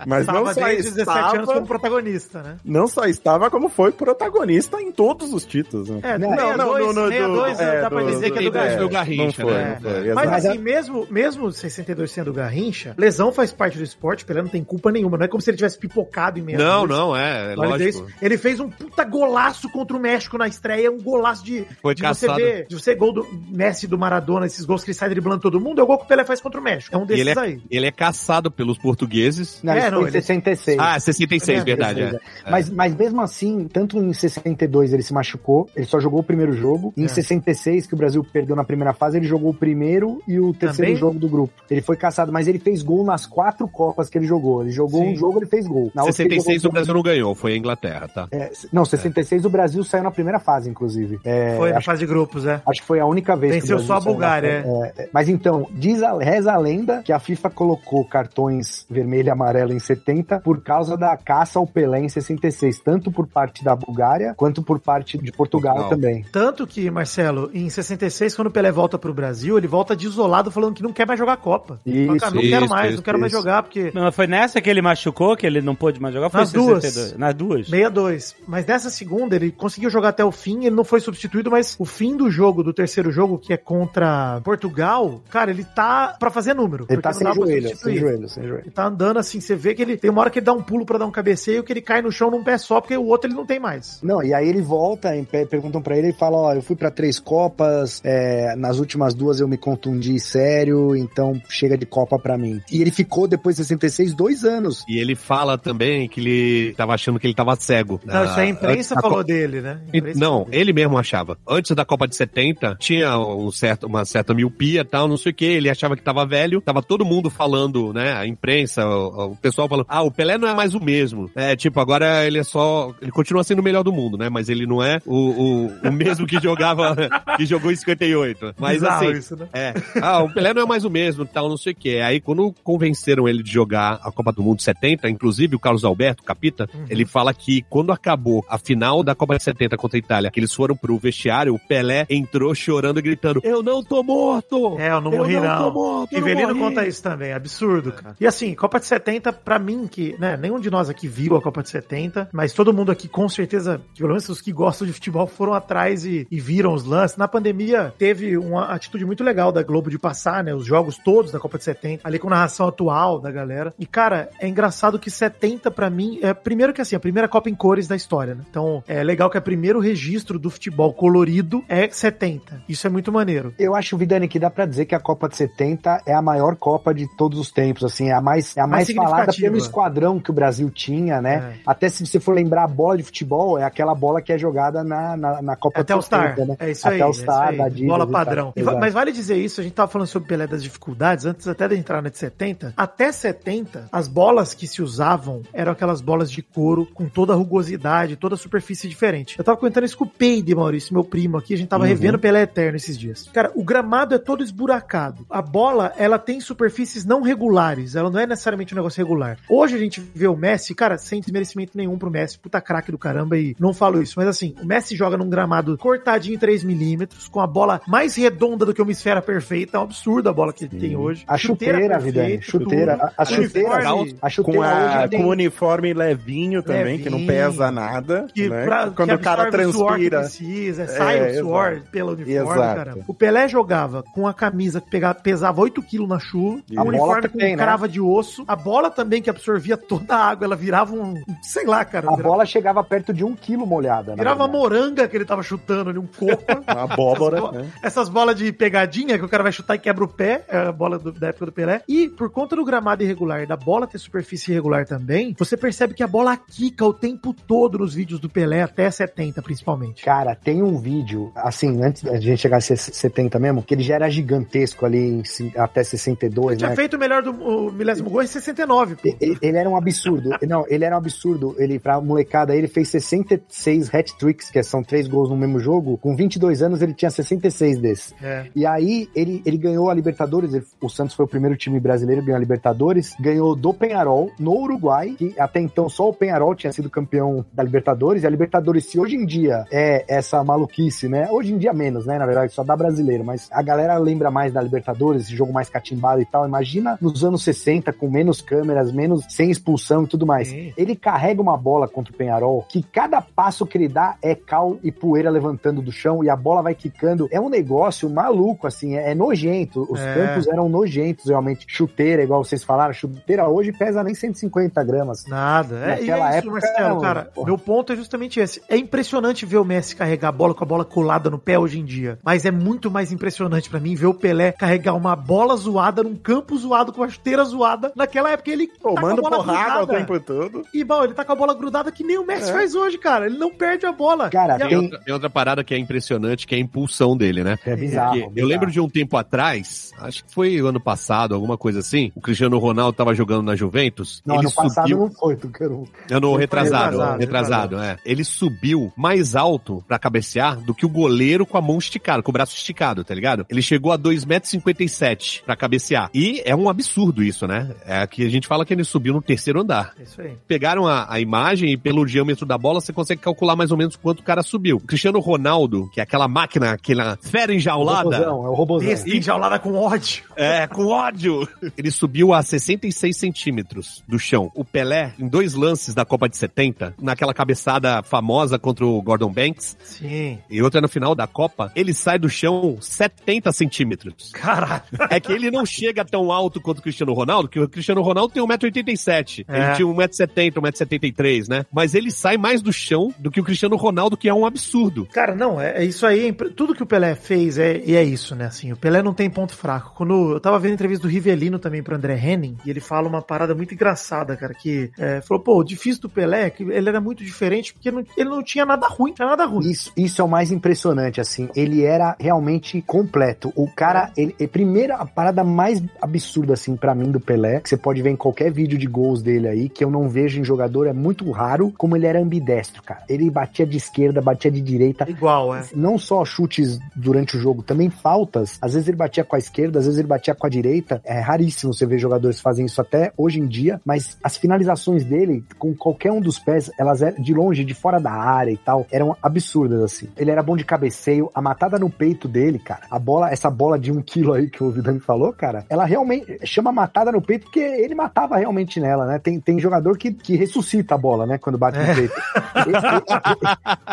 Mas não Tava só desde 17 anos como estava, protagonista, né? não só estava, como foi protagonista em todos os títulos. Né? É, Não, 62, no- no- 62 do- é, dá pra do- dizer que é do Garrincha. Não foi, né? não foi. Mas assim, mesmo, mesmo 62 sendo Garrincha, lesão faz parte do esporte, Pelé não tem culpa nenhuma. Não é como se ele tivesse pipocado em meia Não, não, é, é lógico. Ele fez um puta golaço contra o México na estreia, um golaço de, Foi de você ver, de você gol do Messi do Maradona, esses gols que ele sai driblando todo mundo, é o gol que o Pelé faz contra o México. É um desses ele é, aí. ele é caçado pelos portugueses. Não, É, não, foi em ele- 66. Ah, 66, É, verdade. É. Mas, mas mesmo assim, tanto em 62 ele se machucou, ele só jogou o primeiro jogo. Em É. 66, que o Brasil perdeu na primeira fase, ele jogou o primeiro e o terceiro Também? jogo do grupo. Ele foi caçado, mas ele fez gol nas quatro Copas que ele jogou. Ele jogou Sim. um jogo, ele fez gol. Na outra, ele 66 o Brasil não ganhou, foi a Inglaterra, tá? É, não, 66 66 o Brasil saiu na primeira fase, inclusive. É, Foi na fase de grupos, é. acho que foi a única vez Venceu que Brasil só a Bulgária, fase. É, é. Mas então, diz a, reza a lenda que a FIFA colocou cartões vermelho e amarelo em 70 por causa da caça ao Pelé em 66, tanto por parte da Bulgária quanto por parte de Portugal, Portugal. também. Tanto que, Marcelo, em 66, quando o Pelé volta pro Brasil, ele volta desolado falando que não quer mais jogar Copa. Isso, Fala, cara, não quero isso, mais, isso, não quero mais jogar, porque Mas foi nessa que ele machucou, que ele não pôde mais jogar? Foi Nas em duas. 62? Nas duas. 62. Mas nessa segunda, ele conseguiu jogar até o fim, ele não foi substituído, mas o fim do jogo, do terceiro jogo, que é contra Portugal, cara, ele tá pra fazer número. Ele tá sem joelho, substituir. sem joelho, sem joelho. Ele tá andando assim, você vê que ele tem uma hora que ele dá um pulo pra dar um cabeceio, que ele cai no chão num pé só, porque o outro ele não tem mais. Não, e aí ele volta, em pé, perguntam pra ele e fala, ó, eu fui pra três copas, é, nas últimas duas eu me contundi sério, então chega de copa pra mim. E ele ficou depois de 66 dois anos. E ele fala também que ele tava achando que ele tava cego. Não, isso aí a Ah, imprensa da falou Copa- dele, né? A E- Não, dele. ele mesmo achava. Antes da Copa de 70, tinha um certo, uma certa miopia e tal, não sei o que. Ele achava que tava velho. Tava todo mundo falando, né? A imprensa, o, o pessoal falando, ah, o Pelé não é mais o mesmo. É, tipo, agora ele é só. Ele continua sendo o melhor do mundo, né? Mas ele não é o, o, o mesmo que jogava, que jogou em 58. Mas Bizarro assim. isso, né? É. Ah, o Pelé não é mais o mesmo, tal, não sei o quê. Aí, quando convenceram ele de jogar a Copa do Mundo 70, inclusive o Carlos Alberto, capita, Uhum. ele fala que quando acabou a final da Copa de 70 contra a Itália, que eles foram pro vestiário, o Pelé entrou chorando e gritando: Eu não tô morto! É, eu não morri, eu não. tô morto! eu não Rivelino morri." conta isso também, absurdo, cara. E assim, Copa de 70, pra mim, que, né, nenhum de nós aqui viu a Copa de 70, mas todo mundo aqui, com certeza, pelo menos os que gostam de futebol, foram atrás e, e viram os lances. Na pandemia, teve uma atitude muito legal da Globo de passar, né, os jogos todos da Copa de 70, ali com narração atual da galera. E, cara, é engraçado que 70, pra mim, é primeiro que assim, a primeira Copa em cores da história, né? Então, é legal que o primeiro registro do futebol colorido é 70. Isso é muito maneiro. Eu acho, Vidani, que dá pra dizer que a Copa de 70 é a maior Copa de todos os tempos, assim, é a mais, é a mais, Mais falada pelo esquadrão que o Brasil tinha, né? Até se você for lembrar a bola de futebol, é aquela bola que é jogada na, na, na Copa Até o de Star. 70, né? É isso Até aí. o é Star, da Adidas Bola padrão. E mas vale dizer isso, a gente tava falando sobre Pelé das dificuldades, antes até de entrar na de 70. Até 70, as bolas que se usavam eram aquelas bolas de couro com toda a rugosidade, toda a superfície diferente. Eu tava comentando isso com o Peide, Maurício, meu primo aqui, a gente tava Uhum. revendo Pelé Eterno esses dias. Cara, o gramado é todo esburacado. A bola, ela tem superfícies não regulares, ela não é necessariamente um negócio regular. Hoje a gente vê o Messi, cara, sem desmerecimento nenhum pro Messi, puta craque do caramba e não falo isso, mas assim, o Messi joga num gramado cortadinho em 3 milímetros, com a bola mais redonda do que uma esfera perfeita, é um absurdo a bola que ele tem hoje. A chuteira, Vidani, perfeita, chuteira, tudo. a, a chuteira, a chuteira Com, a, com o uniforme levinho também, que não Levinho. pesa nada. que né? pra- Quando o cara absorve o transpira. precisa, sai É, o suor exato. pelo uniforme, Exato. caramba. O Pelé jogava com a camisa que pegava, pesava 8 quilos na chuva, A o uniforme com também, né? crava de osso, a bola também que absorvia toda a água, ela virava um, sei lá, cara. A bola chegava perto de um quilo molhada. na virava moranga que ele tava chutando ali, um coco. Uma abóbora. Essas, bo- né? essas bolas de pegadinha que o cara vai chutar e quebra o pé, é a bola do- da época do Pelé. E por conta do gramado irregular e da bola ter superfície irregular também, você percebe que a bola quica o tempo todo nos vídeos do Pelé, até 70 principalmente. Cara, tem um vídeo, assim, antes da gente chegar a ser 70 mesmo, que ele já era gigantesco ali em até 62, Tinha né? feito o melhor do o milésimo gol em 69, pô. E- Ele era um absurdo. Não, ele era um absurdo. Ele, pra molecada, ele fez 66 hat-tricks, que são três gols no mesmo jogo. Com 22 anos, ele tinha 66 desses. É. E aí, ele, ele ganhou a Libertadores. ele- o Santos foi o primeiro time brasileiro que ganhou a Libertadores. Ganhou do Penharol, no Uruguai, que até então só o Penharol tinha sido campeão da Libertadores. E a Libertadores, se hoje em dia é essa maluquice, né? Hoje em dia menos, né? Na verdade, só dá brasileiro. Mas a galera lembra mais da Libertadores, esse jogo mais catimbado e tal. Imagina nos anos 60, com menos câmeras, menos sem expulsão e tudo mais. Sim. Ele carrega uma bola contra o Penharol, que cada passo que ele dá é cal e poeira levantando do chão e a bola vai quicando. É um negócio maluco, assim, é, é nojento. Os É. campos eram nojentos, realmente. Chuteira, igual vocês falaram, chuteira hoje pesa nem 150 gramas. Nada. É, e é Naquela isso, época, Marcelo, cara. porra. Meu ponto é justamente esse. É impressionante ver o Messi carregar a bola com a bola colada no pé hoje em dia. Mas é muito mais impressionante pra mim ver o Pelé carregar uma bola zoada num campo zoado com a chuteira zoada. Naquela época ele tá Tomando com a bola porrada o tempo todo. E, bom, ele tá com a bola grudada que nem o Messi É. faz hoje, cara. Ele não perde a bola. Cara, a- Tem outra, tem outra parada que é impressionante, que é a impulsão dele, né? É bizarro. Porque eu lembro de um tempo atrás, acho que foi ano passado, alguma coisa assim, o Cristiano Ronaldo tava jogando na Juventus, Não, ele ano passado subiu... não foi, tu quero. Ano Foi retrasado, retrasado, retrasado, é. Ele subiu mais alto pra cabecear do que o goleiro com a mão esticada, com o braço esticado, tá ligado? Ele chegou a 2,57m pra cabecear. E é um absurdo isso, né? É que a gente fala que ele subiu no terceiro andar. É isso aí. Pegaram a, a imagem e pelo diâmetro da bola você consegue calcular mais ou menos quanto o cara subiu. O Cristiano Ronaldo, que é aquela máquina, aquela fera enjaulada. É o robozão. Besta enjaulada com ódio. É, com ódio. Ele subiu a 66 centímetros do chão. O Pelé, em dois lances da Copa de 70, naquela cabeçada famosa contra o Gordon Banks, Sim. e outra no final da Copa, ele sai do chão 70 centímetros. Caralho. É que ele não chega tão alto quanto o Cristiano Ronaldo, que o Cristiano Ronaldo tem 1,87m. É. Ele tinha 1,70m, 1,73m, né? Mas ele sai mais do chão do que o Cristiano Ronaldo, que é um absurdo. Cara, não, é, é isso aí. Tudo que o Pelé fez é, e é isso, né? Assim, o Pelé não tem ponto fraco. Quando eu tava vendo a entrevista do Rivelino também pro André Henning, e ele fala uma parada muito engraçada, cara, que é, falou, pô, o difícil do Pelé é que ele era muito diferente porque não- ele não tinha nada ruim, não tinha nada ruim. Isso, isso é o mais impressionante, assim. Ele era realmente completo. O cara, ele, é primeira a parada mais absurda, assim, pra mim do Pelé, que você pode ver em qualquer vídeo de gols dele aí, que eu não vejo em jogador, é muito raro, como ele era ambidestro, cara. Ele batia de esquerda, batia de direita. Igual, é. Não só chutes durante o jogo, também faltas. Às vezes ele batia com a esquerda, às vezes ele batia com a direita. É raríssimo você ver jogadores fazem isso até hoje em dia, mas as finalizações dele, com qualquer um dos pés, elas eram de longe, de fora da área e tal, eram absurdas, assim. Ele era bom de cabeceio, a matada no peito dele, cara, a bola, essa bola de um quilo aí que o Vidani falou, cara, ela realmente chama matada no peito porque ele matava realmente nela, né? Tem, tem jogador que, que ressuscita a bola, né? Quando bate no peito.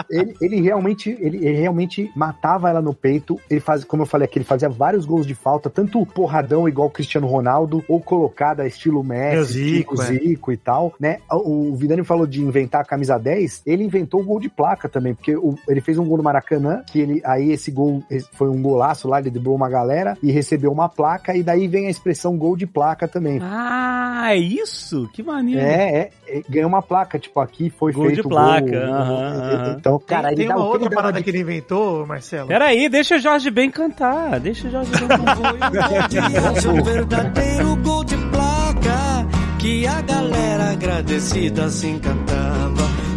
Ele, ele- ele realmente, ele, ele realmente matava ela no peito. Ele faz, como eu falei aqui, ele fazia vários gols de falta, tanto porradão igual o Cristiano Ronaldo, ou colocada estilo É, Messi, Zico, estilo é. Zico e tal, né? O, o Vidani falou de inventar a camisa 10, ele inventou o gol de placa também, porque o- ele fez um gol no Maracanã, que ele, aí esse gol foi um golaço lá, ele driblou uma galera e recebeu uma placa, e daí vem a expressão gol de placa também. Ah, é isso? Que maneiro. É, é, é, ganhou uma placa, tipo, aqui foi Gol de feito o placa, gol. aham, aham. Então, Tem, cara, ele tem dá uma outra parada de que ele inventou, Marcelo. Peraí, deixa o Jorge Ben cantar. Deixa o Jorge Ben cantar. um verdadeiro gol de placa que a galera agradecida assim cantava.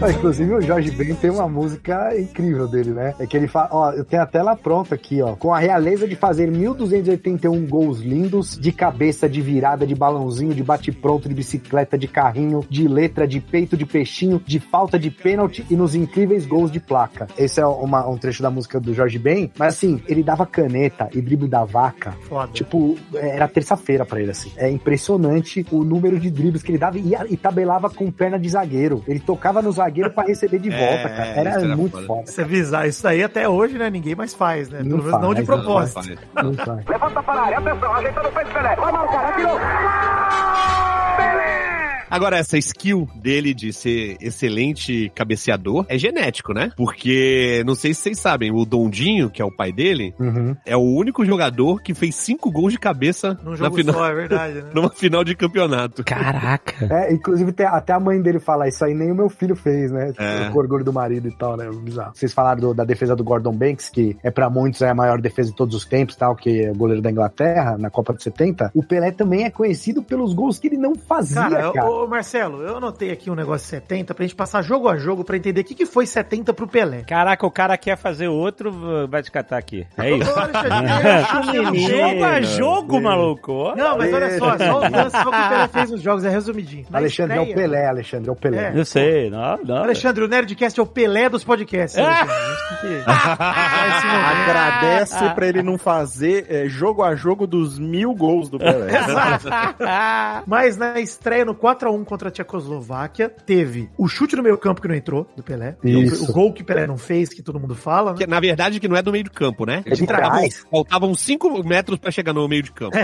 Ah, Inclusive o Jorge Ben tem uma música incrível dele, né? É que ele fala, ó, eu tenho a tela pronta aqui, ó. Com a realeza de fazer 1281 gols lindos, de cabeça, de virada, de balãozinho, de bate-pronto, de bicicleta, de carrinho, de letra, de peito, de peixinho, de falta de pênalti e nos incríveis gols de placa. Esse é uma- um trecho da música do Jorge Ben, mas assim, ele dava caneta e drible da vaca. Foda. Tipo, era terça-feira pra ele, assim. É impressionante o número de dribles que ele dava e, e tabelava com perna de zagueiro. Ele tocava no zagueiro pra receber de É, volta, cara. Era, era muito foda. foda. Isso é bizarro. Isso aí até hoje, né? Ninguém mais faz, né? Pelo Não menos não de não propósito. Faz. Não faz. Levanta para a área, atenção, ajeitando o peito Pelé. Vai marcar, atirou. Agora, essa skill dele de ser excelente cabeceador é genético, né? Porque, não sei se vocês sabem, o Dondinho, que é o pai dele, Uhum. é o único jogador que fez cinco gols de cabeça Num na jogo final, só, é verdade, né? numa final de campeonato. Caraca. É, inclusive até a mãe dele fala, isso aí nem o meu filho fez, né? É. O orgulho do marido e tal, né? Bizarro. Vocês falaram do- da defesa do Gordon Banks, que é pra muitos é a maior defesa de todos os tempos, tal, que é o goleiro da Inglaterra, na Copa de 70. O Pelé também é conhecido pelos gols que ele não fazia, Cara, cara. ô, Marcelo, eu anotei aqui um negócio de 70 pra gente passar jogo a jogo pra entender o que, que foi 70 pro Pelé. Caraca, o cara quer fazer outro, vai te catar aqui. É isso. Jogo a jogo, maluco. Não, mas olha só, só o lance, só que o Pelé fez nos jogos, é resumidinho. Na Alexandre é o estreia- Pelé, Alexandre é o Pelé. É. Eu sei, não, não. Alexandre, o Nerdcast é o Pelé dos podcasts. Momento. Agradece pra ele não fazer é, jogo a jogo dos mil gols do Pelé. Mas na estreia no 4x1 contra a Tchecoslováquia, teve o chute no meio campo que não entrou, do Pelé. Isso. O gol que o Pelé não fez, que todo mundo fala, né? Que, na verdade, que não é do meio de campo, né? É de Faltavam- trás. Faltavam 5 metros pra chegar no meio de campo.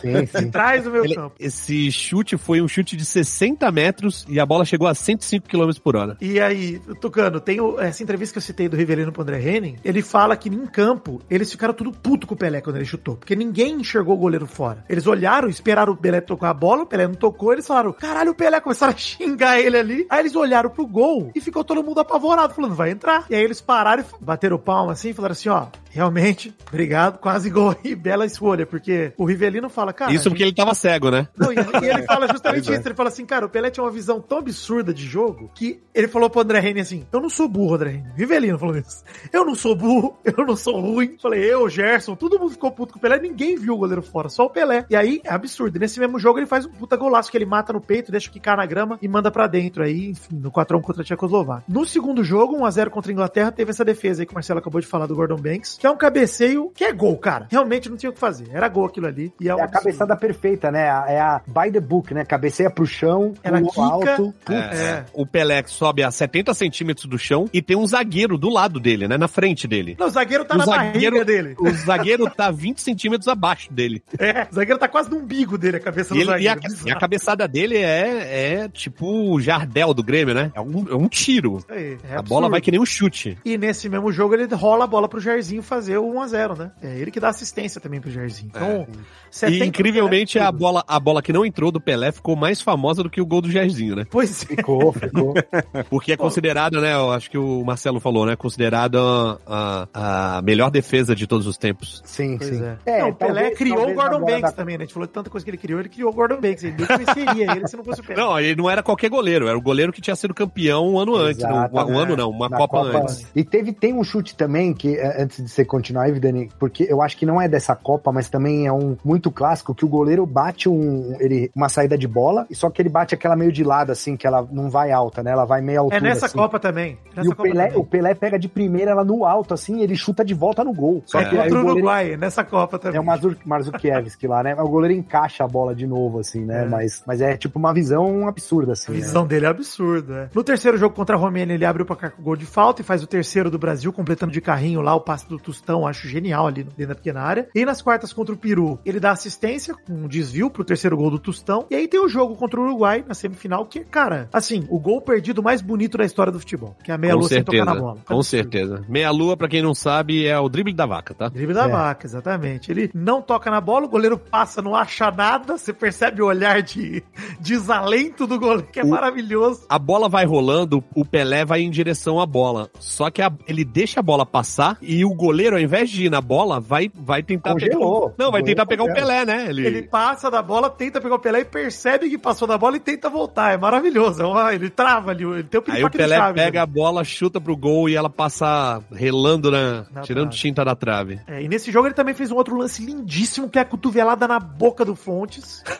Sim, sim. Atrás do meio Ele- campo. esse chute foi um chute de 60 metros e a bola chegou a 105 km por hora. E aí, Tucano, tem o- essa entrevista que eu citei do Rivelino pro André Henning, ele fala que em campo, eles ficaram tudo puto com o Pelé quando ele chutou, porque ninguém enxergou o goleiro fora. Eles olharam, esperaram o Pelé tocar a bola, o Pelé não tocou, eles falaram, caralho, o Pelé, começaram a xingar ele ali. Aí eles olharam pro gol e ficou todo mundo apavorado, falando, vai entrar. E aí eles pararam e bateram palma assim, e falaram assim, ó, realmente, obrigado, quase gol e bela escolha, porque o Rivelino fala, cara... Isso porque ele tava cego, né? Não, e, e ele fala justamente é. isso. Ele fala assim, cara, o Pelé tinha uma visão tão absurda de jogo que ele falou pro André Henry assim: Eu não sou burro, André Henry. Rivelino falou isso. Eu não sou burro, eu não sou ruim. Falei, eu, Gerson, todo mundo ficou puto com o Pelé, ninguém viu o goleiro fora, só o Pelé. E aí é absurdo. Nesse mesmo jogo ele faz um puta golaço que ele mata no peito, deixa quicar na grama e manda pra dentro aí, enfim, no 4x1 contra a Tchecoslováquia. No segundo jogo, 1x0 contra a Inglaterra, teve essa defesa aí que o Marcelo acabou de falar do Gordon Banks, que é um cabeceio que é gol, cara. Realmente não tinha o que fazer. Era gol aquilo ali. E é, um É a cabeçada perfeita, né? A- É a by the book, né? Cabeceia pro chão, Ela quica, alto. É. O Pelé sobe a 70 centímetros do chão e tem um zagueiro do lado dele, né? Na frente dele. Não, o zagueiro tá o na zagueiro, barriga dele. O zagueiro tá 20 centímetros abaixo dele. É, o zagueiro tá quase no umbigo dele, a cabeça E, do ele- e a, zagueiro. e a cabeçada dele é, é tipo o Jardel do Grêmio, né? É um, é um tiro. Isso aí, é a absurdo. bola vai que nem um chute. E nesse mesmo jogo ele rola a bola pro Jairzinho fazer o 1x0, né? É ele que dá assistência também pro Jairzinho. Então, E 70 incrivelmente a bola, a bola que não entrou do Pelé ficou mais famosa do que o gol do Jairzinho, né? Pois é. Ficou, ficou. Porque é considerado, né? Eu acho que o Marcelo falou, né? Considerado a, a, a melhor defesa de todos os tempos. Sim, Pois sim. é. Não, o Pelé talvez- criou talvez o Gordon Banks da- também, né? A gente falou de tanta coisa que ele criou, ele criou o Gordon Banks. Ele nem conheceria ele se não fosse o Pelé. Não, ele não era qualquer goleiro, era o goleiro que tinha sido campeão um ano antes. não, um, um é. ano não, uma Na Copa, antes. E teve, tem um chute também, que é, antes de você continuar aí, Vidani, porque eu acho que não é dessa Copa, mas também é um muito clássico, que o goleiro bate um, ele, uma saída de bola, só que ele bate aquela meio de lado, assim, que ela não vai alta, né? Ela vai meio altura. É nessa assim. Copa também. Nessa E o Copa Pelé, também. o Pelé pega de primeira ela no alto, assim, ele chuta de volta no gol. Só É que contra o goleiro- Uruguai, nessa Copa também. É o Mazur, Marzukiewicz lá, né? O goleiro encaixa a bola de novo, assim, né? É. Mas, mas é tipo uma visão absurda, assim. A né? visão dele é absurda. É. No terceiro jogo contra a Romênia, ele abre o placar com gol de falta e faz o terceiro do Brasil, completando de carrinho lá o passe do Tostão, acho genial ali dentro da pequena área. E nas quartas contra o Peru, ele dá assistência, com um desvio pro terceiro gol do Tostão. E aí tem o jogo contra o Uruguai na semifinal, que, cara, assim, o gol perdido mais bonito da história do futebol, que é a meia Com lua sem tocar certeza, na bola. com certeza. Meia lua, pra quem não sabe, é o drible da vaca, tá? Drible da É. vaca, exatamente. Ele não toca na bola, o goleiro passa, não acha nada, você percebe o olhar de desalento do goleiro, que é O- maravilhoso. A bola vai rolando, o Pelé vai em direção à bola. Só que a- ele deixa a bola passar e o goleiro, ao invés de ir na bola, vai, vai tentar pegar. Congelou. o- Não, vai O tentar pegar o Pelé, né? Ele, Ele passa da bola, tenta pegar o Pelé e percebe que passou da bola e tenta voltar. É maravilhoso. É Ele trava ali, ele tem o Aí o Pelé chave, pega né? a bola, chuta pro gol e ela passa relando, na, Na tirando trave. tinta da trave. É, e nesse jogo ele também fez um outro lance lindíssimo, que é a cotovelada na boca do Fontes.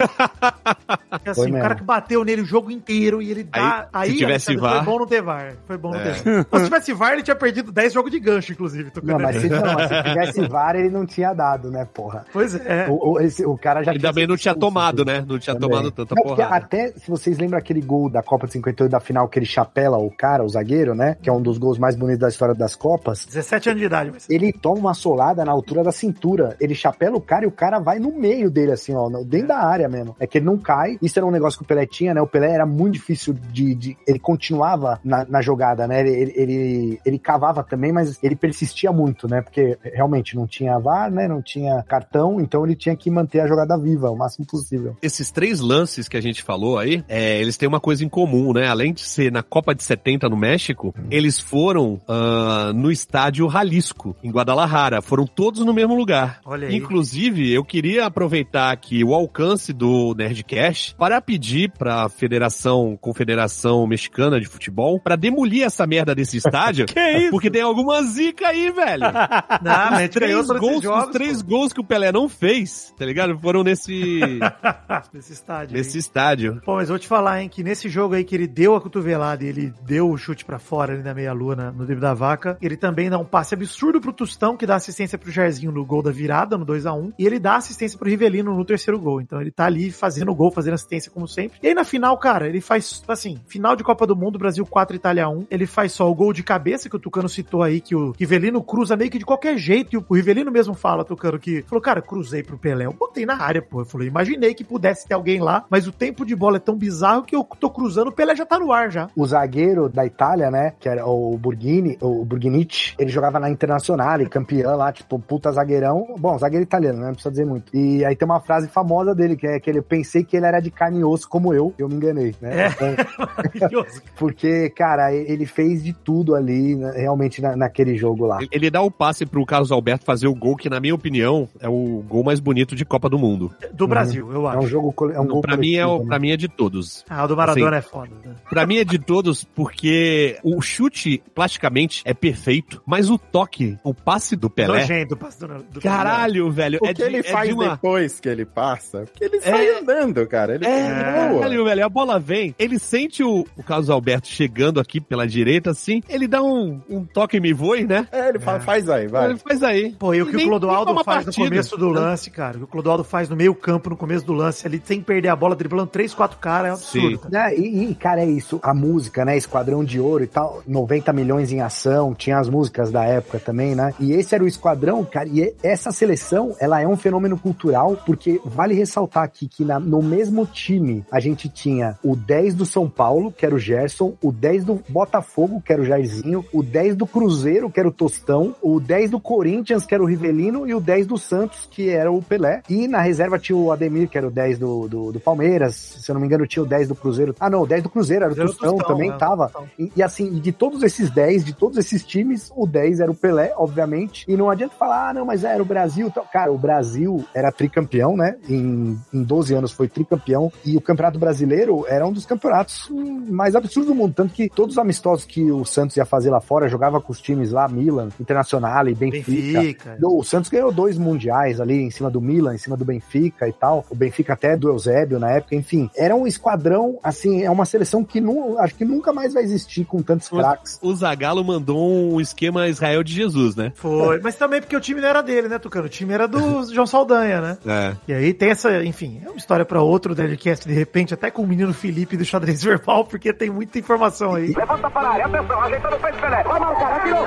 É assim, Foi o mesmo. cara que bateu nele o jogo inteiro e ele dá... Aí, Aí, se tivesse VAR- Foi bom não ter VAR. Foi bom não É. ter VAR. Mas se tivesse VAR, ele tinha perdido 10 jogos de gancho, inclusive. tô Não, mas se, não, mas se tivesse VAR, ele não tinha dado, né, porra? Pois é. O, o- esse- o cara já Ele também não tinha tomado, tudo. né? Não tinha Também. tomado tanta Não, porrada. até, se vocês lembram aquele gol da Copa de 58 da final, que ele chapela o cara, o zagueiro, né? Que é um dos gols mais bonitos da história das Copas. 17 anos de idade. Mas... Ele toma uma solada na altura da cintura. Ele chapela o cara e o cara vai no meio dele, assim, ó, dentro da área mesmo. É que ele não cai. Isso era um negócio que o Pelé tinha, né? O Pelé era muito difícil de. de- ele continuava na, na jogada, né? Ele, ele, ele, ele cavava também, mas ele persistia muito, né? Porque realmente não tinha VAR, né? Não tinha cartão, então ele tinha que manter a jogada viva o máximo possível. Esses três lances que a gente falou aí, é, eles têm uma coisa em comum, né? Além de ser na Copa de 70 no México, eles foram ah, no estádio Jalisco, em Guadalajara. Foram todos no mesmo lugar. Olha aí. Inclusive, eu queria aproveitar aqui o alcance do Nerdcast para pedir para a Federação, Confederação Mexicana de Futebol, para demolir essa merda desse estádio. Que isso? Porque tem alguma zica aí, velho. Não, ganhou Três gols, jogos, os três pô. gols que o Pelé não fez, tá ligado? Foram nesse, Nesse estádio. nesse estádio. Pô, mas vou te falar, hein, que nesse jogo aí que ele deu a cotovelada e ele deu o chute pra fora ali na meia-lua no drible da vaca, ele também dá um passe absurdo pro Tostão, que dá assistência pro Jairzinho no gol da virada, no 2x1, e ele dá assistência pro Rivelino no terceiro gol. Então ele tá ali fazendo gol, fazendo assistência como sempre. E aí na final, cara, ele faz, assim, final de Copa do Mundo, Brasil 4, Itália 1, ele faz só o gol de cabeça, que o Tucano citou aí, que o Rivelino cruza meio que de qualquer jeito, e o Rivelino mesmo fala, Tucano, que falou, cara, cruzei pro Pelé, eu botei na área, pô. Eu falei, imaginei que pudesse ter alguém lá, mas o tempo de bola é tão bizarro que eu tô cruzando, o Pelé já tá no ar já. O zagueiro da Itália, né? Que era o Burghini, o Burghinich, ele jogava na Internacional, campeão lá, tipo, puta zagueirão. Bom, zagueiro italiano, né? Não precisa dizer muito. E aí tem uma frase famosa dele, que é que ele eu pensei que ele era de carne e osso como eu, eu me enganei, né? É. Então, Maravilhoso. porque, cara, ele fez de tudo ali, né, realmente, na- naquele jogo lá. Ele dá o passe pro Carlos Alberto fazer o gol que, na minha opinião, é o gol mais bonito de Copa do Mundo. Do Brasil, eu É um acho. jogo, é um gol pra, mim é, o- né? pra mim é de todos. Ah, o do Maradona Assim, é foda. né? Pra mim é de todos porque o chute, plasticamente, é perfeito, mas o toque, o passe do Pelé... Nojento, o passe do, do Caralho, velho. O é que de, ele é faz de uma... depois que ele passa? Porque ele sai andando, cara. Ele É, voa. velho, velho, a bola vem, ele sente o, o Carlos Alberto chegando aqui pela direita, assim, ele dá um, um toque me voe, né? É, ele fala, faz aí, vai. Ele faz aí. Pô, e o que o Clodoaldo faz partido. no começo do lance, cara, o que o Clodoaldo faz no meio campo, no começo do lance, ali, sem perder a bola, driblando três, quatro caras, é um absurdo. Sim. cara. É, e, e, cara, é isso. A música, né? Esquadrão de Ouro e tal. 90 milhões em ação. Tinha as músicas da época também, né? E esse era o Esquadrão, cara. E essa seleção, ela é um fenômeno cultural, porque vale ressaltar aqui que na- no mesmo time a gente tinha o 10 do São Paulo, que era o Gerson, o 10 do Botafogo, que era o Jairzinho, o 10 do Cruzeiro, que era o Tostão, o 10 do Corinthians, que era o Rivelino, e o 10 do Santos, que era o Pelé. E na reserva tinha o Ademir, que era o 10 do, do, do Palmeiras. Se eu não me engano, tinha o 10 do Cruzeiro. Ah, não, o 10 do Cruzeiro era o Tostão, também né? tava. Tostão. E, e assim, de todos esses 10, de todos esses times, o 10 era o Pelé, obviamente. E não adianta falar, ah, não, mas era o Brasil. e tal. Cara, o Brasil era tricampeão, né? Em, em 12 anos foi tricampeão. E o Campeonato Brasileiro era um dos campeonatos hum, mais absurdos do mundo. Tanto que todos os amistosos que o Santos ia fazer lá fora, jogava com os times lá, Milan, Internacional e Benfica. Benfica. O Santos ganhou dois mundiais ali em cima do Milan, em cima do Benfica e tal. O Benfica até do Eusébio na época, enfim. Era um esquadrão, assim, é uma seleção que nu, acho que nunca mais vai existir com tantos craques. O Zagallo mandou um esquema Israel de Jesus, né? Foi, mas também porque o time não era dele, né, Tucano? O time era do João Saldanha, né? É. E aí tem essa, enfim, é uma história pra outro Deadcast, de repente, até com o menino Felipe do xadrez verbal, porque tem muita informação aí. Levanta para a área, atenção, ajeitando o peito Pelé. Vai marcar, atirou.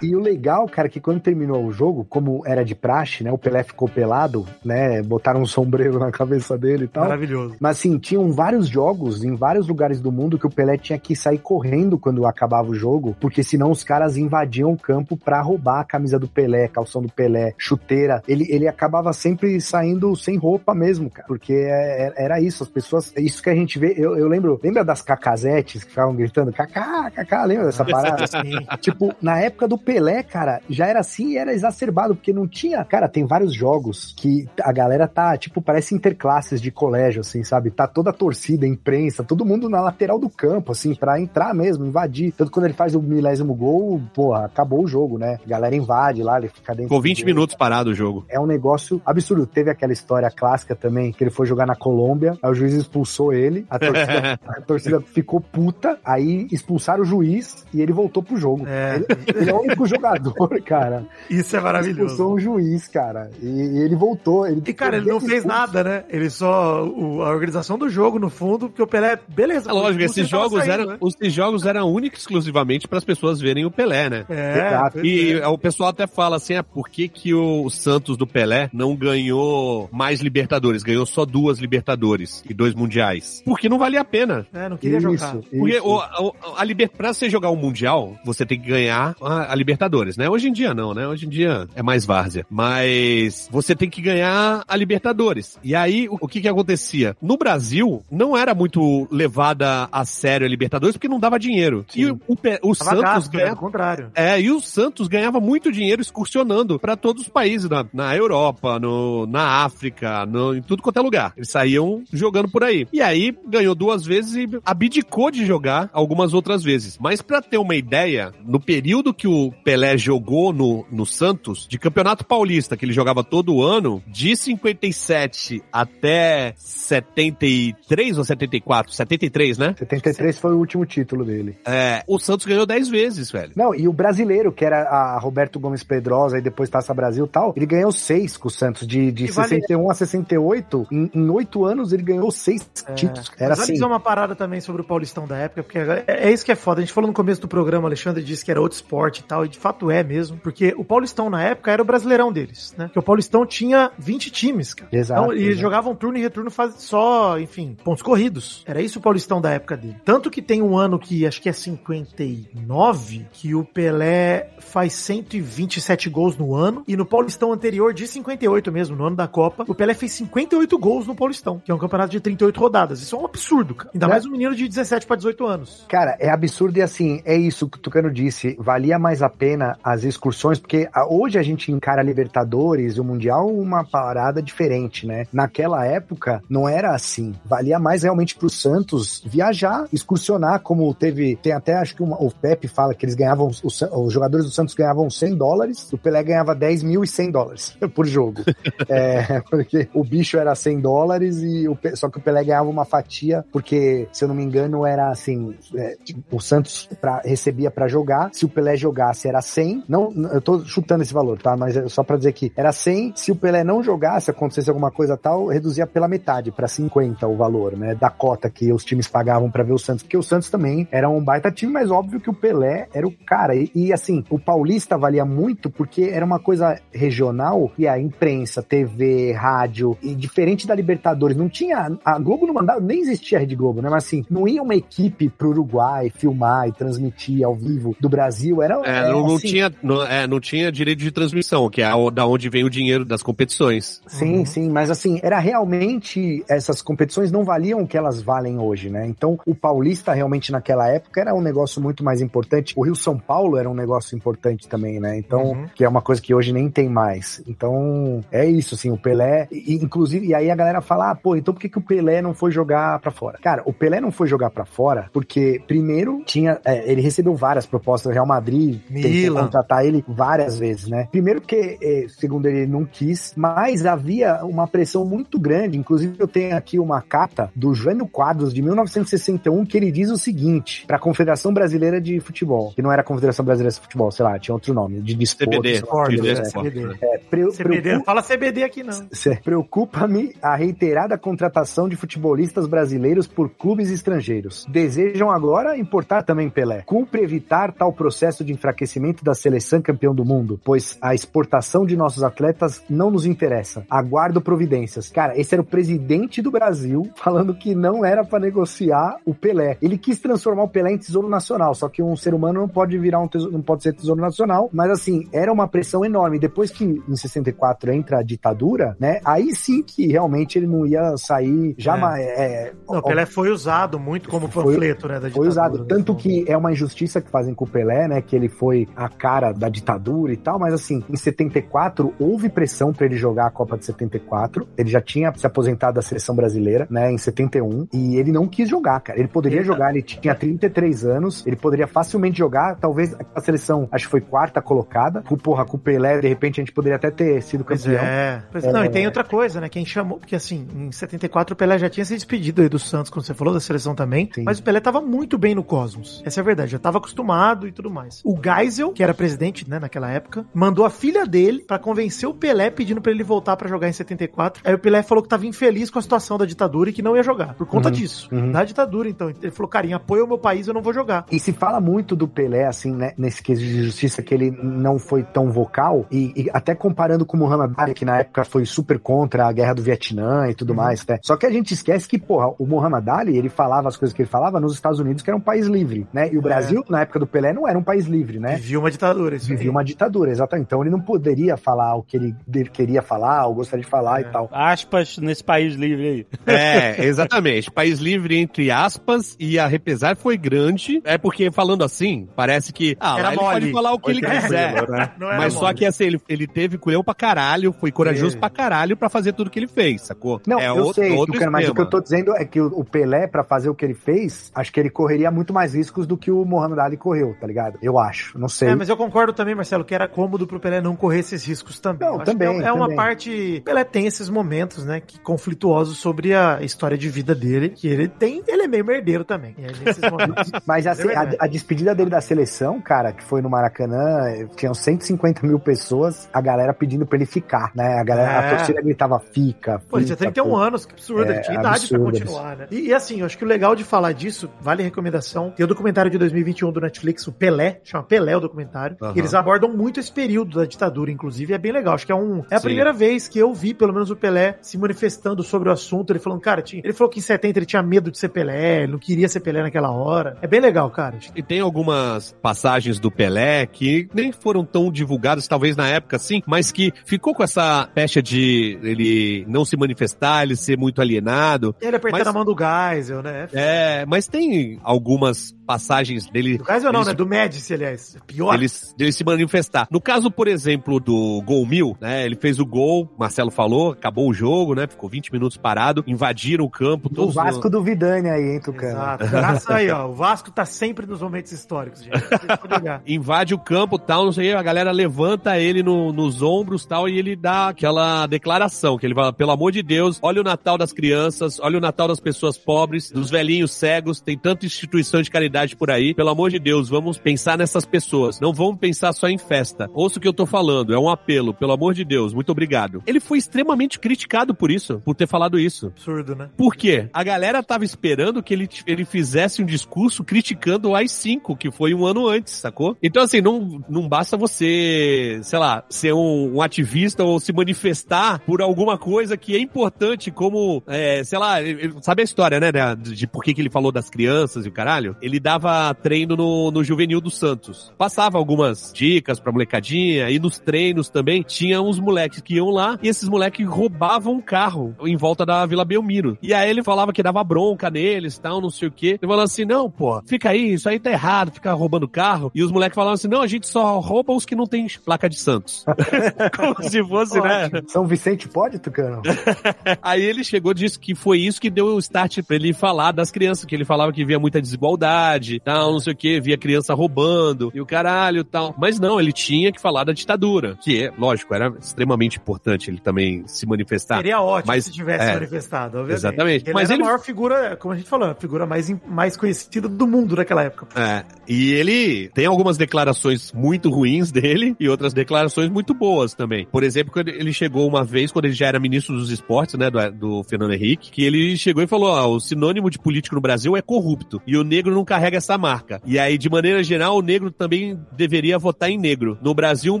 E o legal, cara, que quando terminou o jogo, como era de praxe, né? O Pelé ficou pelado, né? Botaram um sombreiro na cabeça dele e tal. Maravilhoso. Mas assim, tinham vários jogos em vários lugares do mundo que o Pelé tinha que sair correndo quando acabava o jogo, porque senão os caras invadiam o campo pra roubar a camisa do Pelé, calção do Pelé, chuteira. Ele, ele acabava sempre saindo sem roupa mesmo, cara, porque é- é- era isso, as pessoas, é isso que a gente vê. Eu, eu lembro, lembra das cacazetes que ficavam gritando cacá, cacá, lembra dessa parada? Sim. tipo, na época do Pelé, cara, já era assim e era exacerbado, porque não tinha. Cara, tem vários jogos que a galera tá, tipo, parece interclasses de colégio, assim, sabe? Tá toda a torcida, a imprensa, todo mundo na lateral do campo, assim, pra entrar mesmo, invadir. Tanto quando ele faz o milésimo gol, porra, acabou o jogo, né? A galera invade lá, ele fica dentro. Ficou do 20 gol. minutos parado o jogo. É um negócio absurdo. Teve aquela história clássica também, que ele foi jogar na Colômbia, aí o juiz expulsou ele, a torcida, a torcida ficou puta, aí expulsaram o juiz e ele voltou pro jogo. É. Ele, ele é o único jogador, cara. Isso é maravilhoso. Expulsou um juiz, cara. E, e ele voltou. Ele, E, cara, ele não fez nada, né? Ele só. o- a organização do jogo, no fundo, porque o Pelé. Beleza. É lógico, o esses jogos, saindo, eram, né? esses jogos eram únicos exclusivamente para as pessoas verem o Pelé, né? É, Exato. E é. o pessoal até fala assim, ah, por que, que o Santos do Pelé não ganhou mais Libertadores? Ganhou só duas Libertadores e dois Mundiais. Porque não valia a pena. É, não queria Isso, jogar. Porque isso. o, a, a liber... pra você jogar um Mundial, você tem que ganhar a, a Libertadores, né? Hoje em dia não, né? Hoje em dia é mais várzea. Mas você tem que ganhar a Libertadores. E aí, o, que que acontecia? No Brasil, não era muito levada a sério a Libertadores porque não dava dinheiro. E o, o, o Santos gasto, né? ganhava... Ao contrário. É, e o Santos ganhava muito dinheiro excursionando pra todos os países, na, na Europa, no, na África, no, em tudo quanto é lugar. Eles saíam jogando por aí. E aí ganhou duas vezes e abdicou de jogar algumas outras vezes. Mas pra ter uma ideia, no período que o Pelé jogou no, no Santos, de Campeonato Paulista, que ele jogava todo ano, de 57 até 73 ou 74? 73, né? 73 foi o último título dele. É, o Santos ganhou 10 vezes, velho. Não, e o brasileiro, que era a Roberto Gomes Pedrosa e depois Taça Brasil e tal, ele ganhou seis com o Santos. De, de E vale- 61 a 68, em, em oito anos ele ganhou seis títulos. Era Mas assim. dizer uma parada também sobre o Paulistão da época, porque é, é isso que é foda. A gente falou no começo do programa, o Alexandre disse que era outro esporte e tal, e de fato é mesmo, porque o Paulistão na época era o brasileirão deles, né? Porque o Paulistão tinha 20 times, cara. Exato, Então, e exato. jogavam turno e retorno faz só, enfim, pontos corridos. Era isso o Paulistão da época dele. Tanto que tem um ano que acho que é 59, que o Pelé faz 127 gols no ano, e no Paulistão anterior, de 58 mesmo, no ano da Copa, o Pelé fez 58 gols no Paulistão, que é um campeonato de 38 rodadas. Isso é um absurdo, cara. Ainda É. mais um menino de 17 para 18 anos. Cara, é absurdo e assim, é isso que o Tucano disse. Valia mais a pena as excursões, porque hoje a gente encara a Libertadores e o Mundial uma parada diferente, né? Naquela época não era assim. Valia mais realmente pro Santos viajar, excursionar, como teve. Tem até, acho que uma- o Pepe fala que eles ganhavam, os, os jogadores do Santos ganhavam 100 dólares, o Pelé ganhava 10 mil e 100 dólares por jogo. É, porque o bicho era 100 dólares e o, só que o Pelé ganhava uma fatia, porque, se eu não me engano, era assim, é, tipo, o Santos pra, recebia pra jogar, se o Pelé jogasse era 100, não, eu tô chutando esse valor, tá? Mas é só pra dizer que era 100, se o Pelé não jogasse, acontecesse alguma coisa tal, reduzia pela metade, pra 50 o valor, né, da cota que os times pagavam pra ver o Santos, porque o Santos também era um baita time, mas óbvio que o Pelé era o cara, e, e, assim, o Paulista valia muito porque era uma coisa regional, e a imprensa, TV, rádio, e diferente da Libertadores, não tinha, a Globo não mandava, nem existia a Rede Globo, né, mas assim, não ia uma equipe pro Uruguai filmar e transmitir ao vivo do Brasil, era... É, não, não assim, tinha, não, é, não tinha direito de transmissão, que é da onde vem o dinheiro das competições. Sim, sim, mas assim, era realmente, essas competições não valiam o que elas valem hoje, né? Então, o Paulista realmente naquela época era um negócio muito mais importante. O Rio São Paulo era um negócio importante também, né? Então, Uhum. que é uma coisa que hoje nem tem mais. Então, é isso, assim, o Pelé, e, inclusive, e aí a galera fala, ah, pô, então por que, que o Pelé não foi jogar pra fora? Cara, o Pelé não foi jogar pra fora porque, primeiro, tinha, é, ele recebeu várias propostas do Real Madrid, Milan. contratar ele várias vezes, né? Primeiro porque, eh, segundo ele, ele não quis, mas havia uma pressão muito grande. Inclusive, eu tenho aqui uma carta do Jânio Quadros, de 1961, que ele diz o seguinte, para a Confederação Brasileira de Futebol, que não era a Confederação Brasileira de Futebol, sei lá, tinha outro nome, de desporto. CBD. sei lá, CBD, é, é, CBD. pre- CBD, preocupa- não fala CBD aqui não. Preocupa-me a reiterada contratação de futebolistas brasileiros por clubes estrangeiros. Desejam agora importar também Pelé. Cumpre evitar tal processo de enfraquecimento da seleção campeão do mundo, pois a exportação de nossos atletas não nos interessa. Aguardo providências. Cara, esse era o presidente do Brasil falando que não era pra negociar o Pelé. Ele quis transformar o Pelé em tesouro nacional, só que um ser humano não pode virar um tesouro, não pode ser tesouro nacional, mas assim, era uma pressão enorme. Depois que em 64 entra a ditadura, né? Aí sim que realmente ele não ia sair jamais. É. Não, o Pelé foi usado muito como Foi- panfleto, né, Foi usado. ditadura. Tanto que é uma injustiça que fazem com o Pelé, né? Que ele foi a cara da ditadura e tal, mas assim, em 74 houve pressão pra ele jogar a Copa de 74. Ele já tinha se aposentado da seleção brasileira, né? Em 71. E ele não quis jogar, cara. Ele poderia Ele- jogar, ele tinha 33 anos, ele poderia facilmente jogar. Talvez a seleção, acho que foi quarta colocada. Com, porra, com o Pelé, de repente a gente poderia até ter sido Pois campeão. é. Pois é. Não, e tem outra coisa, né? Quem chamou. Porque assim, em 74 o Pelé já tinha se despedido aí do Santos, como você falou, da seleção também. Sim. Mas o Pelé tava muito bem no Cosmos. Essa é a verdade. Já tava acostumado e tudo mais. O Geisel, que era presidente, né, naquela época, mandou a filha dele pra convencer o Pelé pedindo pra ele voltar pra jogar em 74. Aí o Pelé falou que tava infeliz com a situação da ditadura e que não ia jogar. Por conta Uhum, disso. uhum. Da ditadura, então. Ele falou, carinha, apoia o meu país, eu não vou jogar. E se fala muito do Pelé, assim, né, nesse quesito de justiça, que ele não foi tão vocal, e, e até comparando com o Muhammad Ali, que na época foi super contra a guerra do Vietnã e tudo mais, né? Só que a gente esquece que, porra, o Muhammad Ali, ele falava as coisas que ele falava nos Estados Unidos, que era um país livre, né? E o Brasil, na época do Pelé, não era um país livre, né? Vivia uma ditadura, isso aí. Vivia uma ditadura, exatamente. Então ele não poderia falar o que ele queria falar, ou gostaria de falar e tal. Aspas nesse país livre aí. É, exatamente. País livre entre aspas e a repesar foi grande. É porque falando assim, parece que ah, lá Era ele mole. pode falar o que ele quiser. né? Mas só mole. que assim, ele, ele teve culhão pra caralho, foi corajoso Teve. pra caralho pra fazer tudo que ele fez, sacou? Não, é eu outro, sei, outro Tucano, mas o que eu tô dizendo é que o o Pelé, pra fazer o que ele fez, acho que ele correria muito mais riscos do que o Muhammad Ali correu, tá ligado? Eu acho, não sei. É, mas eu concordo também, Marcelo, que era cômodo pro Pelé não correr esses riscos também. Não, também, é, é uma também. parte. Pelé tem esses momentos, né, que conflituosos sobre a história de vida dele, que ele tem. Ele é meio merdeiro também. Nesses momentos. Mas assim, É a, a despedida dele da seleção, cara, que foi no Maracanã, tinham 150 mil pessoas, a galera pedindo pra ele ficar, né? A galera, É. a torcida gritava, fica. Pô, ele tinha fica, 31 pô. anos, que absurdo. É, ele tinha idade pra absurdo, continuar, né? E, e assim, eu acho que o legal de falar disso, vale a recomendação. Tem o documentário de 2021 do Netflix, o Pelé, chama Pelé, o documentário. E eles abordam muito esse período da ditadura, inclusive, e é bem legal. Acho que é um. É a Sim. primeira vez que eu vi, pelo menos, o Pelé se manifestando sobre o assunto. Ele falando, cara, tinha- ele falou que em 70 ele tinha medo de ser Pelé, ele não queria ser Pelé naquela hora. É bem legal, cara. E tem algumas passagens do Pelé que nem foram tão divulgadas, talvez na época sim, mas que ficou com essa pecha de ele não se manifestar, ele ser muito alienado. Ele apertando Mas- a mão do Geisel, né? É, mas tem algumas passagens dele. Do Geisel não, né? Do Médici, aliás. Pior. Dele, dele se manifestar. No caso, por exemplo, do Gol Mil, né? Ele fez o gol, Marcelo falou, acabou o jogo, né? Ficou 20 minutos parado, invadiram o campo. O todos Vasco do Vidani aí, hein, Tucano? Exato. Graças aí, ó. O Vasco tá sempre nos momentos históricos, gente. Invade o campo tal, não sei, o a galera levanta ele no- nos ombros tal, e ele dá aquela declaração, que ele fala, pelo amor de Deus, olha o Natal das crianças, olha o Natal das pessoas pobres, dos velhinhos cegos, tem tanta instituição de caridade por aí, pelo amor de Deus, vamos pensar nessas pessoas, não vamos pensar só em festa. Ouça o que eu tô falando, é um apelo, pelo amor de Deus, muito obrigado. Ele foi extremamente criticado por isso, por ter falado isso. Absurdo, né? Por quê? A galera tava esperando que ele, ele fizesse um discurso criticando o AI-5, que foi um ano antes, sacou? Então, assim, não, não basta você, sei lá, ser um, um ativista ou se manifestar por alguma coisa que é importante, como, é, sei lá, sabe a história, né, né, de, de por que, que ele falou das crianças e o caralho? Ele dava treino no, no Juvenil do Santos. Passava algumas dicas pra molecadinha, e nos treinos também tinha uns moleques que iam lá, e esses moleques roubavam um carro em volta da Vila Belmiro. E aí ele falava que dava bronca neles e tal, não sei o quê. Ele falou assim, não, pô, fica aí, isso aí tá errado, fica roubando carro. E os moleques falavam assim, não, a gente só rouba os que não tem placa de Santos. Como se fosse, né? São Vicente pode, Tucano? Aí ele chegou e disse que foi isso que deu o start pra ele falar das crianças, que ele falava que via muita desigualdade, tal, não sei o que, via criança roubando e o caralho tal. Mas não, ele tinha que falar da ditadura, que é, lógico, era extremamente importante ele também se manifestar. Seria ótimo Mas- se tivesse é. manifestado, obviamente. Exatamente. Ele Mas era ele- a maior figura, como a gente falou, a figura mais, mais conhecida do mundo naquela época. É, e ele tem algumas declarações muito ruins dele e outras declarações muito boas também. Por exemplo, quando ele chegou uma vez, quando ele já era ministro dos esportes, né, do, do Fernando Henrique, que ele chegou e falou, ó, o sinônimo de político no Brasil é corrupto, e o negro não carrega essa marca. E aí, de maneira geral, o negro também deveria votar em negro. No Brasil, um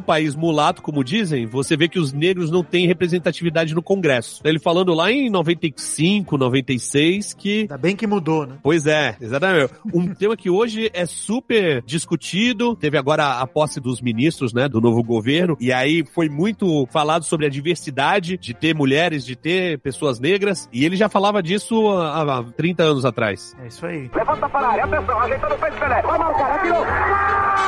país mulato, como dizem, você vê que os negros não têm representatividade no Congresso. Ele falando lá em 95, 96, que Ainda bem que mudou, né? Pois é, exatamente. Um tema que hoje é super discutido. Teve agora a posse dos ministros, né, do novo governo, e aí foi muito falado sobre a diversidade de ter mulheres, de ter pessoas negras, e ele já falava disso há, há 30 anos atrás. É isso aí. Levanta para a área, atenção, ajeitando o peito Pelé. Vai marcar, atirou.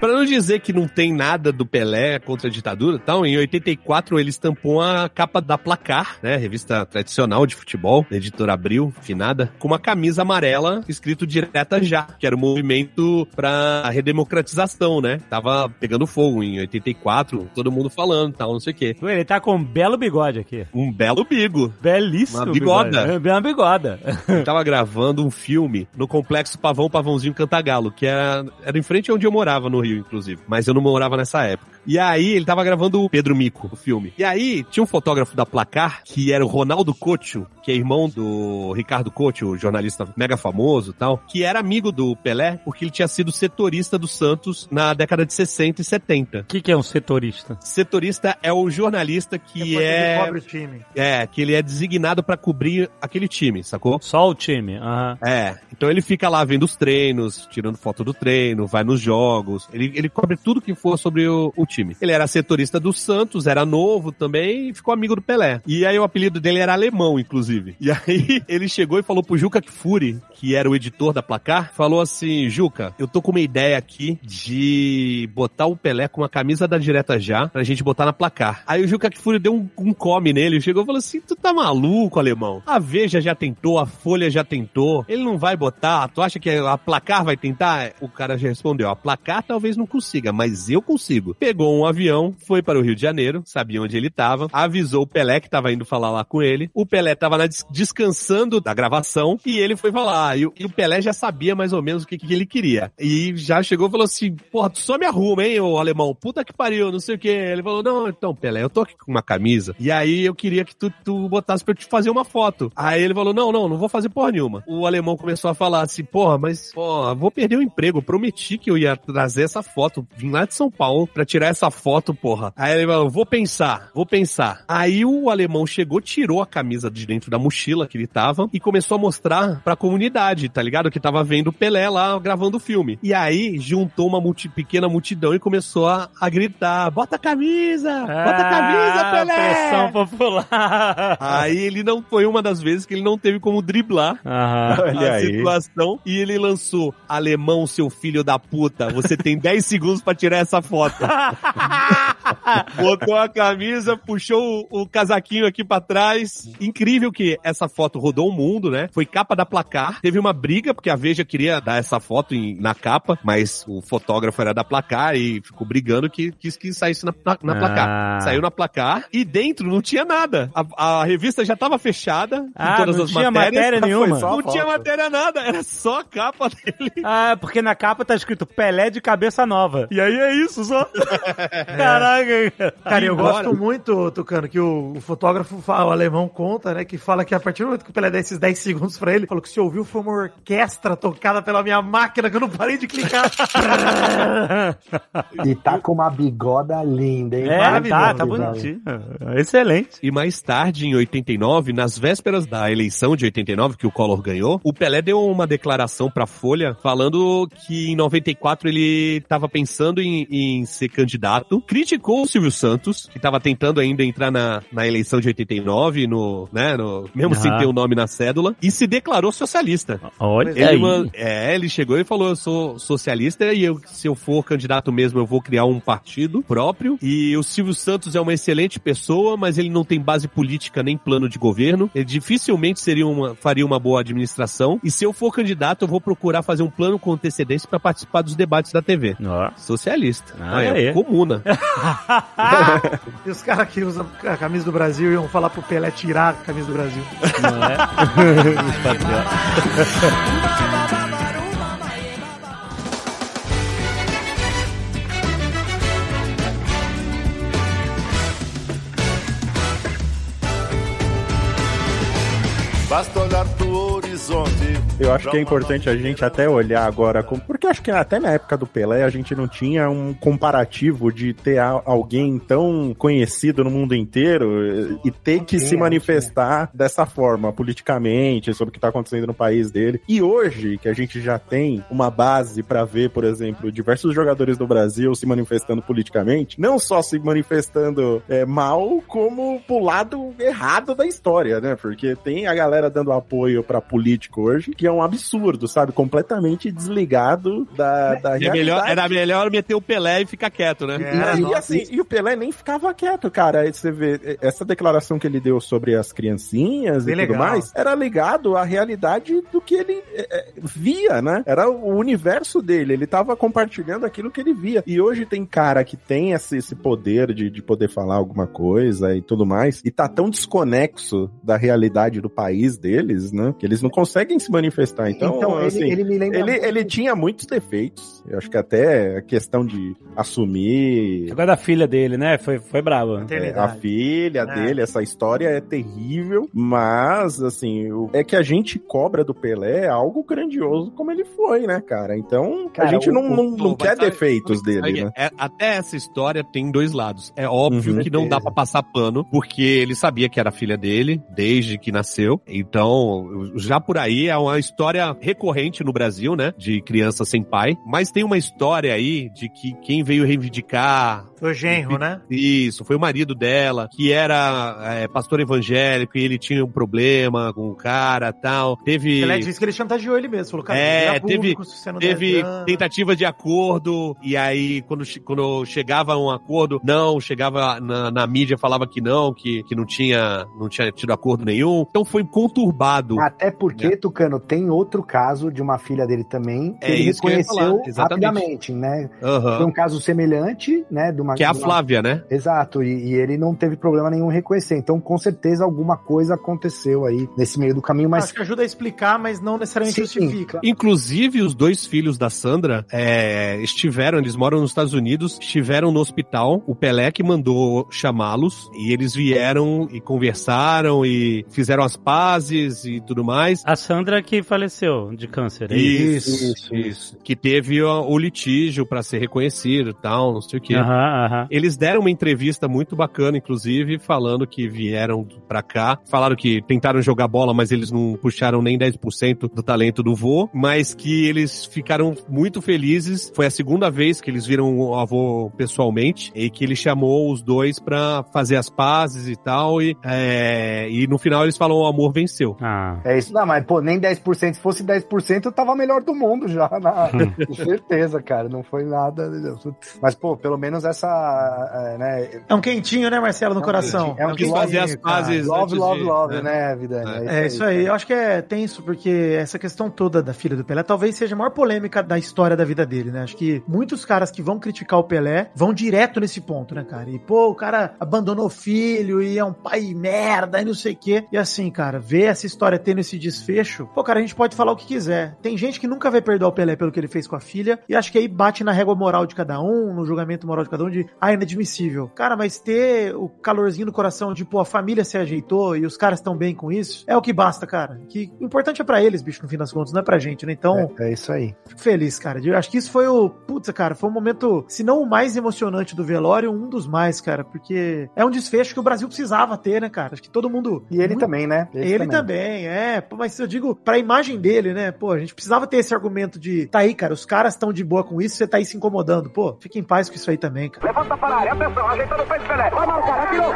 Pra não dizer que não tem nada do Pelé contra a ditadura e tal, em 84 ele estampou a capa da Placar, né, revista tradicional de futebol, da editora Abril, finada, com uma camisa amarela escrito Direta Já, que era um movimento pra redemocratização, né? Tava pegando fogo em 84, todo mundo falando, tal, não sei o quê. Ele tá com um belo bigode aqui. Um belo bigo. Belíssimo. Uma bigoda. bigode. É, Uma bigoda. Eu tava gravando um filme no Complexo Pavão Pavãozinho Cantagalo, que era, era em frente onde eu morava no Rio, inclusive. Mas eu não morava nessa época. E aí ele tava gravando o Pedro Mico, o filme. E aí tinha um fotógrafo da Placar, que era o Ronaldo Cocho, que é irmão do Ricardo Cocho, o jornalista mega famoso e tal, que era amigo do Pelé, porque ele tinha sido setorista do Santos na década de 60 e 70. O que, que é um setorista? Setorista é o jornalista que Depois é... cobre o time. É, que ele é designado pra cobrir aquele time, sacou? Só o time. aham. É, então ele fica lá vendo os treinos, tirando foto do treino, vai nos jogos, ele, ele cobre tudo que for sobre o, o time. Ele era setorista do Santos, era novo também e ficou amigo do Pelé. E aí o apelido dele era alemão, inclusive. E aí ele chegou e falou pro Juca Kfouri, que era o editor da placar, falou assim, Juca, eu tô com uma ideia aqui de botar o Pelé com uma camisa da Direta Já pra gente botar na placar. Aí o Juca Kfouri deu um, um come nele, chegou e falou assim, tu tá maluco, alemão? A Veja já tentou, a Folha já tentou, ele não vai botar, tu acha que a placar vai tentar? O cara já respondeu, a placar talvez não consiga, mas eu consigo. Pegou um avião, foi para o Rio de Janeiro, sabia onde ele estava, avisou o Pelé que estava indo falar lá com ele. O Pelé estava descansando da gravação e ele foi falar. E, e, o Pelé já sabia mais ou menos o que, que ele queria. E já chegou e falou assim: Porra, tu só me arruma, hein, ô alemão? Puta que pariu, não sei o que. Ele falou: Não, então, Pelé, eu tô aqui com uma camisa. E aí eu queria que tu, tu botasse pra eu te fazer uma foto. Aí ele falou: Não, não, não vou fazer porra nenhuma. O alemão começou a falar assim: Porra, mas, porra, vou perder o emprego. Eu prometi que eu ia trazer essa foto. Vim lá de São Paulo pra tirar essa foto, porra. Aí ele falou: Vou pensar, vou pensar. Aí o alemão chegou, tirou a camisa de dentro da mochila que ele tava e começou a mostrar pra comunidade, tá ligado? Que tava vendo o Pelé lá gravando o filme. E aí juntou uma multi, pequena multidão e começou a, a gritar: Bota a camisa! Bota a camisa, Ah, Pelé! Pressão popular. Aí ele não foi uma das vezes que ele não teve como driblar. Olha a aí. situação e ele lançou: Alemão, seu filho da puta, você tem 10 segundos pra tirar essa foto. Botou a camisa, puxou o, o casaquinho aqui pra trás. Incrível que essa foto rodou o mundo, né? Foi capa da placar. Teve uma briga, porque a Veja queria dar essa foto em- na capa, mas o fotógrafo era da placar e ficou brigando que quis que saísse na, na, na Ah. placar. Saiu na placar e dentro não tinha nada. A, a revista já tava fechada Ah, todas não as tinha matérias. matéria nenhuma? não tinha matéria nada, era só a capa dele. Ah, porque na capa tá escrito Pelé de cabeça nova. E aí é isso só. Caraca. Cara, eu Embora. gosto muito, Tucano, que o, o fotógrafo, fala, o alemão conta, né, que fala que a partir do momento que o Pelé dá esses 10 segundos pra ele, falou que se ouviu foi uma orquestra tocada pela minha máquina que eu não parei de clicar. E tá com uma bigoda linda, hein? É, tá, tá bonitinho. Excelente. E mais tarde, em 89, nas vésperas da eleição de 89, que o Collor ganhou, o Pelé deu uma declaração pra Folha falando que em 94 ele estava pensando em, em ser candidato. Criticou o Silvio Santos, que estava tentando ainda entrar na, na eleição de 89, no, né, no, mesmo sem ter o nome na cédula, e se declarou socialista. Olha Ele, aí. é, ele chegou e falou: Eu sou socialista e eu, se eu for candidato mesmo, eu vou criar um partido próprio. E o Silvio Santos é uma excelente pessoa, mas ele não tem base política nem plano de governo. Ele dificilmente seria uma, faria uma boa administração. E se eu for candidato, eu vou procurar fazer um plano com antecedência para participar dos debates da TV. Ó. Socialista. Ah, é, é. comuna. e os caras que usam a camisa do Brasil iam falar pro Pelé tirar a camisa do Brasil. Não é? Os patriotas. Basta olhar pro horizonte. Eu acho que é importante a gente até olhar agora, como- porque acho que até na época do Pelé a gente não tinha um comparativo de ter alguém tão conhecido no mundo inteiro eh, e ter que se não manifestar dessa forma, politicamente, sobre o que tá acontecendo no país dele. E hoje, que a gente já tem uma base pra ver, por exemplo, diversos jogadores do Brasil se manifestando politicamente, não só se manifestando eh, mal, como pro lado errado da história, né? Porque tem a galera dando apoio pra político hoje, que é um absurdo, sabe? Completamente desligado da, da É melhor, realidade. era melhor meter o Pelé e ficar quieto, né? E, e assim, e o Pelé nem ficava quieto, cara. Aí você vê, essa declaração que ele deu sobre as criancinhas Bem e tudo legal. mais, era ligado à realidade do que ele é, é, via, né? Era o universo dele, ele tava compartilhando aquilo que ele via. E hoje tem cara que tem esse, esse poder de, de poder falar alguma coisa e tudo mais, e tá tão desconexo da realidade do país deles, né? Que eles não conseguem se manifestar. Então, Então, ele, assim, ele me lembra. ele, muito- ele tinha muitos defeitos. Eu acho que até a questão de assumir Agora da filha dele, né? Foi, foi brabo. é, a filha É. dele, essa história é terrível, mas assim, o- é que a gente cobra do Pelé algo grandioso como ele foi, né, cara? Então, Cara, a gente o- não, não, Pô, não quer sabe- defeitos sabe dele, né? é- até essa história tem dois lados. É óbvio Uhum. que não dá pra passar pano, porque ele sabia que era filha dele desde que nasceu. Então, já por aí é uma história recorrente no Brasil, né? De criança sem pai. Mas tem uma história aí de que quem veio reivindicar Foi o genro, né? isso, foi o marido dela, que era é, pastor evangélico e ele tinha um problema com o cara tal. Teve. Pelé disse que ele chantageou ele mesmo. Falou, cara, É, vira teve- Teve tentativa de acordo, e aí, quando, quando chegava a um acordo, não, chegava na, na mídia, falava que não, que, que não, tinha, não tinha tido acordo nenhum. Então foi conturbado. Até porque, Tucano, tem outro caso de uma filha dele também, que É ele isso que reconheceu falar, rapidamente, né? Foi Aham. um caso semelhante, né, de uma uma. Que é a uma- Flávia, né? Exato, e, e ele não teve problema nenhum em reconhecer. Então, com certeza, alguma coisa aconteceu aí nesse meio do caminho, mas Acho que ajuda a explicar, mas não necessariamente Sim, justifica. Inclusive, os dois filhos da Sandra é, estiveram, eles moram nos Estados Unidos, estiveram no hospital. O Pelé que mandou chamá-los e eles vieram e conversaram e fizeram as pazes e tudo mais. A Sandra que faleceu de câncer. é isso? Isso, isso, isso. Que teve ó, o litígio pra ser reconhecido e tal, não sei o quê. Aham, aham. Eles deram uma entrevista muito bacana, inclusive, falando que vieram pra cá. Falaram que tentaram jogar bola, mas eles não puxaram nem 10% do talento do vô. Mas que eles ficaram muito felizes. Foi a segunda vez que eles viram o avô pessoalmente. E que ele chamou os dois pra fazer as pazes e tal. E, é, e no final eles falam: o amor venceu. Ah. é isso. Não, mas pô, nem 10%. Se fosse 10%, eu tava melhor do mundo já. Na... Com certeza, cara. Não foi nada. Mas, pô, pelo menos essa. é, né, É um quentinho, né, Marcelo, no É um coração. quentinho, é um Quis fazer as quentinho, cara. pazes love, love, de- love, é. né, Vidani? É isso aí, eu acho que é tenso, porque essa questão toda da filha do Pelé talvez seja a maior polêmica da história da vida dele, né? Acho que muitos caras que vão criticar o Pelé vão direto nesse ponto, né, cara? E, pô, o cara abandonou o filho e é um pai merda e não sei o quê. E assim, cara, ver essa história tendo esse desfecho, pô, cara, a gente pode falar o que quiser. Tem gente que nunca vai perdoar o Pelé pelo que ele fez com a filha, e acho que aí bate na régua moral de cada um, no julgamento moral de cada um, de, ah, é inadmissível. Cara, mas ter o calorzinho no coração de, pô, a família se ajeitou e os caras estão bem com isso, é o que basta, cara. Que o importante é pra eles, bicho, no fim das contas, não é pra gente, né? Então, É, é isso aí. fico feliz, cara. Eu acho que isso foi o, putz, cara, foi um momento, se não o mais emocionante do velório, um dos mais, cara, porque é um desfecho que o Brasil precisava ter, né, cara? Acho que todo mundo. E ele muito- também, né? ele também. é. Pô, mas eu digo, pra imagem dele, né? Pô, a gente precisava ter esse argumento de, tá aí, cara, os caras estão de boa com isso, você tá aí se incomodando. Pô, fica em paz com isso aí também, cara. Levanta para a área, atenção, ajeitando o peito Pelé. Vai marcar, atirou.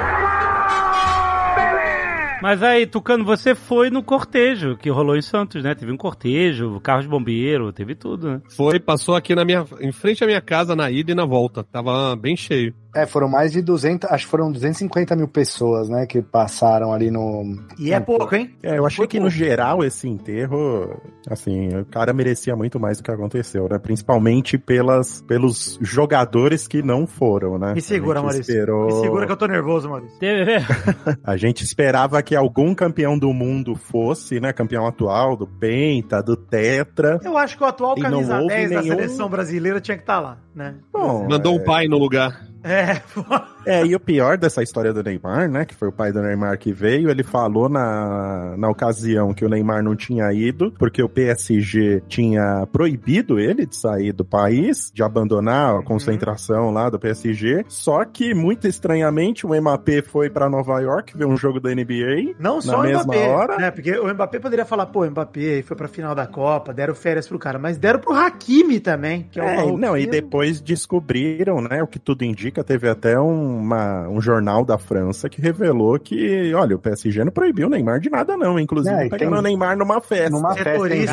Mas aí, Tucano, você foi no cortejo que rolou em Santos, né? Teve um cortejo, carro de bombeiro, teve tudo, né? Foi, passou aqui na minha, em frente à minha casa na ida e na volta. Tava bem cheio. É, foram mais de 200, acho que foram 250 mil pessoas, né, que passaram ali no... E é pouco, hein? É, eu achei Foi que no geral esse enterro, assim, o cara merecia muito mais do que aconteceu, né? Principalmente pelas, pelos jogadores que não foram, né? Me segura, A gente Maurício. Esperou... Me segura que eu tô nervoso, Maurício. Teve, A gente esperava que algum campeão do mundo fosse, né? Campeão atual, do Penta, do Tetra. Eu acho que o atual camisa houve 10 da nenhum- seleção brasileira tinha que estar lá, né? Bom, Mandou um pai no lugar. É, É, e o pior dessa história do Neymar, né? Que foi o pai do Neymar que veio, ele falou na, na ocasião que o Neymar não tinha ido, porque o PSG tinha proibido ele de sair do país, de abandonar a concentração lá do PSG. Só que, muito estranhamente, o Mbappé foi pra Nova York ver um jogo da NBA. Não só o Mbappé, hora. né? Porque o Mbappé poderia falar, pô, o Mbappé foi pra final da Copa, deram férias pro cara, mas deram pro Hakimi também, que é, É, o marroquino. não, e depois descobriram, né? O que tudo indica, teve até uma, um jornal da França que revelou que, olha, o PSG não proibiu o Neymar de nada, não. Inclusive, É, pegando tem- o Neymar numa festa. Numa É festa Paulo, dele.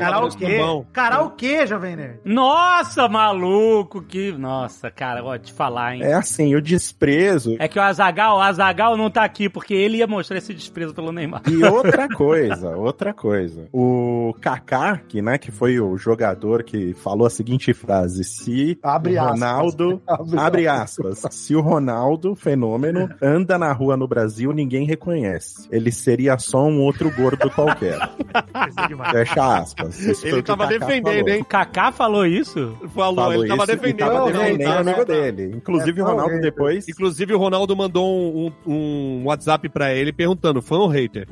Karaokê. Karaokê, Jovem Nerd. Nossa, maluco, que. Nossa, cara, vou te falar, hein? É assim, o desprezo. É que o Azagal, o Azagal não tá aqui, porque ele ia mostrar esse desprezo pelo Neymar. E outra coisa, outra coisa. O Kaká, que, né, que foi o jogador que falou a seguinte frase: se Abre o aspas. Ronaldo, abre aspas, se o Ronaldo, fenômeno, anda na rua no Brasil, ninguém reconhece. Ele seria só um outro gordo qualquer. Fecha aspas. Isso foi Ele o o tava defendendo, falou. hein? O Kaká falou isso? Falou, Falou ele tava isso defendendo. tava o defendendo o Ronaldo. amigo dele. Inclusive, É, o Ronaldo depois. Inclusive, o Ronaldo mandou um, um- WhatsApp pra ele perguntando: fã ou hater?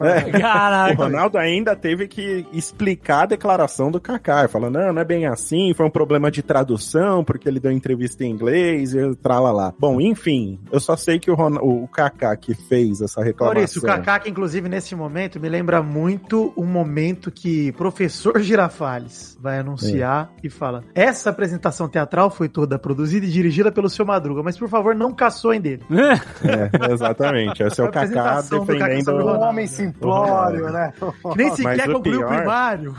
É, o Caraca. Ronaldo ainda teve que explicar a declaração do Kaká, falando, não, não é bem assim, foi um problema de tradução, porque ele deu entrevista em inglês e tralalá. Bom, enfim, eu só sei que o, Ron... o Kaká que fez essa reclamação... Maurício, o Kaká, que inclusive nesse momento me lembra muito um momento que professor Girafales vai anunciar e fala: essa apresentação teatral foi toda produzida e dirigida pelo seu Madruga, mas por favor não caçoem dele. É, exatamente, esse é o Kaká apresentação do Kaká defendendo... sobre o Um homem simplório, né? Que nem sequer o concluiu o pior- primário.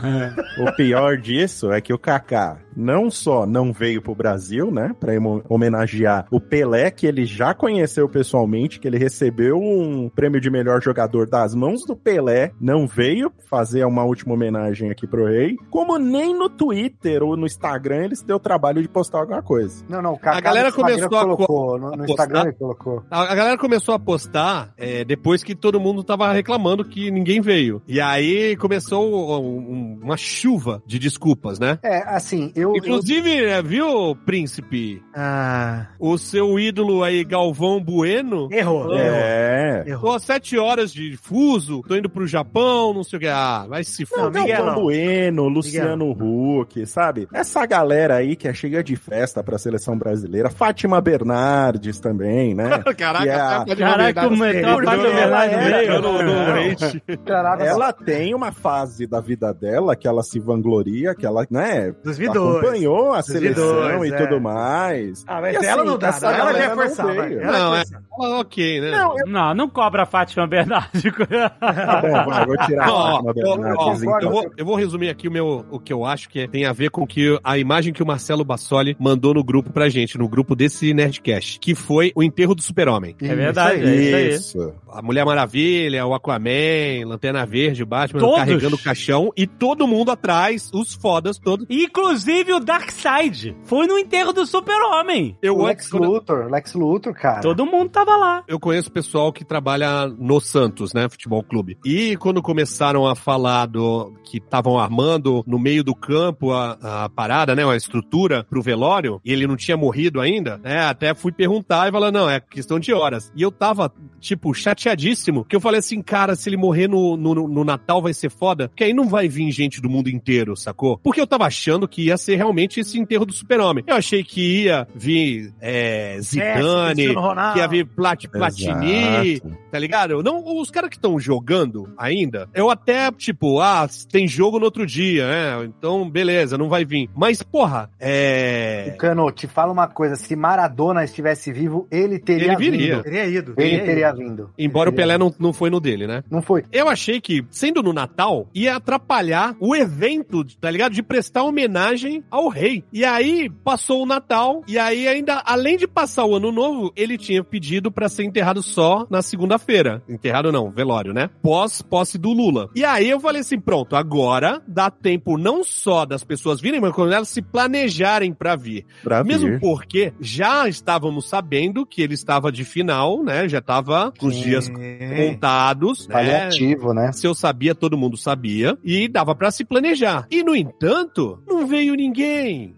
O pior disso é que o Kaká não só não veio pro Brasil, né, pra emo- homenagear o Pelé, que ele já conheceu pessoalmente, que ele recebeu um prêmio de melhor jogador das mãos do Pelé, não veio fazer uma última homenagem aqui pro rei, como nem no Twitter ou no Instagram eles deu o trabalho de postar alguma coisa. Não, não, o Kaká A galera começou a colocou, no, no postar. Instagram ele colocou. A, a galera começou a postar é, depois que todo mundo tava reclamando que ninguém veio. E aí começou um- um- uma chuva de desculpas, né? É, assim, eu... Inclusive, é, viu, príncipe? Ah, O seu ídolo aí, Galvão Bueno. errou. É. Errou. Pô, sete horas de fuso, tô indo pro Japão, não sei o que. Ah, vai se fuder. Miguel, Galvão não. Bueno, Luciano Huck, sabe? Essa galera aí que é cheia de festa pra seleção brasileira. Fátima Bernardes também, né? Caraca, E a- pode Caraca, ela era- eu. Caraca, Ela tem uma fase da vida dela que ela se vangloria, que ela, né, Dos vidores. Acompanhou a seleção vidores, e é. tudo mais. Ah, mas E ela assim, não dá, essa não, ela já é não forçar, vai. veio. Ela Não, é é. ok, né? Não, eu... Não, não cobra a Fátima Bernardes. Tá bom, vai, vou tirar Não, a ó, Fátima ó, ó, Bernardes, eu, então. vou, eu vou resumir aqui o, meu, o que eu acho que é- tem a ver com que a imagem que o Marcelo Bassoli mandou no grupo pra gente, no grupo desse Nerdcast, que foi o enterro do super-homem. É verdade, é isso aí. Isso. A Mulher Maravilha, o Aquaman, Lanterna Verde, o Batman Todos. carregando o caixão e todo mundo atrás, os fodas todos. Inclusive o Darkseid. Foi no enterro do super-homem. Eu O Lex Luthor, Lex Luthor, cara. Todo mundo tava lá. eu conheço pessoal que trabalha no Santos, né, futebol clube. E quando começaram a falar do que estavam armando no meio do campo a, a parada, né, a estrutura pro velório, e ele não tinha morrido ainda, né, até fui perguntar e falar, não, é questão de horas. E eu tava, tipo, chateadíssimo, que eu falei assim, cara, se ele morrer no, no, no Natal vai ser foda, porque aí não vai vir gente do mundo inteiro, sacou? Porque eu tava achando que ia ser realmente esse enterro do super-homem. Eu achei que ia vir é, Zidane, Ronaldo. que ia vir Plat, Platini, Exato. tá ligado? Não, os caras que estão jogando ainda, eu até, tipo, ah, tem jogo no outro dia, né? Então, beleza, não vai vir. Mas, porra, é. Cano, te fala uma coisa, se Maradona estivesse vivo, ele teria Ele viria. vindo. Teria ido. Ele teria teria ido. vindo. Embora o Pelé não, não foi no dele, né? Não foi. Eu achei que, sendo no Natal, ia atrapalhar o evento, tá ligado? De prestar homenagem ao rei. E aí, passou o Natal, e aí ainda, além de passar o Ano Novo, ele tinha pedido pra ser enterrado só na segunda-feira. Enterrado não, velório, né? Pós posse do Lula. E aí eu falei assim, pronto, agora dá tempo não só das pessoas virem, mas quando elas se planejarem pra vir. Pra Mesmo vir. porque já estávamos sabendo que ele estava de final, né? Já estava com os dias contados, né? Paliativo, né? Se eu sabia, todo mundo sabia. E dava pra se planejar. E, no entanto, não veio ninguém.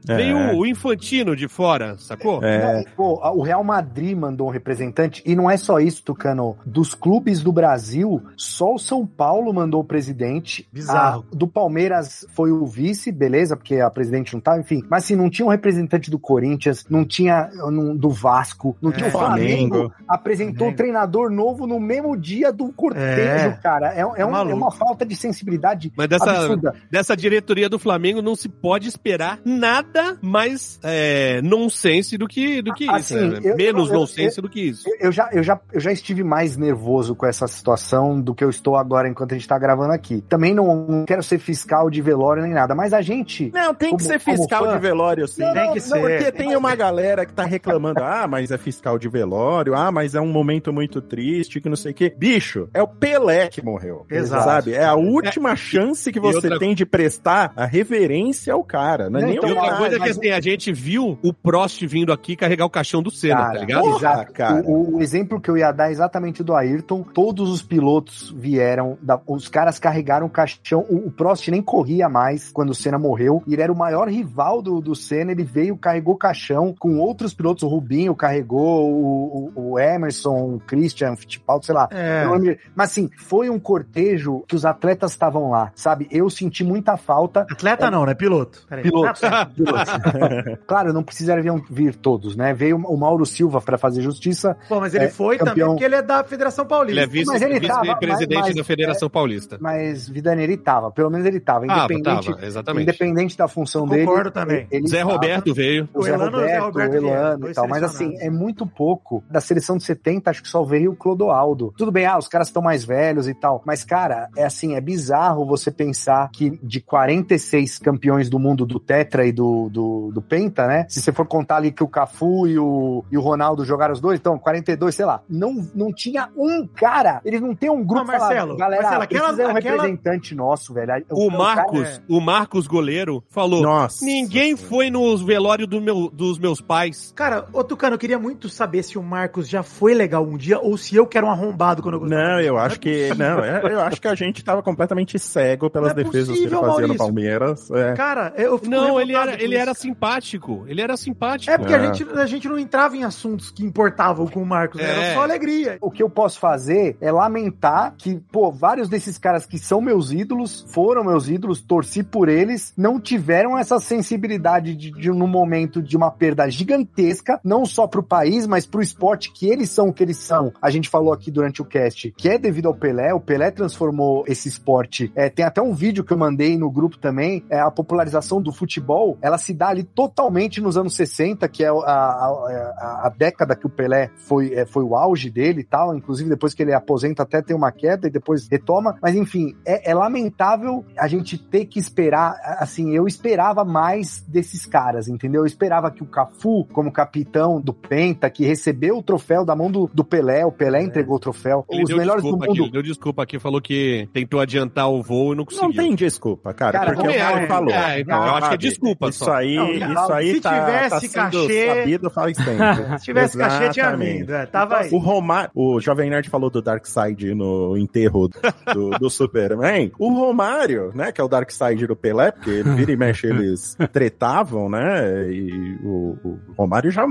É. Veio o Infantino de fora, sacou? É, Pô, o Real Madrid mandou um representante, e não é só isso, Tucano. Dos clubes do Brasil, só o São Paulo mandou o presidente. Bizarro. A- do Palmeiras foi o vice, beleza, porque a presidente não tava, enfim. Mas assim, não tinha um representante do Corinthians, não tinha um, do Vasco, não É, tinha o Flamengo. Flamengo. Apresentou Flamengo. um treinador novo no mesmo dia do cortejo, É. cara. É, é um- maluco. é uma falta de sensibilidade Mas dessa, absurda. dessa diretoria do Flamengo não se pode esperar nada mais é, nonsense do que, do que Assim, isso. né? eu- Menos eu- eu- nonsense do que isso. Eu- já, eu, já, eu já estive mais nervoso com essa situação do que eu estou agora enquanto a gente tá gravando aqui. Também não, não quero ser fiscal de velório nem nada, mas a gente. Não, tem que Como- ser como fiscal fã? de velório, sim. Não, Tem não, que não, ser. Porque tem uma galera que tá reclamando, ah, mas é fiscal de velório, ah, mas é um momento muito triste, que não sei o quê. Bicho, é o Pelé que morreu. Exato. Sabe? É a última chance que você outra- tem de prestar a reverência ao cara. Não é Não, nem então, uma- outra coisa é que mas- assim, a gente viu o Prost vindo aqui carregar o caixão do Senna, Cara, tá ligado? Exato. cara. O, o exemplo que eu ia dar é exatamente do Ayrton. Todos os pilotos vieram, da- os caras carregaram o caixão. O, o Prost nem corria mais quando o Senna morreu. Ele era o maior rival do, do Senna. Ele veio, carregou o caixão com outros pilotos. O Rubinho carregou, o, o- o Emerson, o Christian, Fittipaldi, sei lá. É. Mas assim, foi um cortejo que os atletas estavam lá, sabe? Eu senti muita falta. Atleta não, né? Piloto. Peraí. Pilotos. Ah. Pilotos. claro, não precisaram vir todos, né? Veio o Mauro Silva para fazer justiça. Pô, mas ele É, foi também campeão. porque ele é da Federação Paulista. Ele é vice- Mas ele tava- vice-presidente mas- mas- da Federação Paulista. Mas Vidani, ele tava, pelo menos ele tava, Tava, independente, tava, exatamente. independente da função dele. Concordo também. Ele Zé tava. Roberto veio. O Zé Elano o Roberto, Zé Roberto o Elano e tal. Mas assim, é muito pouco. Da seleção de 70, acho que só veio o Clodoaldo. Tudo bem, ah, os caras estão mais velhos e tal. Mas, cara, é assim, é bizarro você pensar que de 46 campeões do mundo do Tetra e do, do, do Penta, né? Se você for contar ali que o Cafu e o, e o Ronaldo jogaram os dois, então 42, sei lá. Não, não tinha um cara, eles não tem um grupo Não, Marcelo, galera, Marcelo, aquela- de um aquela- representante nosso, velho. O cara Marcos, é- o Marcos goleiro, falou: Nossa. Ninguém foi nos velórios do meu, dos meus pais. Cara, ô Tucano, eu queria muito saber se o Marcos já foi legal um dia ou se eu quero um arrombado quando eu gostava. Não, eu acho é que. possível. Não, é- eu acho que a gente tava completamente cego pelas é defesas que ele possível, fazia no Maurício. Palmeiras. É. Cara, eu fico Não, ele era, ele isso. era simpático. Ele era simpático. É porque a, É. gente, a gente não entrava em assuntos que importavam com o Marcos, né? É. era só alegria. O que eu posso fazer é lamentar que, pô, vários desses caras que são meus ídolos, foram meus ídolos, torci por eles, não tiveram essa sensibilidade de, de no momento de uma perda gigantesca, não só pro país, mas pro esporte que eles são o que eles são. A gente falou aqui durante o cast, que é devido ao Pelé, o Pelé transformou esse esporte. É, tem até um vídeo que eu mandei no grupo também, é a popularização do futebol, ela se dá ali totalmente nos anos 60, que é a, a, a- década que o Pelé foi, é, foi o auge dele e tal, inclusive depois que ele aposenta até tem uma queda e depois retoma, mas enfim, é, é lamentável a gente ter que esperar, assim, eu esperava mais desses caras, entendeu? Eu esperava que o Cafu, como capitão do Penta, que recebeu o troféu da mão do, do Pelé, o Pelé entregou o troféu, Ele os melhores do mundo... aqui, ele deu desculpa aqui, falou que tentou adiantar o voo e não conseguiu. Não tem desculpa, cara, Cara, porque o é, cara é, falou. é, então, eu acho é sabe? desculpa Isso só. aí, Não, isso aí se tá, tivesse tá sendo cachê- sabido faz tempo. Se tivesse cachê, tinha Exatamente. vindo. É, tava aí. O Romário, o Jovem Nerd falou do Darkseid no enterro do, do Superman. O Romário, né, que é o Darkseid do Pelé, porque ele vira e mexe, eles tretavam, né, e o, o Romário já,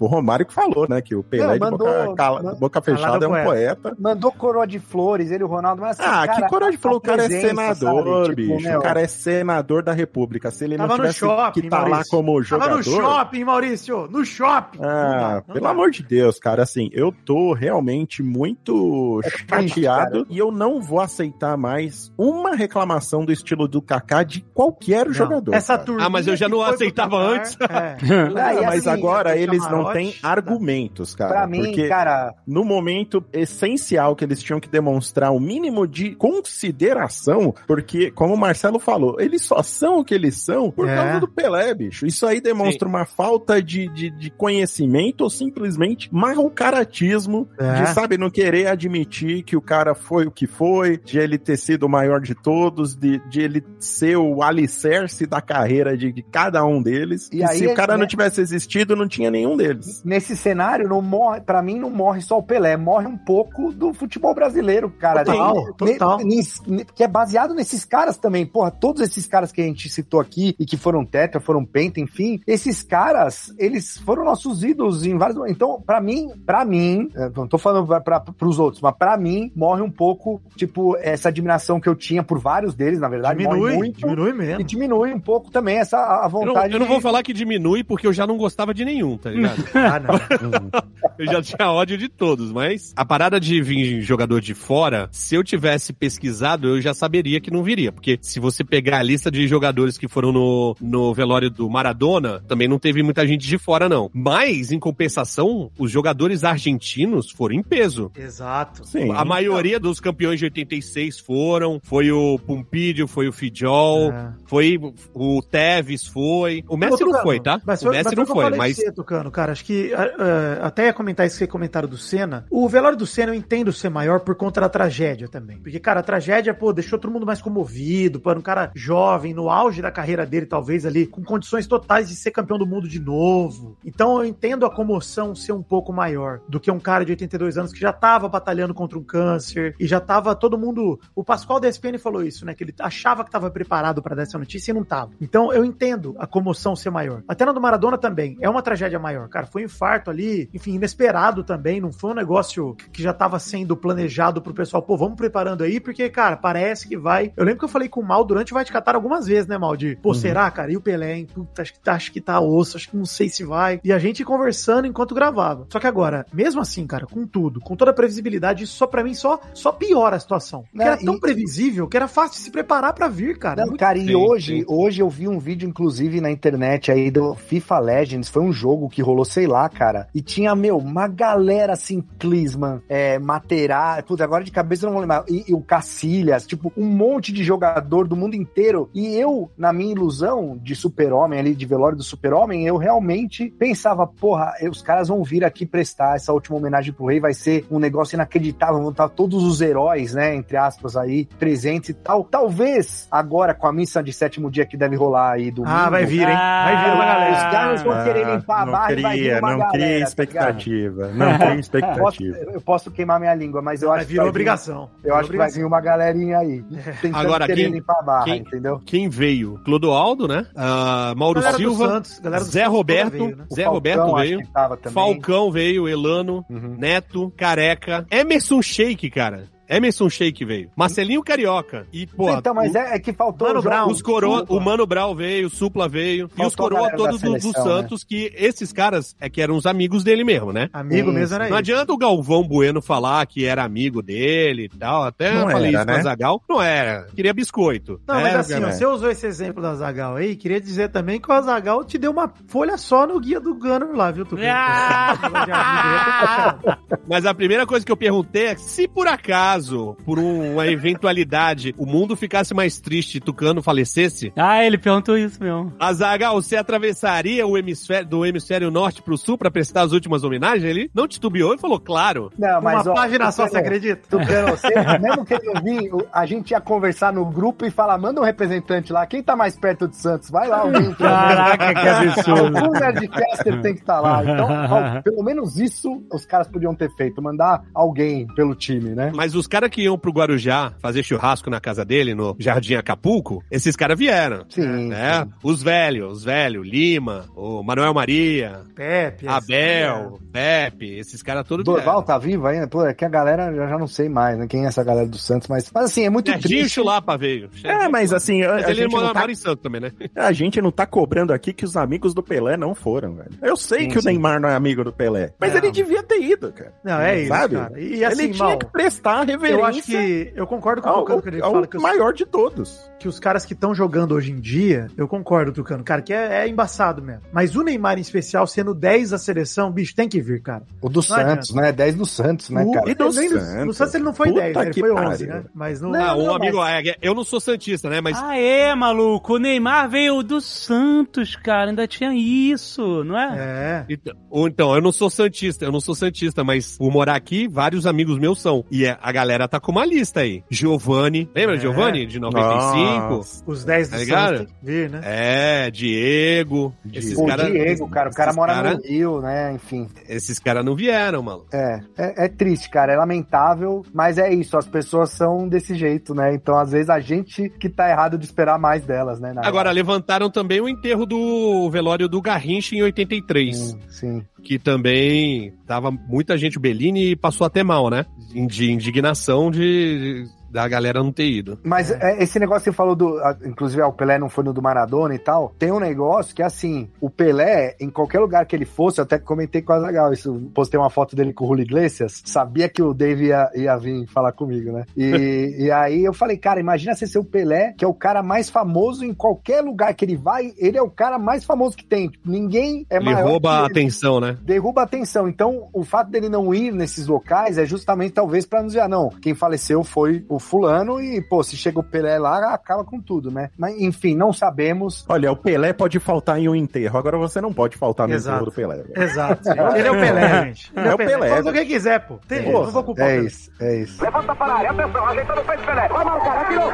o Romário que falou, né, que o Pelé Não, de mandou- boca, cala- man- boca fechada é um poeta. poeta. Mandou coroa de flores, ele e o Ronaldo, mas assim, Ah, cara, que coragem a falou, o cara é senador, sabe? Tipo, bicho. meu, O cara é senador da república. Se ele Tava não no tivesse shopping, que tá lá Maurício. como Tava jogador... no shopping, Maurício! No shopping! Ah, Não dá, não pelo dá. amor de Deus, cara, assim, eu tô realmente muito É chateado cara. e eu não vou aceitar mais uma reclamação do estilo do Kaká de qualquer Não, jogador. Essa turminha Ah, mas eu já não aceitava Qatar, antes. É. Ah, mas assim, agora aquele eles não têm tá. argumentos, cara. pra mim, porque cara, no momento essencial que eles tinham que demonstrar o mínimo de consideração, porque, como o Marcelo falou, eles só são o que eles por É. causa do Pelé, bicho. Isso aí demonstra uma falta de, de, de conhecimento ou simplesmente mau caratismo É. de, sabe, não querer admitir que o cara foi o que foi, de ele ter sido o maior de todos, de, de ele ser o alicerce da carreira de, de cada um deles. E E, aí, se o cara né? não tivesse existido, não tinha nenhum deles. nesse cenário, não morre, para mim não morre só o Pelé, morre um pouco do futebol brasileiro, cara. Total, Ne- total. ne- ne- que é baseado nesses caras também. Porra, todos esses caras que a gente citou aqui e que foram tetra, foram penta, enfim, esses caras, eles foram nossos ídolos em vários Então, pra mim, para mim, eu não tô falando pra, pros outros, mas pra mim, morre um pouco, tipo, essa admiração que eu tinha por vários deles, na verdade, morre Diminui, muito. diminui E mesmo. diminui um pouco também essa a a Eu não, vontade eu não de- vou falar que diminui porque eu já não gostava de nenhum, tá ligado? Ah, não. Eu já tinha ódio de todos, mas a parada de vir jogador de fora, se eu tivesse pesquisado, eu já saberia que não viria. Porque se você pegar a lista de jogadores que foram no, no velório do Maradona, também não teve muita gente de fora, não. Mas, em compensação, os jogadores argentinos foram em peso. Exato. Sim. A maioria dos campeões de 86 foram. Foi o Pumpídio, foi o Fidjol, É. foi o Tevez, foi. O Messi Ô, não foi, tá? Mas o foi, Messi mas não o foi, mas. Você, Tucano, cara, acho que ah, até ia comentar esse comentário do Senna. O velório do Senna eu entendo ser maior por conta da tragédia também. Porque, cara, a tragédia, pô, deixou todo mundo mais comovido, pô, era um cara jovem, no auge da carreira dele, talvez ali, com condições totais de ser campeão do mundo de novo. Então eu entendo a comoção ser um pouco maior do que um cara de 82 anos que já tava batalhando contra um câncer e já tava todo mundo. O Pascoal da SPN falou isso, né? Que ele achava que tava preparado para dar essa notícia e não tava. Então eu entendo a comoção ser maior. Até na do Maradona também. É uma tragédia maior, cara. Foi um infarto ali, enfim, inesperado também. Não foi um negócio que já tava sendo planejado pro pessoal. Pô, vamos preparando aí, porque, cara, parece que vai. Eu lembro que eu falei com o Mal durante o Vai Te Catar algumas vezes, né, Mal? De, pô, será, cara? E o Pelé, hein? Puta, acho que, tá, acho que tá osso, acho que não sei se vai. E a gente conversando enquanto gravava. Só que agora, mesmo assim, cara, com tudo, com toda a previsibilidade, isso só pra mim só, só piora a situação. Porque Né, era tão e- previsível que era fácil de se preparar pra vir, cara. Não, Muito- cara, e Sim, hoje, sim. hoje eu vi um vídeo, inclusive, na internet aí do FIFA Legends. Foi um jogo que rolou, sei lá, cara. E tinha, meu, uma galera assim, Klinsmann, é, Materar, puta, agora de cabeça eu não vou lembrar. E, e o Cacilhas, tipo, um monte de jogador do mundo inteiro. E eu, na minha ilusão de super-homem ali, de velório do super-homem, eu realmente pensava, porra, os caras vão vir aqui prestar essa última homenagem pro rei, vai ser um negócio inacreditável, vão estar todos os heróis, né, entre aspas aí, presentes e tal. Talvez agora com a missa de sétimo dia que deve rolar aí do Ah, vai vir, hein? Vai vir uma galera. Os caras vão querer limpar a Ah, não barra e vai vir cria, uma não galera, cria tá ligado? expectativa. não cria Posso, expectativa. eu posso queimar minha língua, mas eu acho que vai vir- obrigação. eu acho que vai vir uma galerinha aí. Tentando Agora, querer quem- limpar a barra, quem- entendeu? Quem veio? Clodoaldo, né? Ah, Mauro Galera do Silva, Santos, Zé Roberto, veio, né? Zé Roberto Falcão, acho veio. Falcão veio, Elano, Uhum. Neto, Careca, Emerson Sheik, cara. Emerson Sheik veio. Marcelinho Carioca. E, pô, então, mas o- é, é que faltou Mano o Brown, os coroa, Supla. o Mano Brau veio, o Supla veio. e os Faltou a coroa todos do, do né? Santos, que esses caras é que eram os amigos dele mesmo, né? Amigo Sim, mesmo era Não ele. adianta o Galvão Bueno falar que era amigo dele e tal. Até Não falei era, isso com né? a Zagal. Não era. Queria biscoito. Não, É, mas assim, ó, cara. você usou esse exemplo da Zagal aí, queria dizer também que o Azagal te deu uma folha só no guia do Gunner lá, viu, Tucano? Ah! Mas a primeira coisa que eu perguntei é se por acaso, por um- uma eventualidade, o mundo ficasse mais triste e Tucano falecesse, Ah, ele perguntou isso mesmo. Azagal, você atravessaria o hemisfério do hemisfério norte pro sul pra prestar as últimas homenagens? Ele não titubeou e falou, claro. Não, mas, uma ó, página só, você acredita? Tucano, você, mesmo que ele não vir, o- a gente ia conversar no grupo e falar, manda um representante lá, quem tá mais perto de Santos? Vai lá, alguém. Caraca, que absurdo. Algum Nerdcaster tem que estar lá. Então, ó, pelo menos isso os caras podiam ter feito, mandar alguém pelo time, né? Mas os caras que iam pro Guarujá fazer churrasco na casa dele, no Jardim Acapulco, esses caras vieram. Sim. Né? sim. Os velhos, os velhos, Lima, o Manuel Maria, Pepe. Abel, Pepe, esses caras todos Dorval vieram. tá vivo ainda? Pô, é que a galera, eu já não sei mais, né? Quem é essa galera do Santos, mas, mas assim, é muito Serginho triste. Chulapa veio. É, mas assim, a, Mas a ele gente mora, não tá, mora em Santos também, né? a gente não tá cobrando aqui que os amigos do Pelé não foram, velho. Eu sei Sim, que o sim. Neymar não é amigo do Pelé, mas Não. ele devia ter ido, cara. Não, é isso, Sabe? cara. E assim, ele tinha mal, que prestar reverência eu acho que... Eu concordo com o ao, Tucano que ele ao fala que os, maior de todos. que os caras que estão jogando hoje em dia, eu concordo, Tucano, cara, que é, é embaçado mesmo. Mas o Neymar em especial, sendo 10 da seleção, bicho, tem que vir, cara. O do Não Santos, né? 10 do Santos, né, O- cara? E do Santos. No Santos ele não foi Puta 10, né? ele foi 11, pariu. né? Mas no... ah, um não, amigo, é, eu não sou santista, né? Mas Ah, é, maluco. O Neymar veio do Santos, cara. Ainda tinha isso, não é? É. Então, ou então, eu não sou santista, eu não sou santista, mas por morar aqui, vários amigos meus são. E é- a galera tá com uma lista aí. Giovanni, lembra É. Giovanni, de 95? Nossa. Os 10 do Tá ligado? Santos tem que vir, né? É, Diego. Esses O caras. Diego, cara, o cara mora cara- no Rio, né? Enfim. Esses caras não vieram, mano. É, é, é triste, cara, é lamentável, mas é isso, as pessoas são desse jeito, né? Então, às vezes, a gente que tá errado de esperar mais delas, né? Agora, levantaram também o enterro do velório do Garrincha em 83. Sim, sim. Que também tava muita gente, o Bellini passou até mal, né? De indignação de, da galera não ter ido. Mas é, esse negócio que você falou do. Inclusive, ah, o Pelé não foi no do Maradona e tal. Tem um negócio que, assim, o Pelé, em qualquer lugar que ele fosse, eu até comentei com a Zagal, isso, postei uma foto dele com o Julio Iglesias, sabia que o Dave ia, ia vir falar comigo, né? E, e aí eu falei, cara, imagina você ser o Pelé, que é o cara mais famoso em qualquer lugar que ele vai, ele é o cara mais famoso que tem. Tipo, ninguém é Ele maior. rouba a atenção, né? derruba a atenção. Então, o fato dele não ir nesses locais é justamente talvez pra nos dizer, ah, não, quem faleceu foi o fulano e, pô, se chega o Pelé lá, acaba com tudo, né? Mas, enfim, não sabemos. Olha, o Pelé pode faltar em um enterro, agora você não pode faltar no Exato. enterro do Pelé. velho. Exato. Ele é o Pelé, gente. Ele É o Pelé, Faz o que quiser, pô. Tem, Pô, não vou culpar é Pelé. isso, é isso. Levanta para a área, atenção, ajeitando o peito Pelé. Vai marcar, atirou.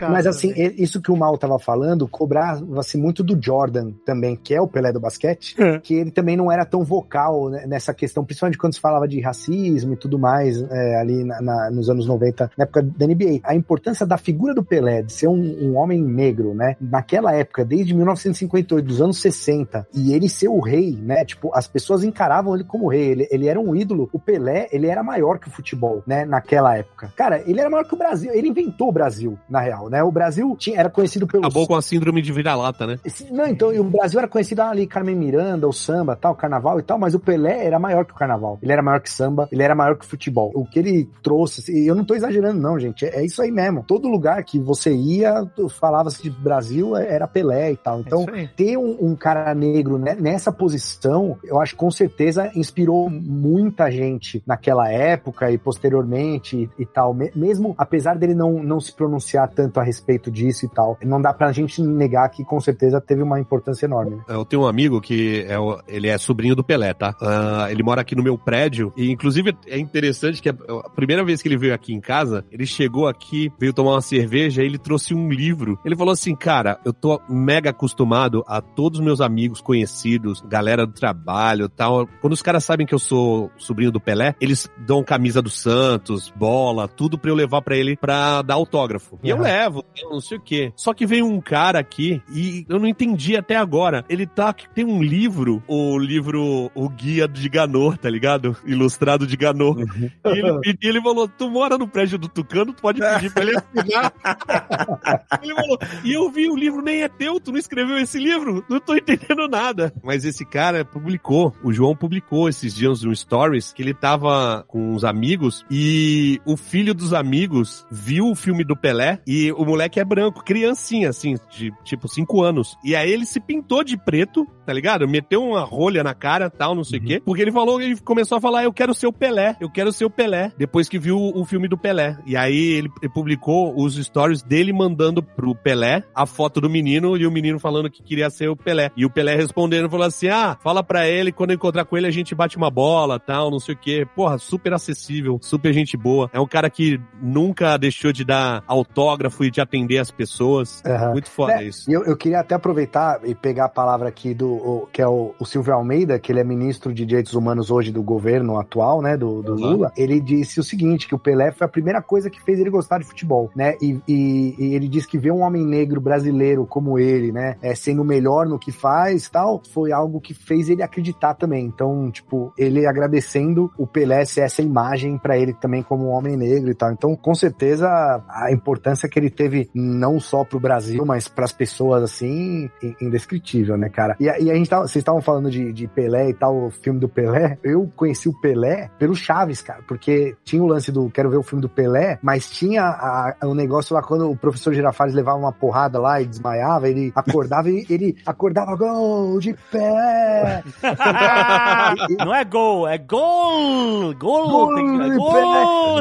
Cara, Mas assim, e- isso que o Mal tava falando, cobrava-se muito do Jordan também, que é o Pelé do basquete, que ele também não era tão vocal né, nessa questão, principalmente quando se falava de racismo e tudo mais, é, ali na- na- nos anos 90, na época da NBA. A importância da figura do Pelé, de ser um, um homem negro, né, naquela época, desde 1958, dos anos 60, e ele ser o rei, né, tipo, as pessoas encaravam ele como rei, ele, ele era um ídolo. O Pelé, ele era maior que o futebol, né, naquela época. Cara, ele era maior que o Brasil, ele inventou o Brasil, na real, né, o Brasil tinha, era conhecido pelo Acabou com a síndrome de vira-lata, né? Não, então, e o Brasil era conhecido ali, Carmen Miranda, o samba, tal, carnaval e tal, mas o Pelé era maior que o carnaval. Ele era maior que samba, ele era maior que futebol. O que ele trouxe, e eu não tô exagerando, não, gente, é, é isso aí mesmo. Todo lugar que você ia, falava-se de Brasil, é- era Pelé e tal. Então, isso aí. ter um, um cara negro né, nessa posição, eu acho que com certeza inspirou muita gente naquela época e posteriormente e, e tal. Me- mesmo apesar dele não, não se pronunciar tanto a respeito disso e tal. Não dá pra gente negar que com certeza teve uma importância enorme. né? Eu tenho um amigo que é, o- ele é sobrinho do Pelé, tá? Ah, ele mora aqui no meu prédio e, inclusive, é interessante que a, a primeira vez que ele veio aqui em casa, ele chegou aqui, veio tomar uma cerveja e ele trouxe um livro. Ele falou assim, cara, eu tô mega acostumado a todos os meus amigos conhecidos, galera do trabalho e tal. Quando os caras sabem que eu sou sobrinho do Pelé, eles dão camisa do Santos, bola, tudo pra eu levar pra ele pra dar autógrafo. E eu Aham. Levo, eu não sei o quê. Só que veio um cara aqui e eu não entendi até agora. Ele tá tem um livro, o livro O Guia de Ganor, tá ligado? Ilustrado de Ganor. E ele, ele falou: "Tu mora no prédio do Tucano, tu pode pedir pra ele assinar". ele falou: "E eu vi o livro nem é teu, tu não escreveu esse livro? Não tô entendendo nada". Mas esse cara publicou, o João publicou esses dias no Stories que ele tava com uns amigos e o filho dos amigos viu o filme do Pelé e o moleque é branco, criancinha, assim, de tipo 5 anos. E aí ele se pintou de preto, tá ligado? Meteu uma rolha na cara tal, não sei o quê. Porque ele falou, ele começou a falar: Eu quero ser o Pelé, eu quero ser o Pelé. Depois que viu o filme do Pelé. E aí ele, publicou os stories dele mandando pro Pelé a foto do menino e o menino falando que queria ser o Pelé. E o Pelé respondendo falou assim: Ah, fala pra ele, quando encontrar com ele, a gente bate uma bola, tal, não sei o quê. Porra, super acessível, super gente boa. É um cara que nunca deixou de dar autógrafo e de atender as pessoas. Aham. Muito foda É, isso. Eu, eu queria até aproveitar e pegar a palavra aqui do o- que é o, o Silvio Almeida, que ele é ministro de Direitos Humanos hoje do governo atual, né, do, do Uhum. Lula. Ele disse o seguinte, que o Pelé foi a primeira coisa que fez ele gostar de futebol, né? E, e- e ele disse que ver um homem negro brasileiro como ele, né, é, sendo o melhor no que faz, tal, foi algo que fez ele acreditar também. Então, tipo, ele agradecendo o Pelé ser essa imagem pra ele também como um homem negro e tal. Então, com certeza a importância que ele teve não só pro Brasil, mas pras pessoas assim, in- indescritível, né, cara? E, a- e a gente tava, vocês estavam falando de, de Pelé e tal, o filme do Pelé. Eu conheci o Pelé pelo Chaves, cara, porque tinha o lance do quero ver o filme do Pelé, mas tinha a- o negócio lá quando o professor Girafales levava uma porrada lá e desmaiava, ele acordava e ele acordava gol de pé. Não é gol, é gol! Gol! Gol tem é gol!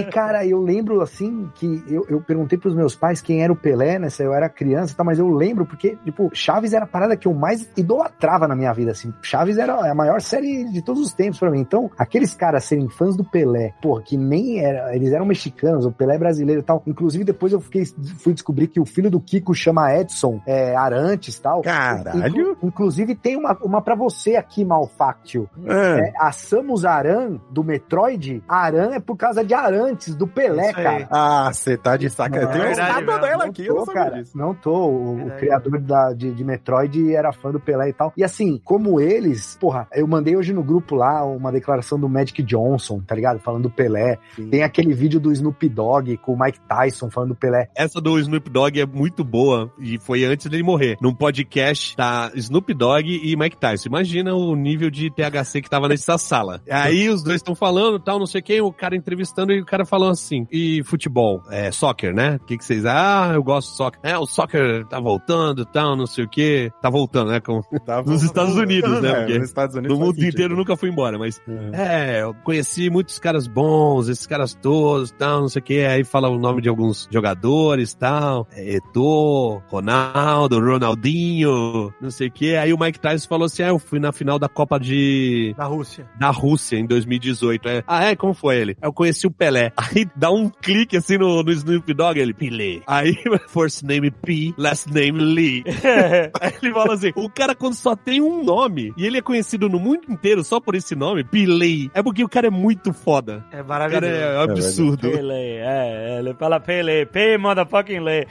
E, cara, eu lembro, assim, que eu, eu perguntei pros meus pais quem era o Pelé, né? Se eu era criança e tal, mas eu lembro porque, tipo, Chaves era a parada que eu mais idolatrava na minha vida, assim. Chaves era a maior série de todos os tempos pra mim. Então, aqueles caras serem fãs do Pelé, porra, que nem era, eles eram mexicanos, o Pelé é brasileiro e tal. Inclusive, depois eu fiquei, fui descobrir que o filho do Kiko chama Edson é, Arantes e tal. Caralho! Inclu- inclusive, tem uma, uma pra você aqui, Malfáctil. É. É, a Samus Aran, do Metroid, Aran é por causa de Arantes, do Pelé, cara. Ah, você tá de saca. Não, Tem é verdade dela aqui, eu não tô, sabia cara. disso. Não tô. O, o criador da, de, de Metroid era fã do Pelé e tal. E assim, como eles, porra, eu mandei hoje no grupo lá uma declaração do Magic Johnson, tá ligado? Falando do Pelé. Tem aquele vídeo do Snoop Dogg com o Mike Tyson falando do Pelé. Essa do Snoop Dogg é muito boa e foi antes dele morrer. Num podcast tá Snoop Dogg e Mike Tyson. Imagina o nível de THC que tava nessa sala. Aí os dois estão falando, tal, não sei quem, o cara entrevistando e o cara falando assim: "E futebol, é soccer, né? O que que vocês? Ah, eu gosto de soccer. É, o soccer tá voltando, tal, não sei o quê. Tá voltando, né? Com... Tá Nos Estados Unidos, né? É, Porque nos Estados Unidos no mundo sentido. inteiro nunca fui embora, mas é, eu conheci muitos caras bons, esses caras todos, tal, não sei o que. Aí fala o nome de alguns jogadores, tal. É, Eto'o, Ronaldo, Ronaldinho, não sei o que. Aí o Mike Tyson falou assim: ah, eu fui na final da Copa de Da Rússia. da Rússia em 2018. É, ah, é? Como foi ele? Eu conheci o Pelé. Aí dá um clique assim no, no Snoop Dogg, ele, Pelé. Aí, first name P, last name Lee. Aí ele fala assim, o cara quando só tem um nome, e ele é conhecido no mundo inteiro só por esse nome, Pelé, é porque o cara é muito foda. É O maravilhoso. cara é absurdo. Pele, é, ele fala Pele, P motherfucking lay.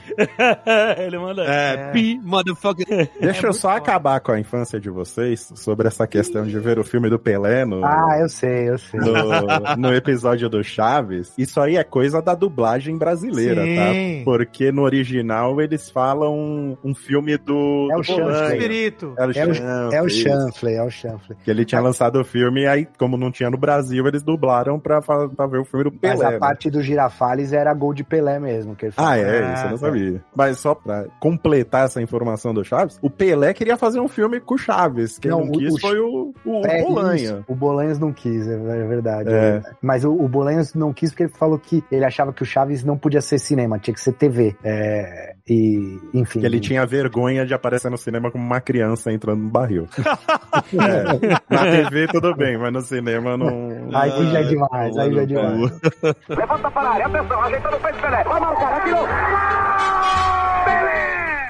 ele manda. É, P, motherfucker. Deixa eu muito só foda. acabar com a infância de vocês sobre essa questão de ver o filme do Pelé no, Ah, eu sei, eu sei. no, no episódio do Chaves. Isso aí é coisa da dublagem brasileira, Sim. tá? Porque no original eles falam um filme do. É o do Chanfle. Bolanho. Espírito. É o É o, Chanfle, é o isso. chanfle, é chanfle. Que ele tinha lançado o filme, e aí, como não tinha no Brasil, eles dublaram pra, pra ver o filme do Pelé. Mas a né? parte do Girafales era gol de Pelé mesmo. Que ele Ah, falou. é, isso eu não sabia. Mas só pra completar essa informação do Chaves, o Pelé queria fazer um filme com o Chaves. Quem não, Não, quis o- foi o, o É, Bolanha. isso. O Bolanhos não quis, é é verdade. É. Mas o, o Bolanhos não quis porque ele falou que ele achava que o Chaves não podia ser cinema, tinha que ser TV. É, e, enfim. Ele tinha vergonha de aparecer no cinema como uma criança entrando no barril. é, na TV tudo bem, mas no cinema não. Aí já é demais, aí já é demais. Levanta para a área, atenção, ajeitando o peito Pelé. Vai marcar, atirou.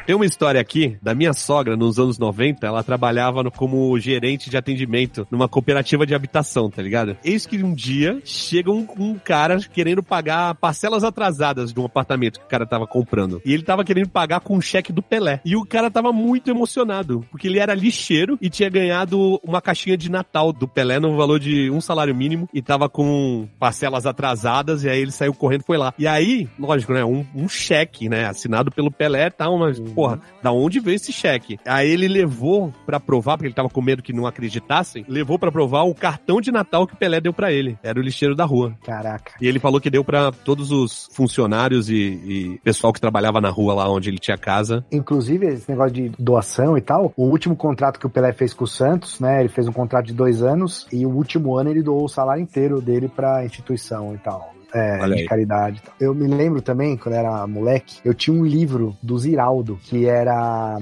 Tem uma história aqui da minha sogra nos anos 90, ela trabalhava no- como gerente de atendimento numa cooperativa de habitação, tá ligado? Eis que um dia chega um, um cara querendo pagar parcelas atrasadas de um apartamento que o cara tava comprando. E ele tava querendo pagar com um cheque do Pelé. E o cara tava muito emocionado, porque ele era lixeiro e tinha ganhado uma caixinha de Natal do Pelé no valor de um salário mínimo e tava com parcelas atrasadas e aí ele saiu correndo foi lá. E aí, lógico, né, um, um cheque, né, assinado pelo Pelé tal, mas, porra, da onde veio esse cheque? Aí ele levou pra provar, porque ele tava com medo que não acreditassem, levou pra provar o cartão de Natal que o Pelé deu pra ele. Era o lixeiro da rua. Caraca. E ele falou que deu pra todos os funcionários e, e pessoal que trabalhava na rua lá onde ele tinha casa. Inclusive, esse negócio de doação e tal, o último contrato que o Pelé fez com o Santos, né? Ele fez um contrato de dois anos e o último ano ele doou o salário inteiro dele pra instituição e tal. É, de caridade. Eu me lembro também, quando eu era moleque, eu tinha um livro do Ziraldo, que era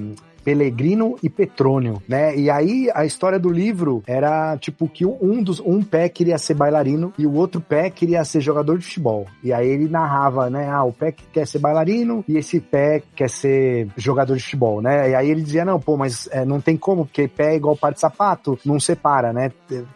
Pelegrino e Petrônio, né? E aí a história do livro era tipo que um dos um pé queria ser bailarino e o outro pé queria ser jogador de futebol. E aí ele narrava, né? Ah, o pé que quer ser bailarino e esse pé quer ser jogador de futebol, né? E aí ele dizia, não, pô, mas é, não tem como, porque pé é igual par de sapato, não separa, né?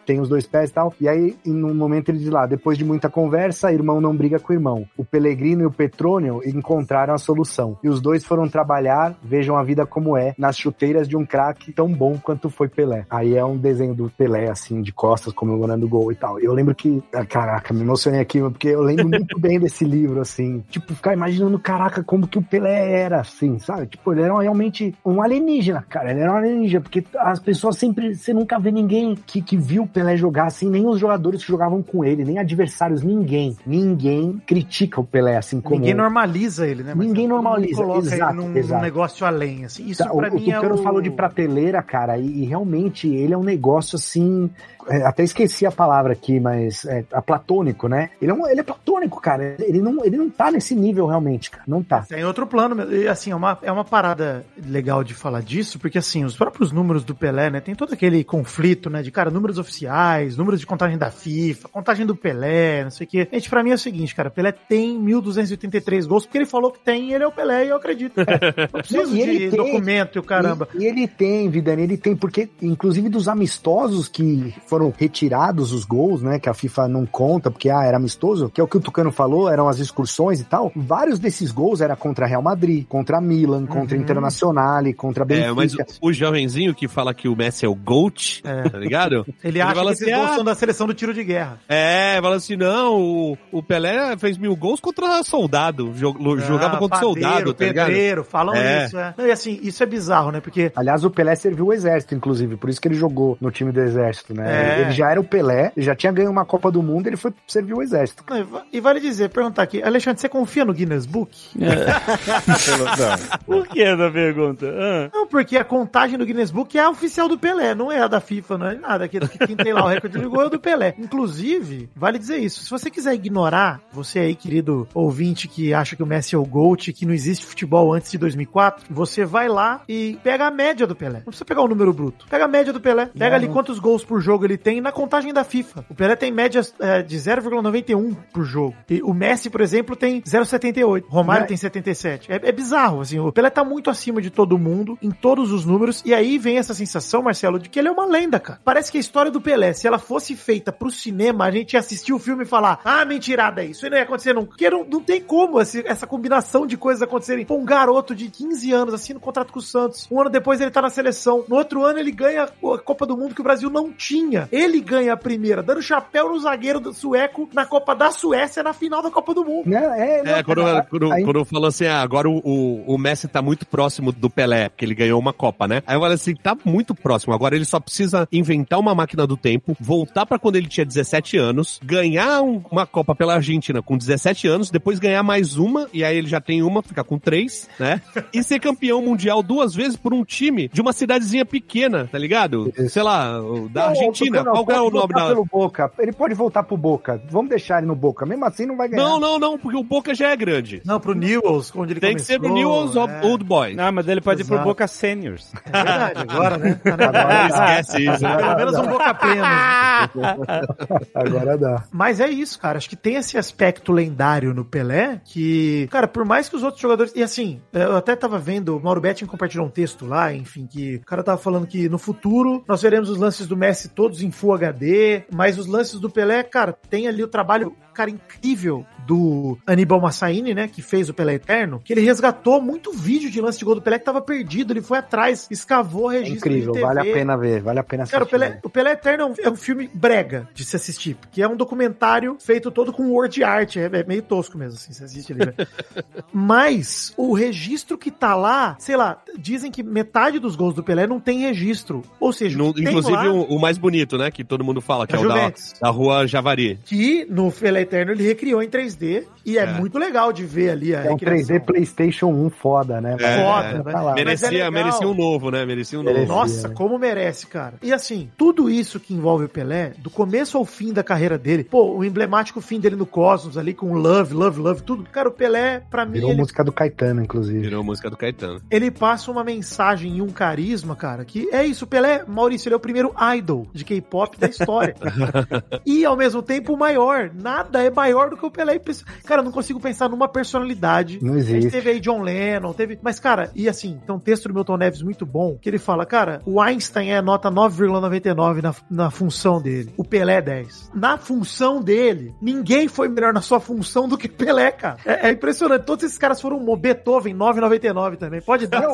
Tem os dois pés e tal. E aí, em um momento ele diz lá, depois de muita conversa, irmão não briga com irmão. O Pelegrino e o Petrônio encontraram a solução. E os dois foram trabalhar, vejam a vida como é, nas chuteiras de um craque tão bom quanto foi Pelé. Aí é um desenho do Pelé, assim, de costas, comemorando o gol e tal. Eu lembro que, ah, caraca, me emocionei aqui, porque eu lembro muito bem desse livro, assim. Tipo, ficar imaginando, caraca, como que o Pelé era, assim, sabe? Tipo, ele era realmente um alienígena, cara. Ele era um alienígena, porque as pessoas sempre, você nunca vê ninguém que, que viu o Pelé jogar, assim, nem os jogadores que jogavam com ele, nem adversários, ninguém. Ninguém critica o Pelé, assim, como... Ninguém normaliza ele, né? Ninguém Todo mundo normaliza, coloca exato, ele num, exato. negócio além, assim. Isso Tá, pra mim o é Tucano o... falou de prateleira, cara, e, e realmente ele é um negócio assim. É, até esqueci a palavra aqui, mas é, a platônico, né? Ele é, um, ele é platônico, cara. Ele não, ele não tá nesse nível realmente, cara. Não tá. Tem outro plano, mesmo. e assim, é uma, é uma parada legal de falar disso, porque assim, os próprios números do Pelé, né, tem todo aquele conflito, né, de, cara, números oficiais, números de contagem da FIFA, contagem do Pelé, não sei o quê. Gente, pra mim é o seguinte, cara, Pelé tem 1.283 gols, porque ele falou que tem e ele é o Pelé, e eu acredito. cara. Não preciso E ele de tem- documento e o caramba. E, e ele tem, Vidani, ele tem, porque, inclusive, dos amistosos que foram retirados os gols, né? Que a FIFA não conta, porque ah, era amistoso, que é o que o Tucano falou, eram as excursões e tal. Vários desses gols era contra Real Madrid, contra Milan, contra Uhum. Internacional, contra Benfica. É, mas o, o jovenzinho que fala que o Messi é o GOAT, É. tá ligado? Ele acha que fala esses assim, gols ah, são da seleção do tiro de guerra. É, fala assim, não, o, o Pelé fez mil gols contra soldado, jo- jogava Ah, contra padeiro, soldado, tá ligado? pedreiro, falam É. isso, é. Não, E assim, isso é bizarro, né? Porque Aliás, o Pelé serviu o exército, inclusive, por isso que ele jogou no time do exército, né? É. Ele já era o Pelé, ele já tinha ganho uma Copa do Mundo, ele foi servir o exército. Não, e va- vale dizer, perguntar aqui, Alexandre, você confia no Guinness Book? Por que essa pergunta? Ah. Não, porque a contagem do Guinness Book é a oficial do Pelé, não é a da FIFA, não é nada. Que, que quem tem lá o recorde de gol é o do Pelé. Inclusive, vale dizer isso, se você quiser ignorar, você aí, querido ouvinte que acha que o Messi é o GOAT, que não existe futebol antes de 2004, você vai lá e pega a média do Pelé. Não precisa pegar o número bruto. Pega a média do Pelé. Pega ali quantos gols por jogo ele tem na contagem da FIFA. O Pelé tem médias é, de 0,91 por jogo. E o Messi, por exemplo, tem 0,78. O Romário tem 77. É, é bizarro, assim. O Pelé tá muito acima de todo mundo, em todos os números. E aí vem essa sensação, Marcelo, de que ele é uma lenda, cara. Parece que a história do Pelé, se ela fosse feita pro cinema, a gente ia assistir o filme e falar: ah, mentirada isso. Isso não ia acontecer nunca. Porque não, não tem como esse- essa combinação de coisas acontecerem. Pô, um garoto de 15 anos assina um contrato com o Santos. Um ano depois ele tá na seleção. No outro ano ele ganha a Copa do Mundo que o Brasil não tinha. Ele ganha a primeira, dando chapéu no zagueiro do sueco na Copa da Suécia na final da Copa do Mundo. Né? É, não, É, quando, cara, quando, aí- quando falou assim, ah, agora o, o, o Messi tá muito próximo do Pelé, porque ele ganhou uma Copa, né? Aí eu falei assim, tá muito próximo. Agora ele só precisa inventar uma máquina do tempo, voltar pra quando ele tinha 17 anos, ganhar um- uma Copa pela Argentina com 17 anos, depois ganhar mais uma, e aí ele já tem uma, fica com três, né? E ser campeão mundial duas vezes, por um time de uma cidadezinha pequena, tá ligado? Sei lá, da Argentina. Não, Qual que é o nome voltar da. pelo Boca. Ele pode voltar pro Boca. Vamos deixar ele no Boca. Mesmo assim não vai ganhar. Não, não, não, porque o Boca já é grande. Não, pro Newells, onde ele Tem que começou. ser pro Newell's é. Old Boys. Ah, mas ele pode ir pro Exato. Boca Seniors. É verdade, agora, né? Agora. Esquece isso. né? Pelo menos um boca plena. Agora dá. Mas é isso, cara. Acho que tem esse aspecto lendário no Pelé que, cara, por mais que os outros jogadores. E assim, eu até tava vendo, o Mauro Betting compartilhou um texto lá, enfim, que o cara tava falando que no futuro nós veremos os lances do Messi todos em Full HD, mas os lances do Pelé, cara, tem ali o trabalho, cara, incrível do Aníbal Massaini, né, que fez o Pelé Eterno, que ele resgatou muito vídeo de lance de gol do Pelé que tava perdido, ele foi atrás, escavou É registro incrível. de TV. Vale a pena ver. Vale a pena assistir. Cara, o Pelé, o Pelé Eterno é um, é um filme brega de se assistir, porque é um documentário feito todo com word art, é, é meio tosco mesmo, assim, você assiste ali. né? Mas o registro que tá lá, sei lá, dizem que metade dos gols do Pelé não tem registro. Ou seja, No- o que tem inclusive lá, o, o mais bonito, né? Que todo mundo fala, que A é o da, da rua Javari. que no Pelé Eterno ele recriou em 3D e é, É. muito legal de ver ali a É um recriação. 3D PlayStation 1 foda, né? É, Foda, é. né? Tá é Merecia, legal. merecia um novo, né? Merecia um novo. Merecia. Nossa, né? como merece, cara. E assim, tudo isso que envolve o Pelé, do começo ao fim da carreira dele, pô, o emblemático fim dele no Cosmos ali com Love, Love, Love, tudo. Cara, o Pelé, pra mim, Virou ele, música do Caetano, inclusive. Virou música do Caetano. ele passa uma mensagem e um carisma, cara, que é isso. O Pelé, Maurício, ele é o primeiro idol de K-pop da história. e ao mesmo tempo o maior. Nada é maior do que o Pelé. Cara, eu não consigo pensar numa personalidade. Não A gente existe. teve aí John Lennon, teve. Mas, cara, e assim, tem um texto do Milton Neves muito bom que ele fala, cara, o Einstein é nota 9,99 na, na função dele. O Pelé é 10. Na função dele, ninguém foi melhor na sua função do que Pelé, cara. É, é impressionante. Todos esses caras foram um Beethoven 9,99 também. Pode dar.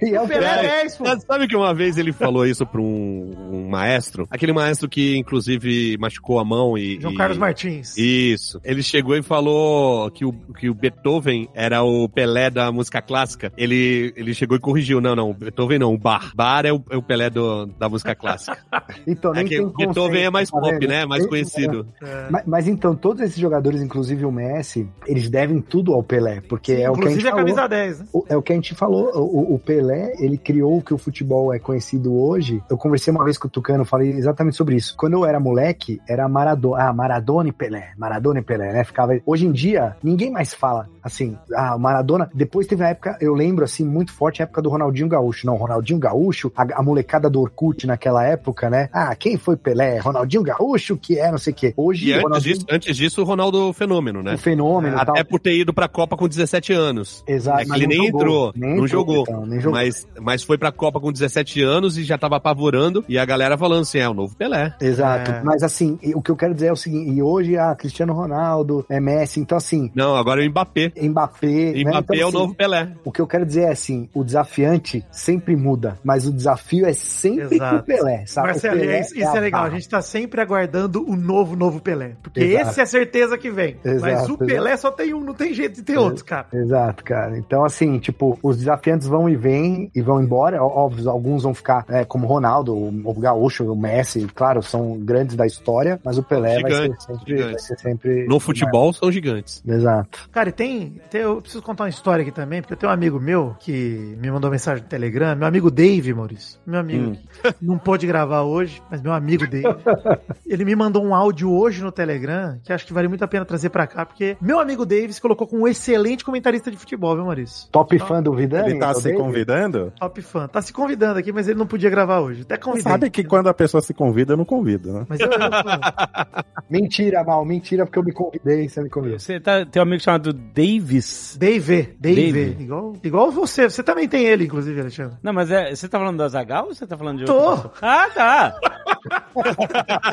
E, e é o Pelé é Cara, 10, pô. Sabe- Sabe que uma vez ele falou isso pra um, um maestro? Aquele maestro que, inclusive, machucou a mão e... João e- Carlos Martins. Isso. Ele chegou e falou que o, que o Beethoven era o Pelé da música clássica. Ele, ele chegou e corrigiu. Não, não, Beethoven não, o Bar. Bar é o, é o Pelé do, da música clássica. Então, é nem que tem o Beethoven é mais tá pop, né? Mais Tem- conhecido. Mas, mas então, todos esses jogadores, inclusive o Messi, eles devem tudo ao Pelé, porque é o que a gente Inclusive a falou. camisa 10, né? O- É o que a gente falou. O, o Pelé, ele criou o que o futebol é conhecido hoje. Eu conversei uma vez com o Tucano, falei exatamente sobre isso. Quando eu era moleque, era Maradona. Ah, Maradona e Pelé. Maradona e Pelé, né? Ficava. Hoje em dia, ninguém mais fala assim. Ah, o Maradona. Depois teve a época, eu lembro assim, muito forte a época do Ronaldinho Gaúcho. Não, Ronaldinho Gaúcho, a, a molecada do Orkut naquela época, né? Ah, quem foi Pelé? Ronaldinho Gaúcho, que é, não sei o quê. Hoje, E antes Ronaldinho- disso, antes disso, o Ronaldo Fenômeno, né? o fenômeno e Até por ter ido pra Copa com 17 anos. Exato, É que ele nem jogou, entrou, nem não jogou. então, nem jogou. Mas, mas foi pra Copa com 17 anos e já tava apavorando. E a galera falando assim: é o novo Pelé. Exato. É. Mas assim, o que eu quero dizer é o seguinte, e hoje, ah, Cristiano Ronaldo, é Messi, então assim, Não, agora é o Mbappé. Mbappé. né? Mbappé Então, é o assim, novo Pelé. O que eu quero dizer é assim, o desafiante sempre muda, mas o desafio é sempre Exato. com o Pelé, sabe? Marcelo, Pelé isso, isso é, a legal. A gente tá sempre aguardando o novo, novo Pelé. Porque Exato. esse é a certeza que vem. Mas Exato, o Pelé só tem um, não tem jeito de ter É. outros, cara. Exato, cara. Então, assim, tipo, os desafiantes vão e vêm e vão embora. Óbvio, alguns vão ficar é, como o Ronaldo, o, Gaúcho, o Messi, claro, são grandes da história, mas o Pelé vai ser sempre. Vai ser sempre No futebol são gigantes. Exato. Cara, e tem, tem- Eu preciso contar uma história aqui também, porque eu tenho um amigo meu que me mandou mensagem no Telegram, meu amigo Dave, Maurício. Meu amigo, Hum. não pôde gravar hoje, mas meu amigo Dave. ele me mandou um áudio hoje no Telegram, que acho que vale muito a pena trazer pra cá, porque meu amigo Dave se colocou como um excelente comentarista de futebol, viu, Maurício? Top fã do Vidani? Ele tá é o se David? convidando? Top fã. Tá se convidando aqui, mas ele não podia gravar hoje. Até convidei. Sabe que quando a pessoa se convida, eu não convido, né? Mas eu, eu- Mentira, Mal, mentira, porque eu me convidei, você me convidou. Você tá, tem um amigo chamado Davis. Dave, Dave, Dave. igual, igual você. Você também tem ele, inclusive, Alexandre. Não, mas é, você tá falando do Azagal ou você tá falando de Tô. outra pessoa? Ah, tá.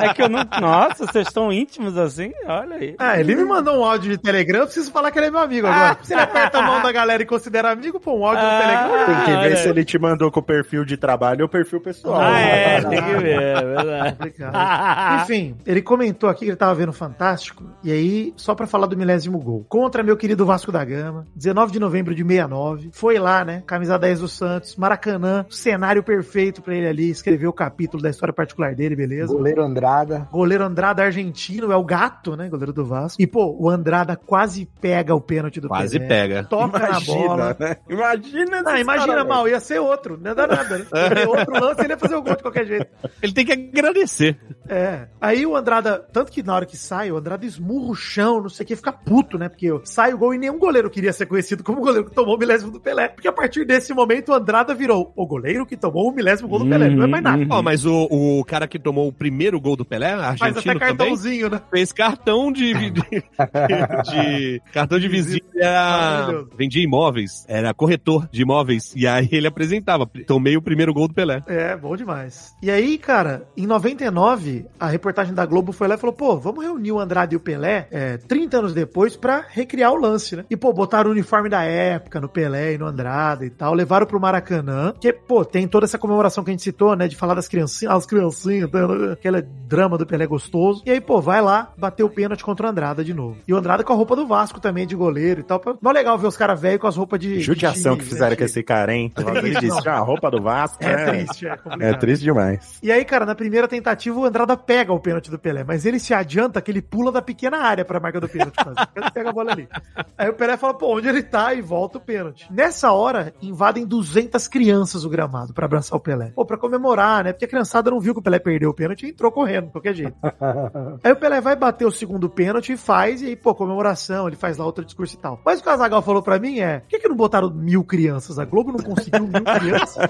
é que eu não. Nossa, vocês estão íntimos assim? Olha aí. Ah, ele me mandou um áudio de Telegram, eu preciso falar que ele é meu amigo agora. Se ele aperta a mão da galera e considera amigo, pô, um áudio Ah. no Telegram. Tem que ver olha. se ele te mandou com o perfil de trabalho ou o perfil pessoal. Ah, é, tem que ver, é verdade. Complicado. Enfim, ele comentou aqui que ele tava vendo Fantástico, e aí, só pra falar do milésimo gol. Contra meu querido Vasco da Gama, 19 de novembro de 69. Foi lá, né? Camisa 10 do Santos, Maracanã, cenário perfeito pra ele ali escrever o capítulo da história particular dele, beleza? Goleiro Andrada. Goleiro Andrada argentino, é o gato, né? Goleiro do Vasco. E, pô, o Andrada quase pega o pênalti do Quase Pelé. pega. Toca na bola. né? Imagina Não, imagina, cara, mal, ia ser outro, não ia dar nada, né? Ia outro lance, ele ia fazer o gol de qualquer jeito. Ele tem que agradecer. É. Aí o Andrada, tanto que na hora que sai, o Andrada esmurra o chão, não sei o que, fica puto, né? Porque sai o gol e nenhum goleiro queria ser conhecido como o goleiro que tomou o milésimo do Pelé. Porque a partir desse momento o Andrada virou o goleiro que tomou o milésimo gol do Pelé. Não é mais nada. Ó, mas o, o cara que tomou o primeiro gol do Pelé, Faz argentino até também, cartãozinho, né? fez cartão de, de, de- cartão de visita, vendia imóveis, era corretor de imóveis, e aí ele apresentava, tomei o primeiro gol do Pelé. É, bom demais. E aí, cara, em 99, a reportagem da Globo foi lá e falou: pô, vamos reunir o Andrade e o Pelé é, 30 anos depois pra recriar o lance, né? E, pô, botaram o uniforme da época no Pelé e no Andrade e tal, levaram pro Maracanã, que, pô, tem toda essa comemoração que a gente citou, né? De falar das criancinhas, as criancinhas, né, aquele drama do Pelé gostoso. E aí, pô, vai lá, bateu o pênalti contra o Andrada de novo. E o Andrada com a roupa do Vasco também, de goleiro e tal. Não é legal ver os caras velhos com as roupas de. Judiação de que time, fizeram né, com esse cara, hein? Ele vestiu a roupa do Vasco. É né? triste, é complicado. É triste demais. E aí, cara, na primeira tentativa, o Andrada pega o pênalti do Pelé, mas ele se adianta que ele pula da pequena área pra marca do pênalti. Ele pega a bola ali. Aí o Pelé fala, pô, onde ele tá? E volta o pênalti. Nessa hora, invadem 200 crianças o gramado pra abraçar o Pelé. Pô, pra comemorar, né? Porque a criançada não viu que o Pelé perdeu o pênalti e entrou correndo, de qualquer jeito. Aí o Pelé vai bater o segundo pênalti e faz, e aí, pô, comemoração, ele faz lá outro discurso e tal. Mas o Casagal falou pra mim é, por que, que não botaram mil crianças? A Globo não conseguiu mil crianças?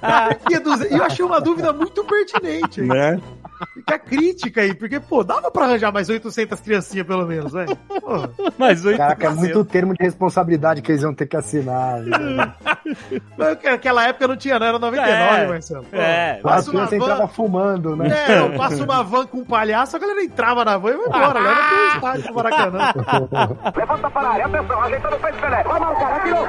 E eu achei uma dúvida muito pertinente. aí. Né? Fica a crítica aí, porque, pô, dava pra arranjar mais 800 criancinhas pelo menos, né? Pô, Mas oito Caraca, é muito termo de responsabilidade que eles vão ter que assinar. né? mas naquela época não tinha, não, era 99, É. Marcelo. Pô, É. A passa uma criança entrava van, fumando, né? é, não, passa uma van com um palhaço, a galera entrava na van e vai embora, leva pro estádio do Maracanã. Levanta para a área, atenção, ajeitando o peito Pelé. Vai marcar, atirou.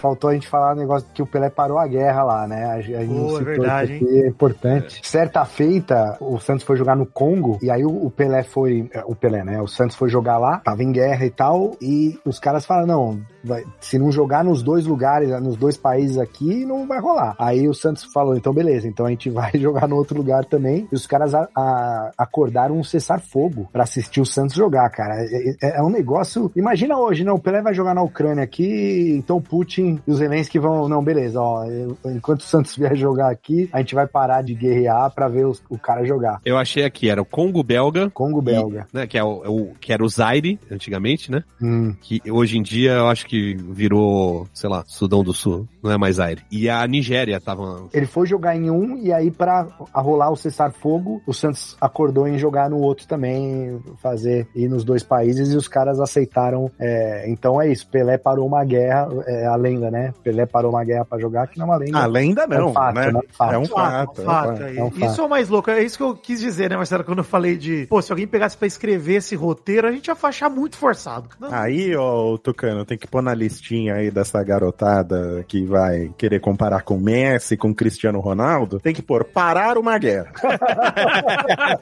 Faltou a gente falar o negócio que o Pelé parou a guerra lá, né? A, gente Pô, é verdade, aqui, é importante. Certa feita, o Santos foi jogar no Congo, e aí o, o Pelé foi. é, O Pelé, né? O Santos foi jogar lá, tava em guerra e tal, e os caras falaram: não, vai- se não jogar nos dois lugares, nos dois países aqui, não vai rolar. Aí o Santos falou: então beleza, então a gente vai jogar no outro lugar também. E os caras a- a- acordaram um cessar-fogo pra assistir o Santos jogar, cara. É, é- é um negócio. Imagina hoje, né? O Pelé vai jogar na Ucrânia aqui, então o Putin e os Zelensky vão. Não, beleza, ó. eu- enquanto o Santos vier jogar aqui, a gente vai parar de guerrear pra ver os- o cara jogar. Eu achei aqui, era o Congo belga, Congo belga. né, que, é o, é o- que era o Zaire, antigamente, né? Hum. Que hoje em dia eu acho que virou, sei lá, Sudão do Sul, não é mais Zaire. E a Nigéria tava... Ele foi jogar em um e aí pra rolar o cessar-fogo, o Santos acordou em jogar no outro também, fazer ir nos dois países e os caras aceitaram. é, então é isso, Pelé parou uma guerra, é a lenda, né? Pelé parou uma guerra pra jogar, que não é uma lenda. A lenda não, É um fato, né? né? Fato. É um Fato, fato. fato, é um é um fato. Isso é o mais louco. É isso que eu quis dizer, né, Marcelo? Quando eu falei de, pô, se alguém pegasse pra escrever esse roteiro, a gente ia achar muito forçado. Não, Aí, ó, Tucano, tem que pôr na listinha aí dessa garotada que vai querer comparar com Messi, com Cristiano Ronaldo, tem que pôr parar uma guerra.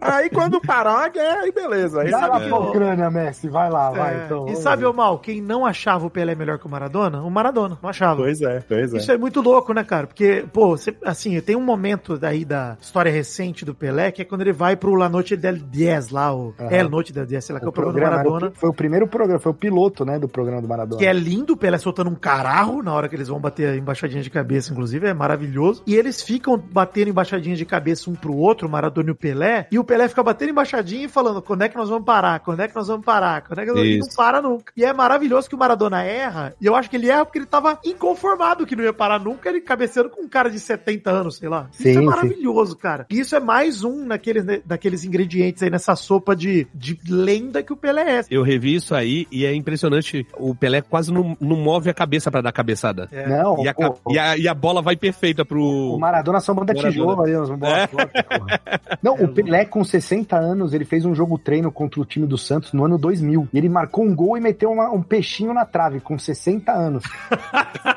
aí quando parar uma guerra, aí beleza. Aí Vai lá sabe- pra Ucrânia, Messi, vai lá, vai. É, Então, e sabe, ô Mal, quem não achava o Pelé melhor que o Maradona? O Maradona, não achava. Pois é, pois é. Isso é muito louco, né, cara? Porque, pô, você- assim, tem um momento daí da história recente do Pelé, que é quando ele vai pro La Noite del 10 lá, o Aham. El Noite del 10, sei lá, que é O o programa do o- Maradona. foi o primeiro programa, foi o piloto, né, do programa do Maradona. Que é lindo, o Pelé soltando um cararro na hora que eles vão bater a embaixadinha de cabeça, inclusive, é maravilhoso. E eles ficam batendo embaixadinha de cabeça um pro outro, o Maradona e o Pelé, e o Pelé fica batendo embaixadinha e falando, quando é que nós vamos parar? Quando é que nós vamos parar? Quando é que nós... E não Isso. para nunca. E é maravilhoso que o Maradona erra, e eu acho que ele erra porque ele tava inconformado que não ia parar nunca, ele cabeceando com um cara de 70 anos, sei lá. Isso Sim, é sim. maravilhoso, cara. E isso é mais um naqueles, né, daqueles ingredientes aí nessa sopa de, de lenda que o Pelé é. Eu revi isso aí e é impressionante. O Pelé quase não, não move a cabeça pra dar cabeçada. É. Não, E a, pô, e, a, e a bola vai perfeita pro. O Maradona só manda Maradona. tijolo ali, É. Não, o Pelé com 60 anos, ele fez um jogo treino contra o time do Santos no ano 2000. E ele marcou um gol e meteu uma- um peixinho na trave com 60 anos.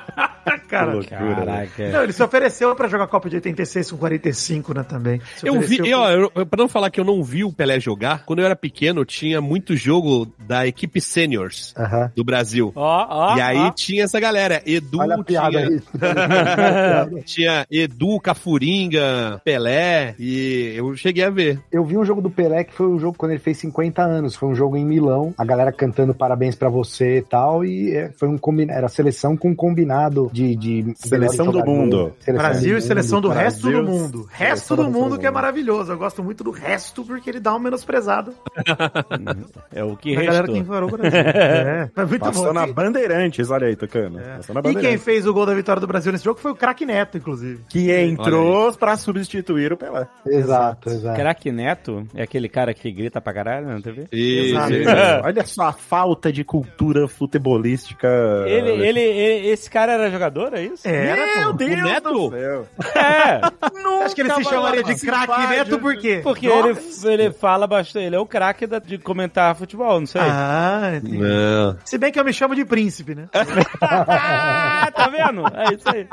Cara, loucura, né? Não, ele se ofereceu pra jogar a Copa de 86 com 45, né, também. Se Eu vi, eu, pra- eu, pra não falar que eu não vi o Pelé jogar, quando eu era pequeno, tinha muito jogo da equipe seniors Aham. do Brasil. Ó, ó. e aí ó. tinha essa galera. Edu Olha a piada tinha, aí. tinha Edu, Cafuringa, Pelé, e eu cheguei a ver. Eu vi um jogo do Pelé que foi um jogo quando ele fez 50 anos. Foi um jogo em Milão, a galera cantando parabéns pra você e tal. E é, foi um combina... era seleção com um combinado de. de Seleção do mundo. Seleção Brasil do e seleção do mundo. resto do Brasil, mundo. Resto do do mundo que é maravilhoso. Eu gosto muito do resto porque ele dá uma menosprezada É o que na galera que encarou o Brasil. é, é muito Passou na Bandeirantes, olha aí, tocando. é. E quem fez o gol da vitória do Brasil nesse jogo foi o craque Neto, inclusive. Que entrou pra substituir o Pelé. Exato, exato. Craque Neto é aquele cara que grita pra caralho na TV? Exato. Olha só a falta de cultura futebolística. Ele, ele, ele- esse cara era jogador, é isso? Era, Meu pô. Deus O Neto? do céu. É, Acho que ele se chamaria de craque Neto por quê? porque ele, ele fala bastante, ele é o craque de comentar futebol, não sei. Ah, entendi. Não. Se bem que eu me chamo de príncipe, né? Ah, tá vendo? É isso aí.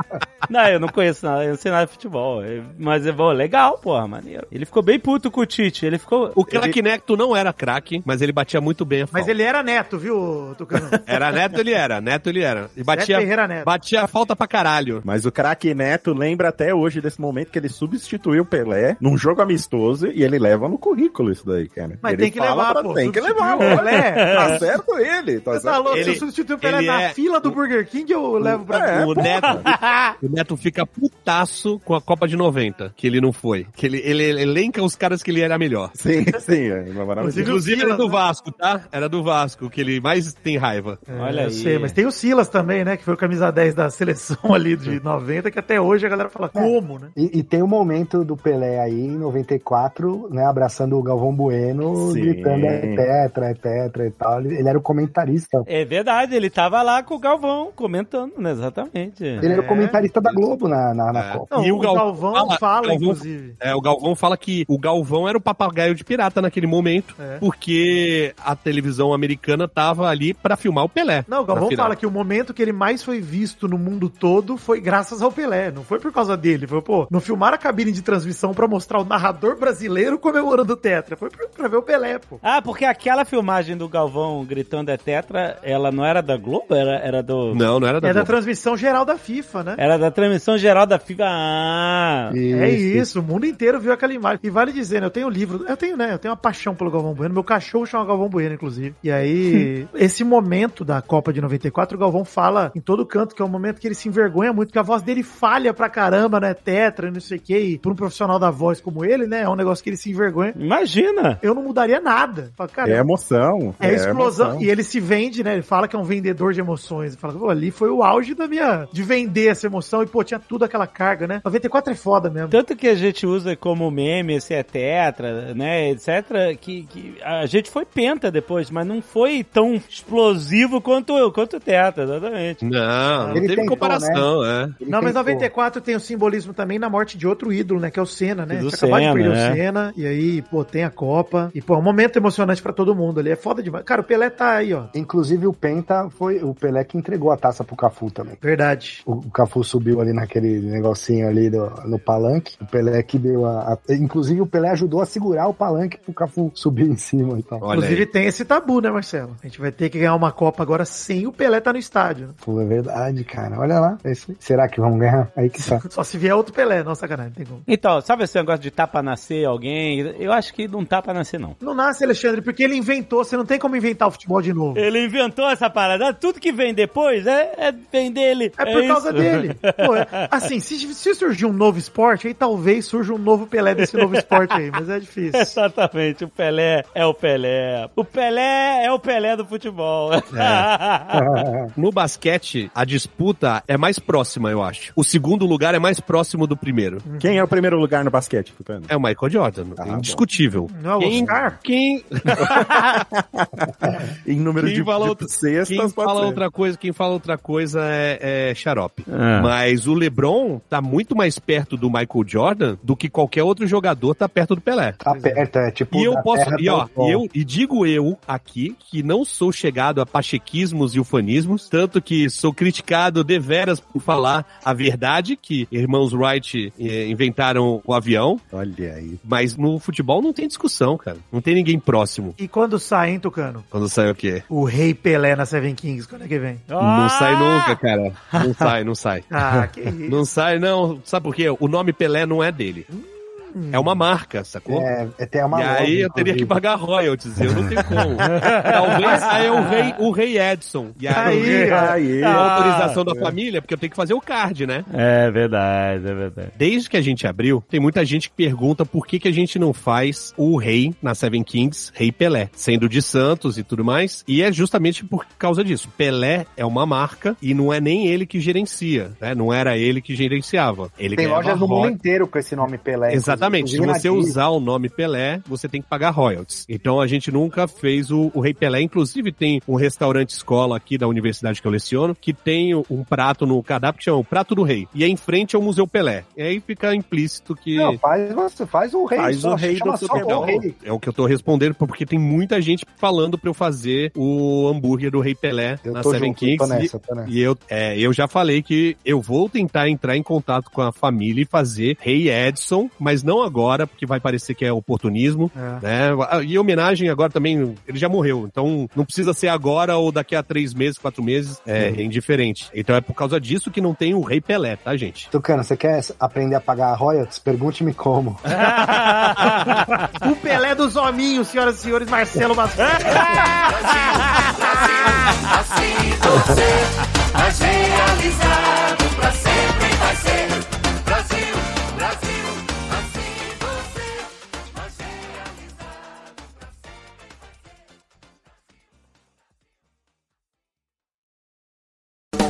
Não, eu não conheço nada, eu não sei nada de futebol. Mas é bom, legal, porra, maneiro. Ele ficou bem puto com o Tite, ele ficou... O craque Neto não era craque, mas ele batia muito bem a falta. Mas ele era neto, viu, Tucano? Era Neto, ele era. Neto, ele era. E batia, Neto. batia a falta pra caralho. Mas o craque Neto lembra até hoje desse momento que ele substituiu o Pelé num jogo amistoso e ele leva no currículo isso daí, cara. Mas Ele tem que levar, pra- pô. Tem que levar. Pelé. Tá certo ele, tá tá certo. louco? Ele- Se eu substituir o Pelé na é- fila do Burger King, eu levo pra É, o, Neto, o Neto fica putaço com a Copa de 90, que ele não foi. Que ele, ele elenca os caras que ele era melhor. Sim, sim, é. Inclusive era do né? Vasco, tá? Era do Vasco, que ele mais tem raiva. Olha eu aí. sei, mas tem o Silas também, né? Que foi o camisa 10 da seleção ali de 90, que até hoje a galera fala como, né? E, e tem o momento do Pelé aí, em 94, né, abraçando o Galvão Bueno, Sim. gritando é tetra, é tetra e tal. Ele, ele era o comentarista. É verdade, ele tava lá com o Galvão comentando, né? Exatamente. Ele era o comentarista da Globo na, na, na É. Copa. Não, E o, o Gal- Galvão fala- fala, Galvão- inclusive. É, o Galvão fala que o Galvão era o papagaio de pirata naquele momento, É. porque a televisão americana tava ali pra filmar o Pelé. Não, o Galvão fala que o momento que ele mais foi visto no mundo todo foi graças ao Pelé. Não foi por causa dele. Foi, pô, não filmaram a cabine de transmissão pra mostrar o narrador brasileiro comemorando o Tetra. Foi pra, pra ver o Pelé, pô. Ah, porque aquela filmagem do Galvão gritando é tetra, ela não era da Globo? Era, era do... Não, não era da É da Globo. transmissão geral da FIFA, né? Era da transmissão geral da FIFA. Ah, É isso, o mundo inteiro viu aquela imagem. E vale dizer, né, eu tenho um livro, eu tenho, né, eu tenho uma paixão pelo Galvão Bueno, meu cachorro chama Galvão Bueno, inclusive. E aí, esse momento da Copa de 94, o Galvão fala em todo canto que é um momento que ele se envergonha muito, que a voz dele falha pra caramba, né, tetra, não sei o que, e pra um profissional da voz como ele, né, é um negócio que ele se envergonha. imagina! Eu não mudaria nada. Fala, cara, É emoção. é explosão. emoção. E ele se vende, né? Ele fala que é um vendedor de emoções. Fala, pô, ali foi o auge da minha. de vender essa emoção. E, pô, tinha tudo aquela carga, né? 94 é foda mesmo. Tanto que a gente usa como meme esse é tetra, né, etc, que, que a gente foi penta depois, mas não foi tão explosivo quanto, quanto o tetra, exatamente. Não, não Ele teve tentou, comparação, né? é. Ele Não, mas tentou. 94 tem o simbolismo também na morte de outro ídolo, né? Que é o Senna, né? Do Tinha acabado de perder né? o Senna. E aí, pô, tem a Copa. E, pô, é um momento emocionante pra todo mundo ali. É foda demais. Cara, o Pelé tá aí, ó. Inclusive o Penta foi o Pelé que entregou a taça pro Cafu também. Verdade. O, o Cafu subiu ali naquele negocinho ali do- no palanque. O Pelé que deu a, a- Inclusive o Pelé ajudou a segurar o palanque pro Cafu subir em cima e tal. Olha Inclusive aí. tem esse tabu, né, Marcelo? A gente vai ter que ganhar uma Copa agora sem o Pelé tá no estádio. né? Pô, é verdade, cara. Olha lá. Será que vamos ganhar? Aí que tá. Só se vier outro Pelé. Não, sacanagem, tem como. Então, sabe esse negócio de tá pra nascer alguém? Eu acho que não tá pra nascer, não. Não nasce, Alexandre, porque ele inventou. Você não tem como inventar o futebol de novo. Ele inventou essa parada. Tudo que vem depois é, é vem dele. É por causa isso. dele. Pô, é- assim, se, se surgir um novo esporte, aí talvez surja um novo Pelé desse novo esporte aí, mas é difícil. Exatamente, o Pelé é o Pelé. O Pelé é o Pelé do futebol. No basquete, a disputa é mais próxima, eu acho. O segundo lugar é mais próximo do primeiro. Quem é o primeiro lugar no basquete, Tucano? É o Michael Jordan, Ah, indiscutível. Não é o Quem, Oscar? quem, Em número quem de, de cestas, quem pode fala ser. outra coisa, quem fala outra coisa é, é xarope. É. Mas o LeBron tá muito mais perto do Michael Jordan do que qualquer outro jogador tá perto do Pelé. Tá perto, é tipo. E eu posso, e, ó, eu, e digo eu aqui que não sou chegado a pachequismos e ufanismos, tanto que sou criticado deveras por falar a verdade, que irmãos Wright eh, inventaram o avião, Olha aí. mas no futebol não tem discussão, cara. Não tem ninguém próximo. E quando sai, hein, Tucano? Quando sai o quê? O Rei Pelé na Seven Kings, quando é que vem? Não sai nunca, cara. Não sai, não sai. Ah, que isso. Não sai, não. Sabe por quê? O nome Pelé não é dele. É uma marca, sacou? É, é tem uma e aí eu teria que pagar royalties, eu não tenho como. Talvez aí é o rei, o rei Edson. E aí, Aí, a Ah, autorização da família, porque eu tenho que fazer o card, né? É verdade, é verdade. Desde que a gente abriu, tem muita gente que pergunta por que, que a gente não faz o rei na Seven Kings, Rei Pelé, sendo de Santos e tudo mais. E é justamente por causa disso. Pelé é uma marca e não é nem ele que gerencia, né? Não era ele que gerenciava. Ele Tem lojas no mundo inteiro com esse nome Pelé. Exatamente. Se inclusive na você usar o nome Pelé, você tem que pagar royalties. Então a gente nunca fez o, o Rei Pelé. Inclusive tem um restaurante escola aqui da universidade que eu leciono que tem um prato no cardápio que chama o Prato do Rei. E é em frente ao Museu Pelé. E aí fica implícito que. Não, faz, você faz o rei. Faz só, o rei do futebol. o rei. É o que eu tô respondendo, porque tem muita gente falando pra eu fazer o hambúrguer do Rei Pelé Eu na Seven junto, Kings. tô e- nessa, tô nessa. E eu, é, eu já falei que eu vou tentar entrar em contato com a família e fazer Rei Edson, mas não agora, porque vai parecer que é oportunismo, É. né? E homenagem agora também, ele já morreu, então não precisa ser agora ou daqui a três meses, quatro meses, é, é indiferente. Então é por causa disso que não tem o Rei Pelé, tá, gente? Tucano, você quer aprender a pagar royalties? Pergunte-me como. o Pelé dos hominhos, senhoras e senhores, Marcelo Macedo. Assim você, mais realizado